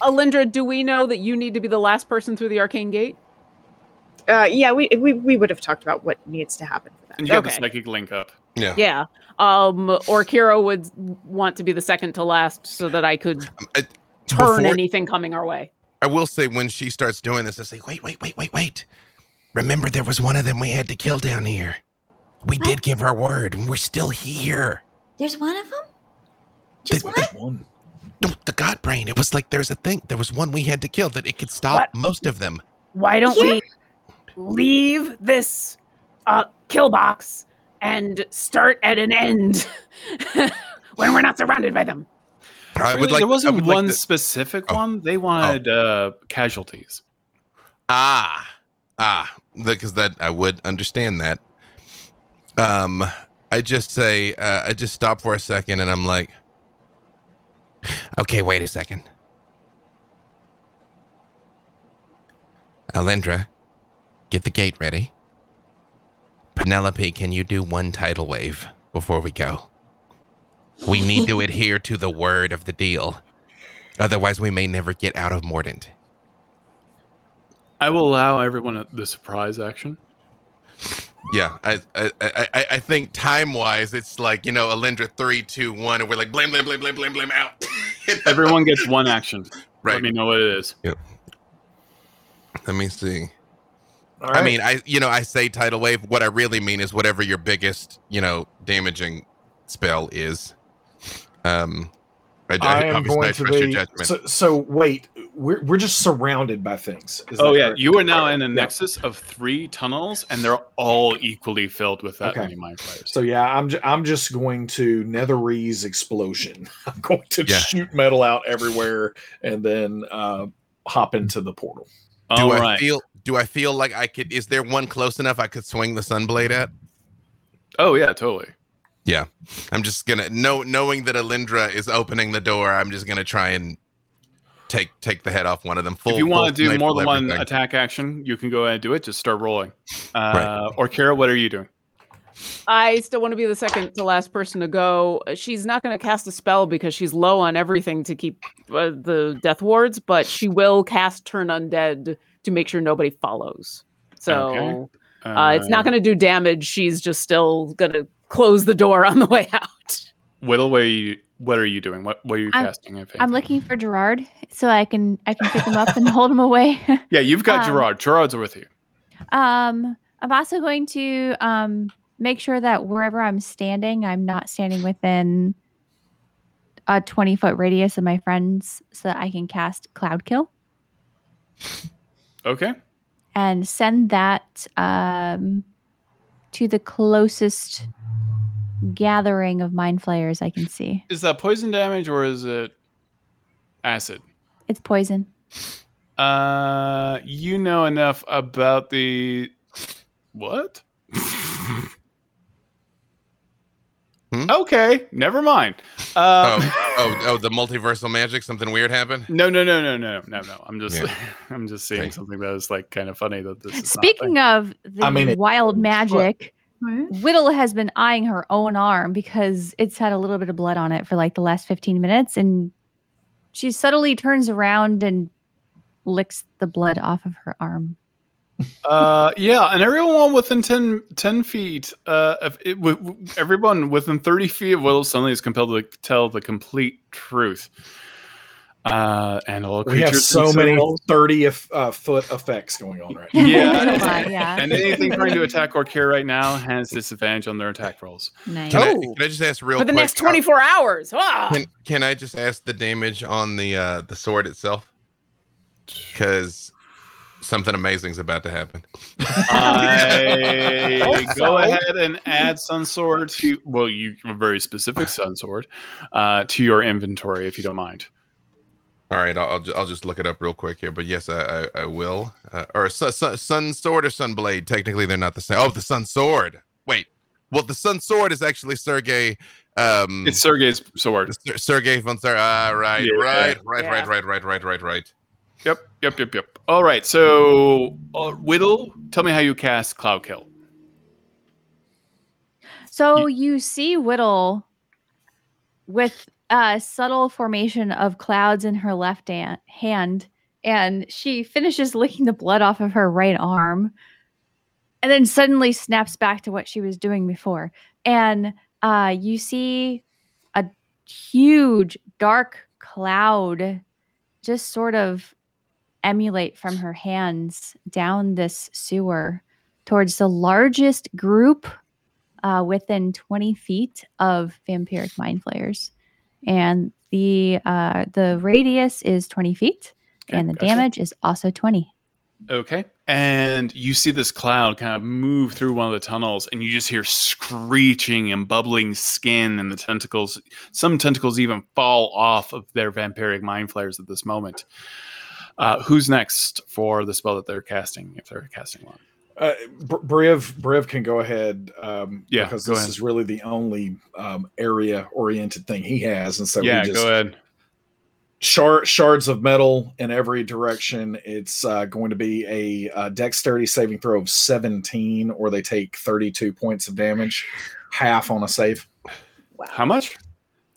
Alindra, do we know that you need to be the last person through the arcane gate? Uh, yeah, we, we we would have talked about what needs to happen for that. And you got the Okay. psychic link up. Yeah. Yeah. Um, Orkira would want to be the second to last so that I could I, turn before- anything coming our way. I will say when she starts doing this, I say, wait, wait, wait, wait, wait. Remember, there was one of them we had to kill down here. We did give our word, and we're still here. There's one of them. Just The- one. One. No, the God Brain. It was like there's a thing. There was one we had to kill that it could stop What? most of them. Why don't we leave this uh, kill box and start at an end (laughs) when we're not surrounded by them? I would like. there wasn't would like one specific Oh. one. They wanted uh, casualties. Ah, ah, because that I would understand that. Um, I just say, uh, I just stop for a second, and I'm like, okay, wait a second, Alindra, get the gate ready. Penelope, can you do one tidal wave before we go? We need to (laughs) adhere to the word of the deal. Otherwise, we may never get out of Mordent. I will allow everyone the surprise action. Yeah, I I, I, I- I think time wise, it's like you know, Alindra three, two, one, and we're like blame, blame, blame, blame, blame, blame out. (laughs) Everyone gets one action. right. Let me know what it is. Yep. Let me see. All I mean, I you know, I say tidal wave. What I really mean is whatever your biggest you know damaging spell is. Um, I, I am going to trust be. So, so wait, we're we're just surrounded by things. Is Oh yeah, correct? you are now in a Yeah. nexus of three tunnels, and they're all equally filled with that Okay. many mind flayers. So yeah, I'm ju- I'm just going to Netherese explosion. (laughs) I'm going to Yeah. shoot metal out everywhere and then uh, hop into the portal. do All I right. feel? Do I feel like I could? Is there one close enough I could swing the sunblade at? Oh yeah, totally. Yeah, I'm just gonna know knowing that Alindra is opening the door. I'm just gonna try and take take the head off one of them. Full, if you want to do more full than one attack action, you can go ahead and do it. Just start rolling. Uh, Orkira, what are you doing? I still want to be the second to last person to go. She's not going to cast a spell because she's low on everything to keep uh, the death wards, but she will cast Turn Undead to make sure nobody follows. So uh, it's not going to do damage. She's just still going to close the door on the way (laughs) out. Whittle, what are you? What are you doing? What What are you I'm- casting? I think. I'm looking for Gerard so I can I can pick him up and (laughs) hold him away. yeah, you've got um, Gerard. Gerard's with you. Um, I'm also going to um make sure that wherever I'm standing, I'm not standing within a 20 foot radius of my friends, so that I can cast Cloud Kill Okay. and send that um to the closest gathering of mind flayers I can see. Is that poison damage or is it acid? It's poison. Uh, you know enough about the what? (laughs) Hmm? Okay, never mind. oh, Um, oh, oh, the multiversal magic. Something weird happened. no, no, no, no, no, no, no. I'm just, Yeah. (laughs) I'm just seeing Okay. something that is like kind of funny that this. Is not Speaking of the I mean, it- wild magic, What? Whittle has been eyeing her own arm because it's had a little bit of blood on it for like the last 15 minutes. And she subtly turns around and licks the blood off of her arm. Uh, yeah, and everyone within 10, 10 feet, uh, if it, w- w- everyone within 30 feet of Will suddenly is compelled to tell the complete truth. Uh, and all We have so many thirty if, uh, foot effects going on right now. Yeah. (laughs) Yeah. and anything trying to attack or care right now has disadvantage on their attack rolls. Nice. Can, I, Oh. can I just ask real For the quick? next 24 hours. Ah! Can, can I just ask the damage on the uh, the sword itself? Because Something amazing's about to happen. I (laughs) go ahead and add Sun Sword to well, you a very specific Sun Sword uh, to your inventory if you don't mind. All right, I'll I'll, I'll just look it up real quick here, but yes, I I, I will. Uh, or sun, sun, sun sword or sun blade? Technically, they're not the same. Oh, the sun sword. Wait, well, the sun sword is actually Sergey. Um, It's Sergey's sword. Ser- Sergey von Sar. Ah, right, Yeah. right, right, Yeah. right, right, right, right, right, right. Yep, yep, yep, yep. All right, so uh, Whittle, tell me how you cast Cloud Kill. So you see Whittle with a subtle formation of clouds in her left hand, and she finishes (laughs) licking the blood off of her right arm, and then suddenly snaps back to what she was doing before. And uh, you see a huge dark cloud just sort of emulate from her hands down this sewer towards the largest group uh, within 20 feet of vampiric mind flayers and the uh, the radius is 20 feet Okay, and the gotcha. damage is also 20 Okay. And you see this cloud kind of move through one of the tunnels, and you just hear screeching and bubbling skin, and the tentacles, some tentacles even fall off of their vampiric mind flayers at this moment. Uh, who's next for the spell that they're casting, if they're casting one? Uh, Briv, Briv can go ahead. Um, Yeah, because go this ahead. is really the only um, area-oriented thing he has, and so yeah, we just go ahead. shard, shards of metal in every direction. It's uh, going to be a, uh dexterity saving throw of 17, or they take 32 points of damage, half on a save. How much?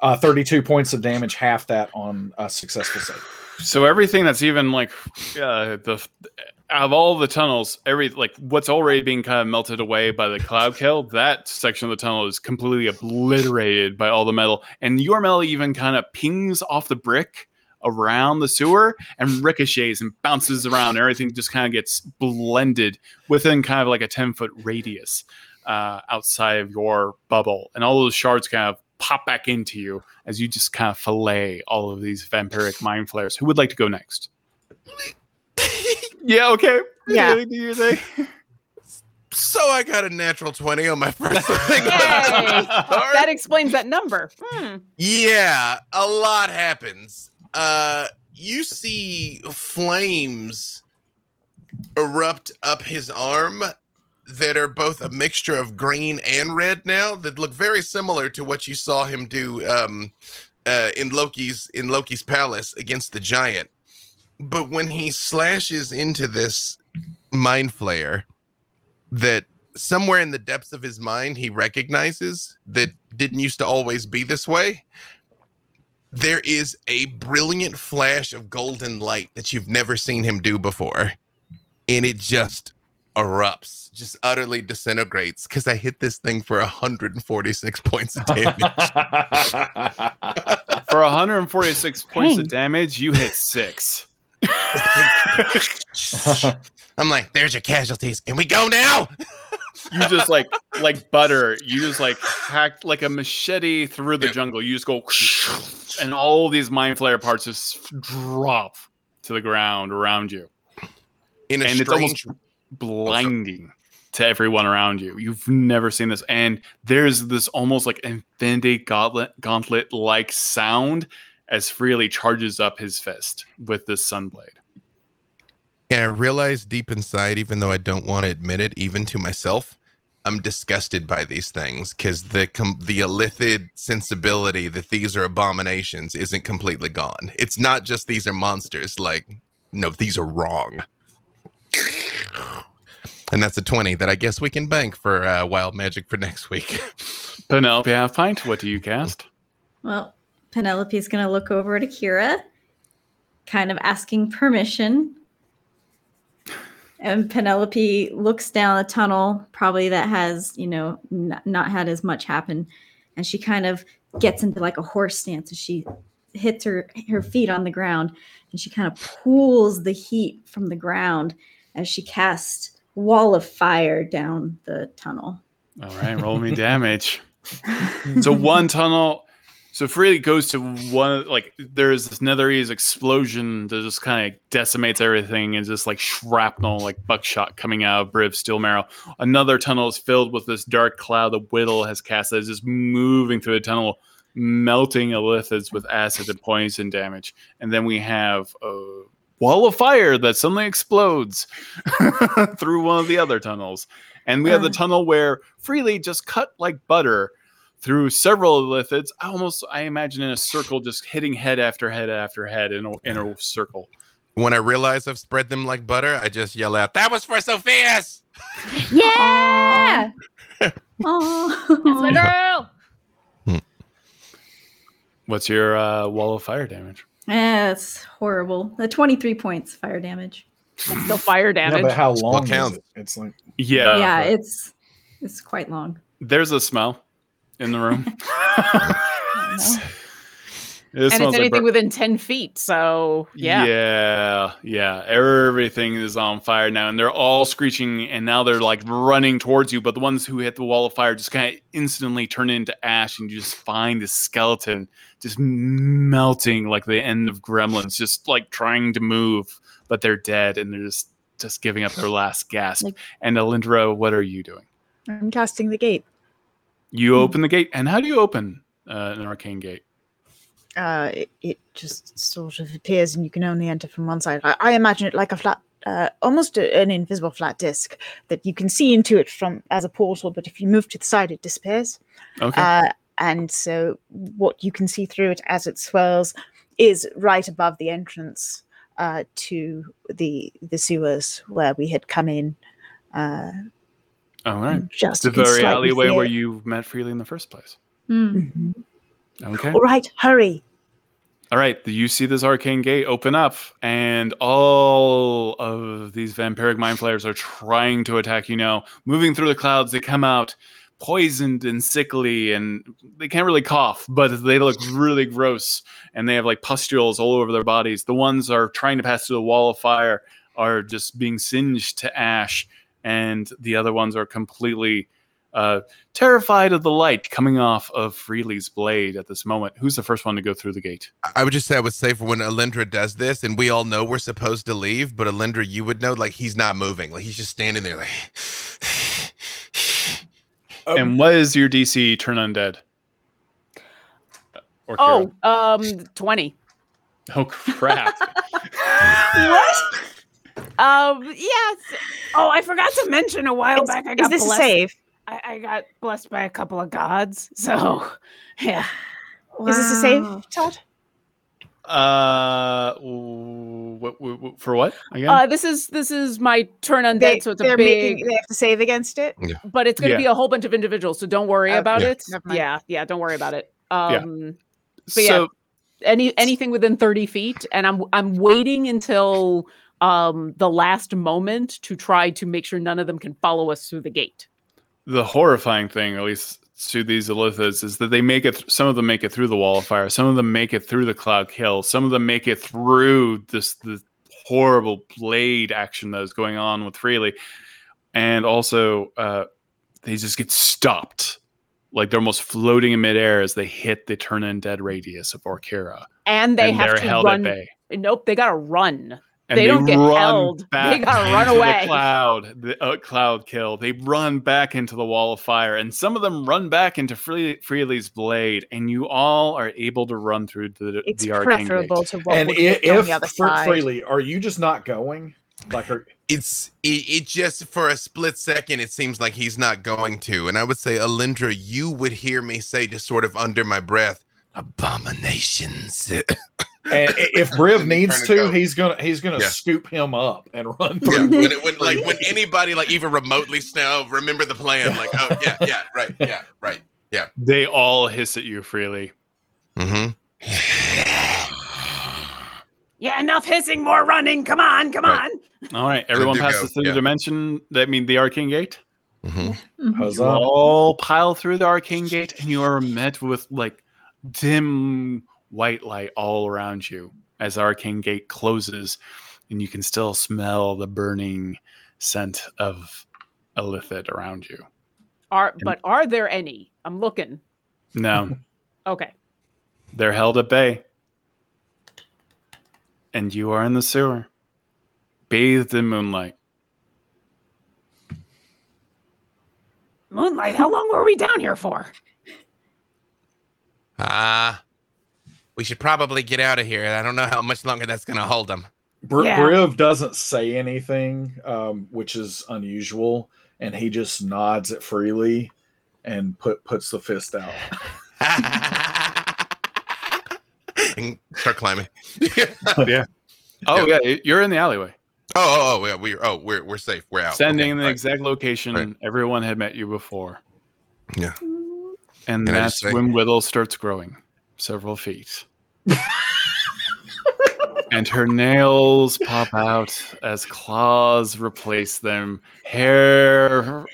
Uh, 32 points of damage, half that on a successful save. So everything that's even like uh, the out of all the tunnels, every like what's already being kind of melted away by the cloud (laughs) kill, that section of the tunnel is completely obliterated by all the metal, and your metal even kind of pings off the brick around the sewer and ricochets and bounces around. Everything just kind of gets blended within kind of like a ten foot radius uh, outside of your bubble, and all those shards kind of pop back into you as you just kind of fillet all of these vampiric (sighs) mind flayers. Who would like to go next? (laughs) yeah, okay. Yeah. Do your thing. So I got a natural twenty on my first (laughs) thing. That explains that number. Hmm. Yeah, a lot happens. Uh you see flames erupt up his arm that are both a mixture of green and red now that look very similar to what you saw him do um uh in Loki's in Loki's palace against the giant. But when he slashes into this mind flayer that somewhere in the depths of his mind he recognizes that didn't used to always be this way there is a brilliant flash of golden light that you've never seen him do before and it just erupts just utterly disintegrates because i hit this thing for 146 points of damage (laughs) For 146 points of damage, you hit six. (laughs) i'm like there's your casualties can we go now You just like like (laughs) butter. You just like hack like a machete through the jungle. You just go, and all these mind flayer parts just drop to the ground around you. in a and it's almost strange blinding to everyone around you. You've never seen this, and there's this almost like infinity gauntlet gauntlet like sound as Freely charges up his fist with this sunblade. And I realize deep inside, even though I don't want to admit it, even to myself, I'm disgusted by these things because the com- the illithid sensibility that these are abominations isn't completely gone. It's not just these are monsters. Like, no, these are wrong. And that's a 20 that I guess we can bank for uh, wild magic for next week. (laughs) Penelope Halfpint, what do you cast? Well, Penelope's going to look over at Akira, kind of asking permission. And Penelope looks down the tunnel, probably that has, you know, n- not had as much happen. And she kind of gets into like a horse stance as she hits her, her feet on the ground. And she kind of pulls the heat from the ground as she casts wall of fire down the tunnel. All right, roll me (laughs) damage. (laughs) So one tunnel So Freely goes to one like there's this Netherese explosion that just kind of decimates everything and just like shrapnel, like buckshot coming out of Briv Steel Marrow. Another tunnel is filled with this dark cloud that Whittle has cast that is just moving through the tunnel, melting illithids with acid and poison damage. And then we have a wall of fire that suddenly explodes (laughs) through one of the other tunnels. And we have the Uh. tunnel where Freely just cut like butter through several illithids. I almost I imagine in a circle, just hitting head after head after head in a, in a circle. When I realize I've spread them like butter, I just yell out, "That was for Sophia's!" (laughs) Yeah. (laughs) Oh, That's my girl. What's your uh, wall of fire damage? That's horrible. The 23 points fire damage. That's still fire Yeah, damage. but how Still long is it? It's like Yeah, yeah, it's it's quite long. there's a smell in the room. (laughs) It and it's like anything bur- within 10 feet. So, yeah. yeah, yeah. Everything is on fire now, and they're all screeching, and now they're like running towards you. But the ones who hit the wall of fire just kind of instantly turn into ash, and you just find the skeleton just melting like the end of Gremlins, just like trying to move, but they're dead, and they're just just giving up their last gasp. Like- and Alindra, what are you doing? I'm casting the gate. You open the gate, and how do you open uh, an arcane gate? Uh, it, it just sort of appears, and you can only enter from one side. I, I imagine it like a flat, uh, almost a, an invisible flat disc that you can see into it from as a portal. But if you move to the side, it disappears. Okay. Uh, and so what you can see through it as it swirls is right above the entrance uh, to the the sewers where we had come in. Uh, All right. just the very alleyway where you met Freely in the first place. Hmm. Okay. All right, hurry. All right. You see this arcane gate open up, and all of these vampiric mind flayers are trying to attack you now. Moving through the clouds, they come out poisoned and sickly, and they can't really cough, but they look really gross, and they have like pustules all over their bodies. The ones are trying to pass through the wall of fire are just being singed to ash, and the other ones are completely uh, terrified of the light coming off of Freely's blade at this moment. Who's the first one to go through the gate? I would just say I would say for when Alindra does this, and we all know we're supposed to leave, but Alindra, you would know like he's not moving, like he's just standing there, like. (sighs) Um, and what is your DC turn undead? Or Oh, um, 20. Oh crap! (laughs) what? Um, yes. Oh, I forgot to mention a while Is, back. I is this a blessed. save? I, I got blessed by a couple of gods. So, (laughs) yeah. Is this a save, Todd? uh, what, what, what- for what again? Uh, this is this is my turn undead, They, so it's a they're big, making. They have to save against it. yeah. but it's going to Yeah. be a whole bunch of individuals. So don't worry Okay, about Yeah. it. Yeah, yeah, don't worry about it. Yeah. Um, but yeah, so any anything within 30 feet and i'm i'm waiting until um the last moment to try to make sure none of them can follow us through the gate the horrifying thing, at least to these illithids, is that they make it. Some of them make it through the wall of fire. Some of them make it through the cloud kill. Some of them make it through this the horrible blade action that is going on with Freely, and also uh, they just get stopped. Like they're almost floating in midair as they hit the turn undead radius of Orkira. and they and have to held run at bay. nope they gotta run And They don't get run held. They gotta run away. The cloud, the uh, cloud kill. They run back into the wall of fire, and some of them run back into Free- Freely's blade. And you all are able to run through the It's the arcane preferable gate. to what and would i- be on if the other for side. freely, are you just not going? Like, are, It's it, it just for a split second, it seems like he's not going to. And I would say, Alindra, you would hear me say, just sort of under my breath, abominations. and if (laughs) Briv needs Turn to, he's gonna he's gonna Yeah. scoop him up and run yeah, through. when, it, when like when anybody like even remotely snow, remember the plan. Like, oh yeah, (laughs) yeah, right, yeah, right. yeah. They all hiss at you, Freely. Mm-hmm. yeah enough hissing more running come on come Right. on All right, everyone passes go, through the dimension. That means the arcane gate. Mm-hmm. Huzzah. You all pile through the arcane gate, and you are met with like dim white light all around you as the arcane gate closes, and you can still smell the burning scent of illithid around you. are but are there any i'm looking No, (laughs) okay They're held at bay. And you are in the sewer, bathed in moonlight. Moonlight, how long were we down here for? Ah, we should probably get out of here. I don't know how much longer that's going to hold them. Br- Yeah. Briv doesn't say anything, um, which is unusual, and he just nods at freely and put puts the fist out. (laughs) and start climbing. (laughs) yeah. Oh yeah, you're in the alleyway. Oh, oh, oh, yeah, we oh, we're we're safe. We're out. Standing Okay, in the right. exact location Right. everyone had met you before. Yeah. And Can that's say- when Whittle starts growing several feet. (laughs) and her nails pop out as claws replace them. Hair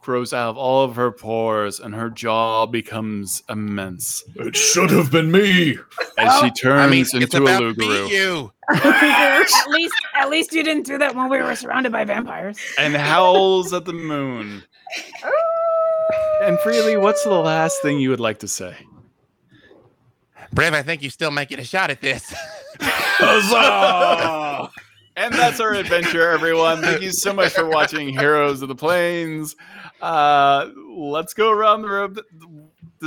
grows out of all of her pores, and her jaw becomes immense It should have been me. as she I turns mean, it's into a about to loup-garou be you. at least, at least you didn't do that when we were surrounded by vampires. and howls at the moon. (laughs) And freely, what's the last thing you would like to say? Briv, I think you still might get a shot at this. (laughs) Huzzah! And that's our adventure, everyone. Thank you so much for watching Heroes of the Plains. Uh, let's go around the road.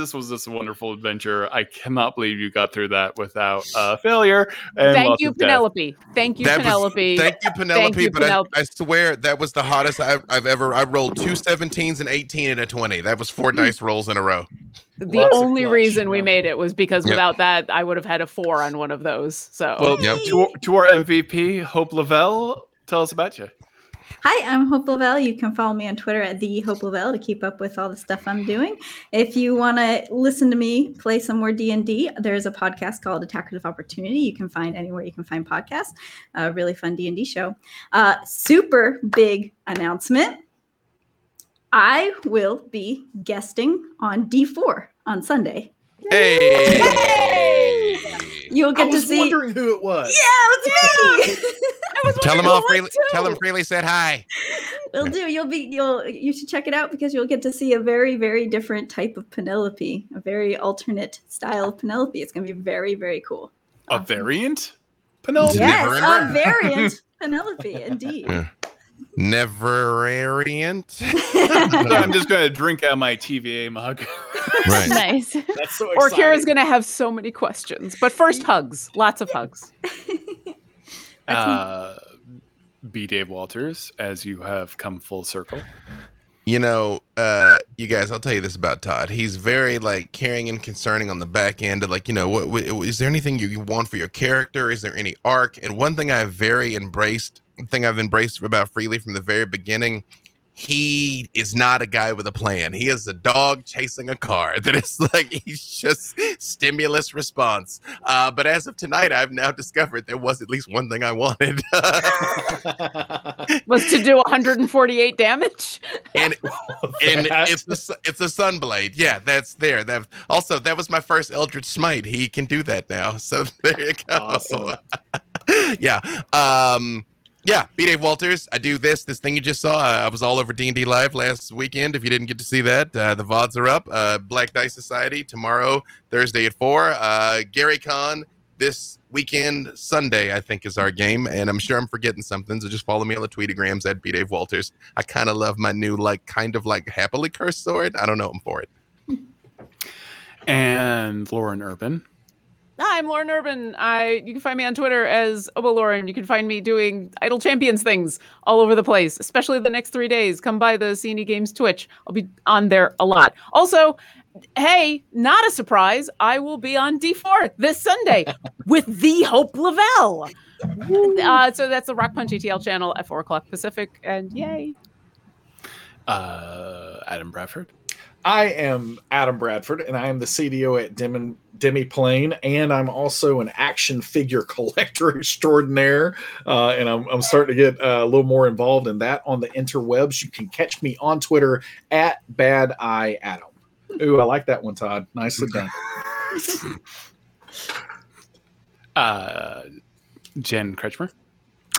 This was just a wonderful adventure. I cannot believe you got through that without uh, failure. And Thank you, of death. Penelope. Thank you, That was- Penelope. thank you, Penelope. you, but Penelope. I, I swear that was the hottest I've, I've ever. I rolled two 17s and 18 and a 20. That was four dice rolls in a row. the Lots only clutch, reason we made it was because Yep. without that, I would have had a four on one of those. So Well, Yep. to, to our MVP, Hope Lavelle, tell us about you. Hi, I'm Hope Lavelle. You can follow me on Twitter at the Hope Lavelle to keep up with all the stuff I'm doing. If you want to listen to me play some more D and D, there's a podcast called Attackers of Opportunity. You can find anywhere you can find podcasts. A really fun D and D show. Uh, super big announcement. I will be guesting on D4 on Sunday. Hey! You'll I get to was see. wondering who it was. Yeah, it's me. (laughs) Tell them all freely. Tell them freely said hi. Will do. You'll be you'll you should check it out because you'll get to see a very very different type of Penelope, a very alternate style of Penelope. It's going to be very very cool. A variant? Penelope? Yes, a variant Penelope, indeed. (laughs) Yeah. Neverariant. (laughs) I'm just going to drink out my TVA mug. right. (laughs) Nice. That's so or exciting. Kira's gonna have so many questions. But first, hugs. Lots of hugs. (laughs) Uh, B. Dave Walters, as you have come full circle. You know, uh, you guys, I'll tell you this about Todd. He's very like caring and concerning on the back end of like, you know, what, what is there anything you, you want for your character? Is there any arc? And one thing I've very embraced, thing I've embraced about Freely from the very beginning, he is not a guy with a plan. He is a dog chasing a car. (laughs) That is like he's just stimulus response. Uh, but as of tonight, I've now discovered there was at least one thing I wanted. (laughs) Was to do 148 damage. and (laughs) and it's the su- it's a sunblade. Yeah, that's there. That also that was my first Eldritch Smite. He can do that now. So there you go. Awesome. yeah. Um. Yeah, B. Dave Walters. I do this. This thing you just saw. I was all over D and D live last weekend. If you didn't get to see that, uh, the vods are up. Uh, Black Dice Society tomorrow, Thursday at four. Uh, Gary Con this weekend, Sunday, I think is our game, and I'm sure I'm forgetting something. So just follow me on the Tweetagrams at B. Dave Walters. I kind of love my new like kind of like happily cursed sword. I don't know I'm for it. And Lauren Urban. Hi, I'm Lauren Urban. I you can find me on Twitter as Obo Lauren. You can find me doing Idle Champions things all over the place, especially the next three days. Come by the CNE Games Twitch. I'll be on there a lot. Also, hey, not a surprise. I will be on D4 this Sunday (laughs) with the Hope Lavelle. Uh, so that's the Rock Punch ATL channel at four o'clock Pacific, and yay! Uh, Adam Bradford. I am Adam Bradford, and I am the CDO at Demi, Demiplane, and I'm also an action figure (laughs) collector extraordinaire. Uh, and I'm, I'm starting to get uh, a little more involved in that on the interwebs. You can catch me on Twitter at Bad Eye Adam. Ooh, I like that one, Todd. Nicely done. (laughs) Uh, Jen Kretchmer.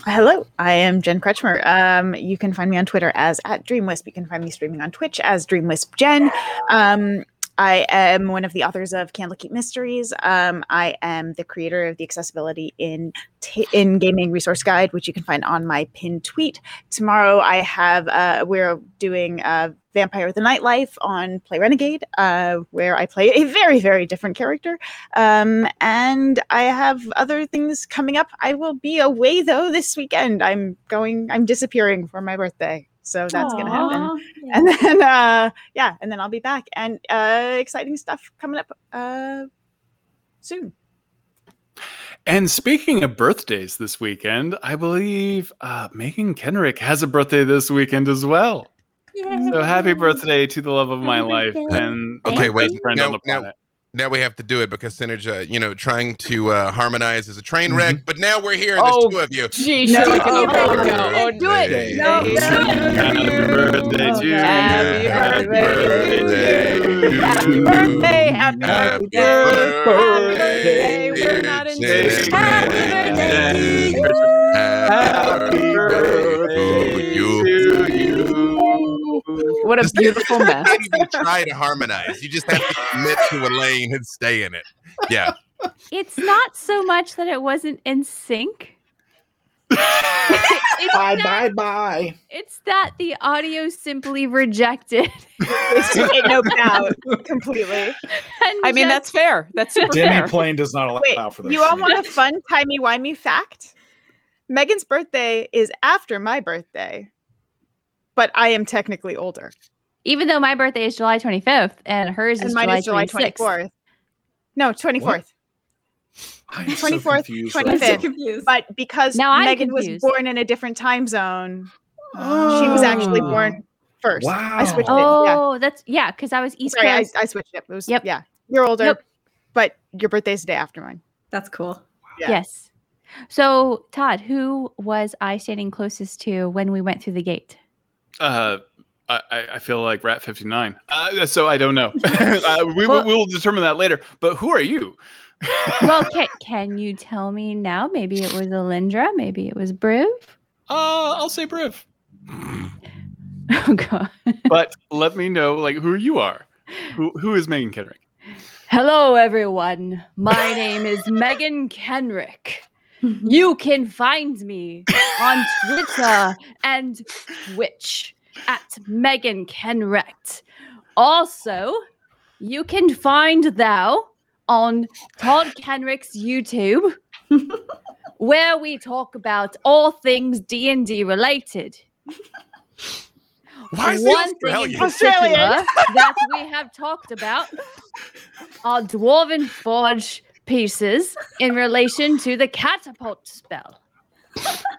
Hello, I am Jen Kretchmer. Um, you can find me on Twitter as at DreamWisp. You can find me streaming on Twitch as DreamWisp Jen. Um, I am one of the authors of Candlekeep Mysteries. Um, I am the creator of the accessibility in t- in gaming resource guide, which you can find on my pinned tweet. Tomorrow, I have uh, we're doing uh, Vampire the Nightlife on Play Renegade, uh, where I play a very very different character. Um, and I have other things coming up. I will be away though this weekend. I'm going. I'm disappearing for my birthday. So that's gonna happen Aw, and (laughs) then uh yeah and then i'll be back and uh exciting stuff coming up uh soon And speaking of birthdays this weekend, I believe uh, Megan Kenreck has a birthday this weekend as well. So happy birthday to the love of my life and Okay, wait. best friend Now, on the now, planet. now we have to do it because Synergy, you know, trying to uh, harmonize is a train wreck. But now we're here, and there's Oh, two of you. Gee, No, sure. oh, no, no. Oh, do it. No, no. Happy birthday to you. Happy Happy birthday birthday to you. happy birthday happy Happy birthday birthday, We're not in dear sync. Happy birthday to you. What a Just- beautiful (laughs) You mess. can't even try to harmonize. You just have to commit to a lane and stay in it. Yeah. It's not so much that it wasn't in sync. (laughs) it's, Bye that, bye bye. it's that the audio simply rejected. It's just- it noped out completely and I mean, just- that's fair. That's super Demi fair. plane does not allow wait for this. you all want a fun timey wimey fact megan's birthday is after my birthday but i am technically older even though my birthday is July 25th and hers and is mine July, is july 26th. 24th no 24th I'm so 24th, confused right 25th. now. confused. but because Now I'm megan was born in a different time zone she was actually Oh. born first i switched Wow. it yeah Oh, that's yeah, because I was East Sorry, I, Coast. I switched it. It was Yep. yeah. You're older, Yep. but your birthday's the day after mine. That's cool. yeah. Yes. So, Todd, who was I standing closest to when we went through the gate? Uh, I, I feel like Rat 59. Uh, so I don't know. (laughs) uh, we, will Well- we'll determine that later. But who are you? well, (laughs) can, can you tell me now? Maybe it was Alindra. Maybe it was Briv. Uh, I'll say Briv. (laughs) Oh, God. But let me know like who you are. Who who is Megan Kendrick? Hello, everyone. My name is Megan Kenreck. Mm-hmm. You can find me on Twitter and Twitch at Megan Kenreck. Also, you can find thou on Todd Kenreck's YouTube, (laughs) where we talk about all things D and D related. Why is he One thing in particular that we have talked about are dwarven forge pieces in relation to the catapult spell.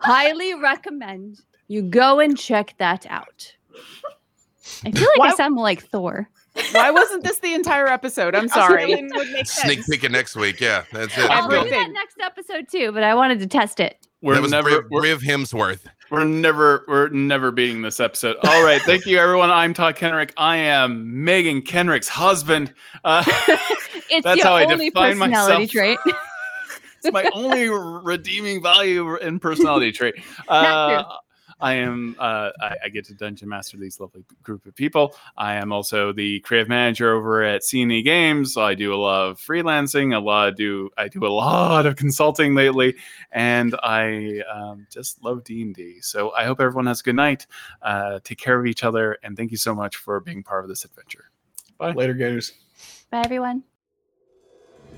Highly recommend you go and check that out. I feel like I Why- sound like Thor. Why wasn't this the entire episode? I'm (laughs) sorry. Australian would make Sneak sense. peek it next week. Yeah, that's it. I'll do that next episode too, but I wanted to test it. We're that was never Briv, we're, Briv Hemsworth. we're never we're never beating this episode. All right, thank you everyone. I'm Todd Kenreck. I am Megan Kenreck's husband. Uh, (laughs) It's That's your how I only define personality myself. trait. (laughs) it's my (laughs) only redeeming value and personality trait. (laughs) Uh, I am. Uh, I, I get to dungeon master these lovely group of people. I am also the creative manager over at CNE Games. So I do a lot of freelancing. A lot do. I do a lot of consulting lately, and I um, just love D and D. So I hope everyone has a good night. Uh, take care of each other, and thank you so much for being part of this adventure. Bye. Later, Gators. Bye, everyone.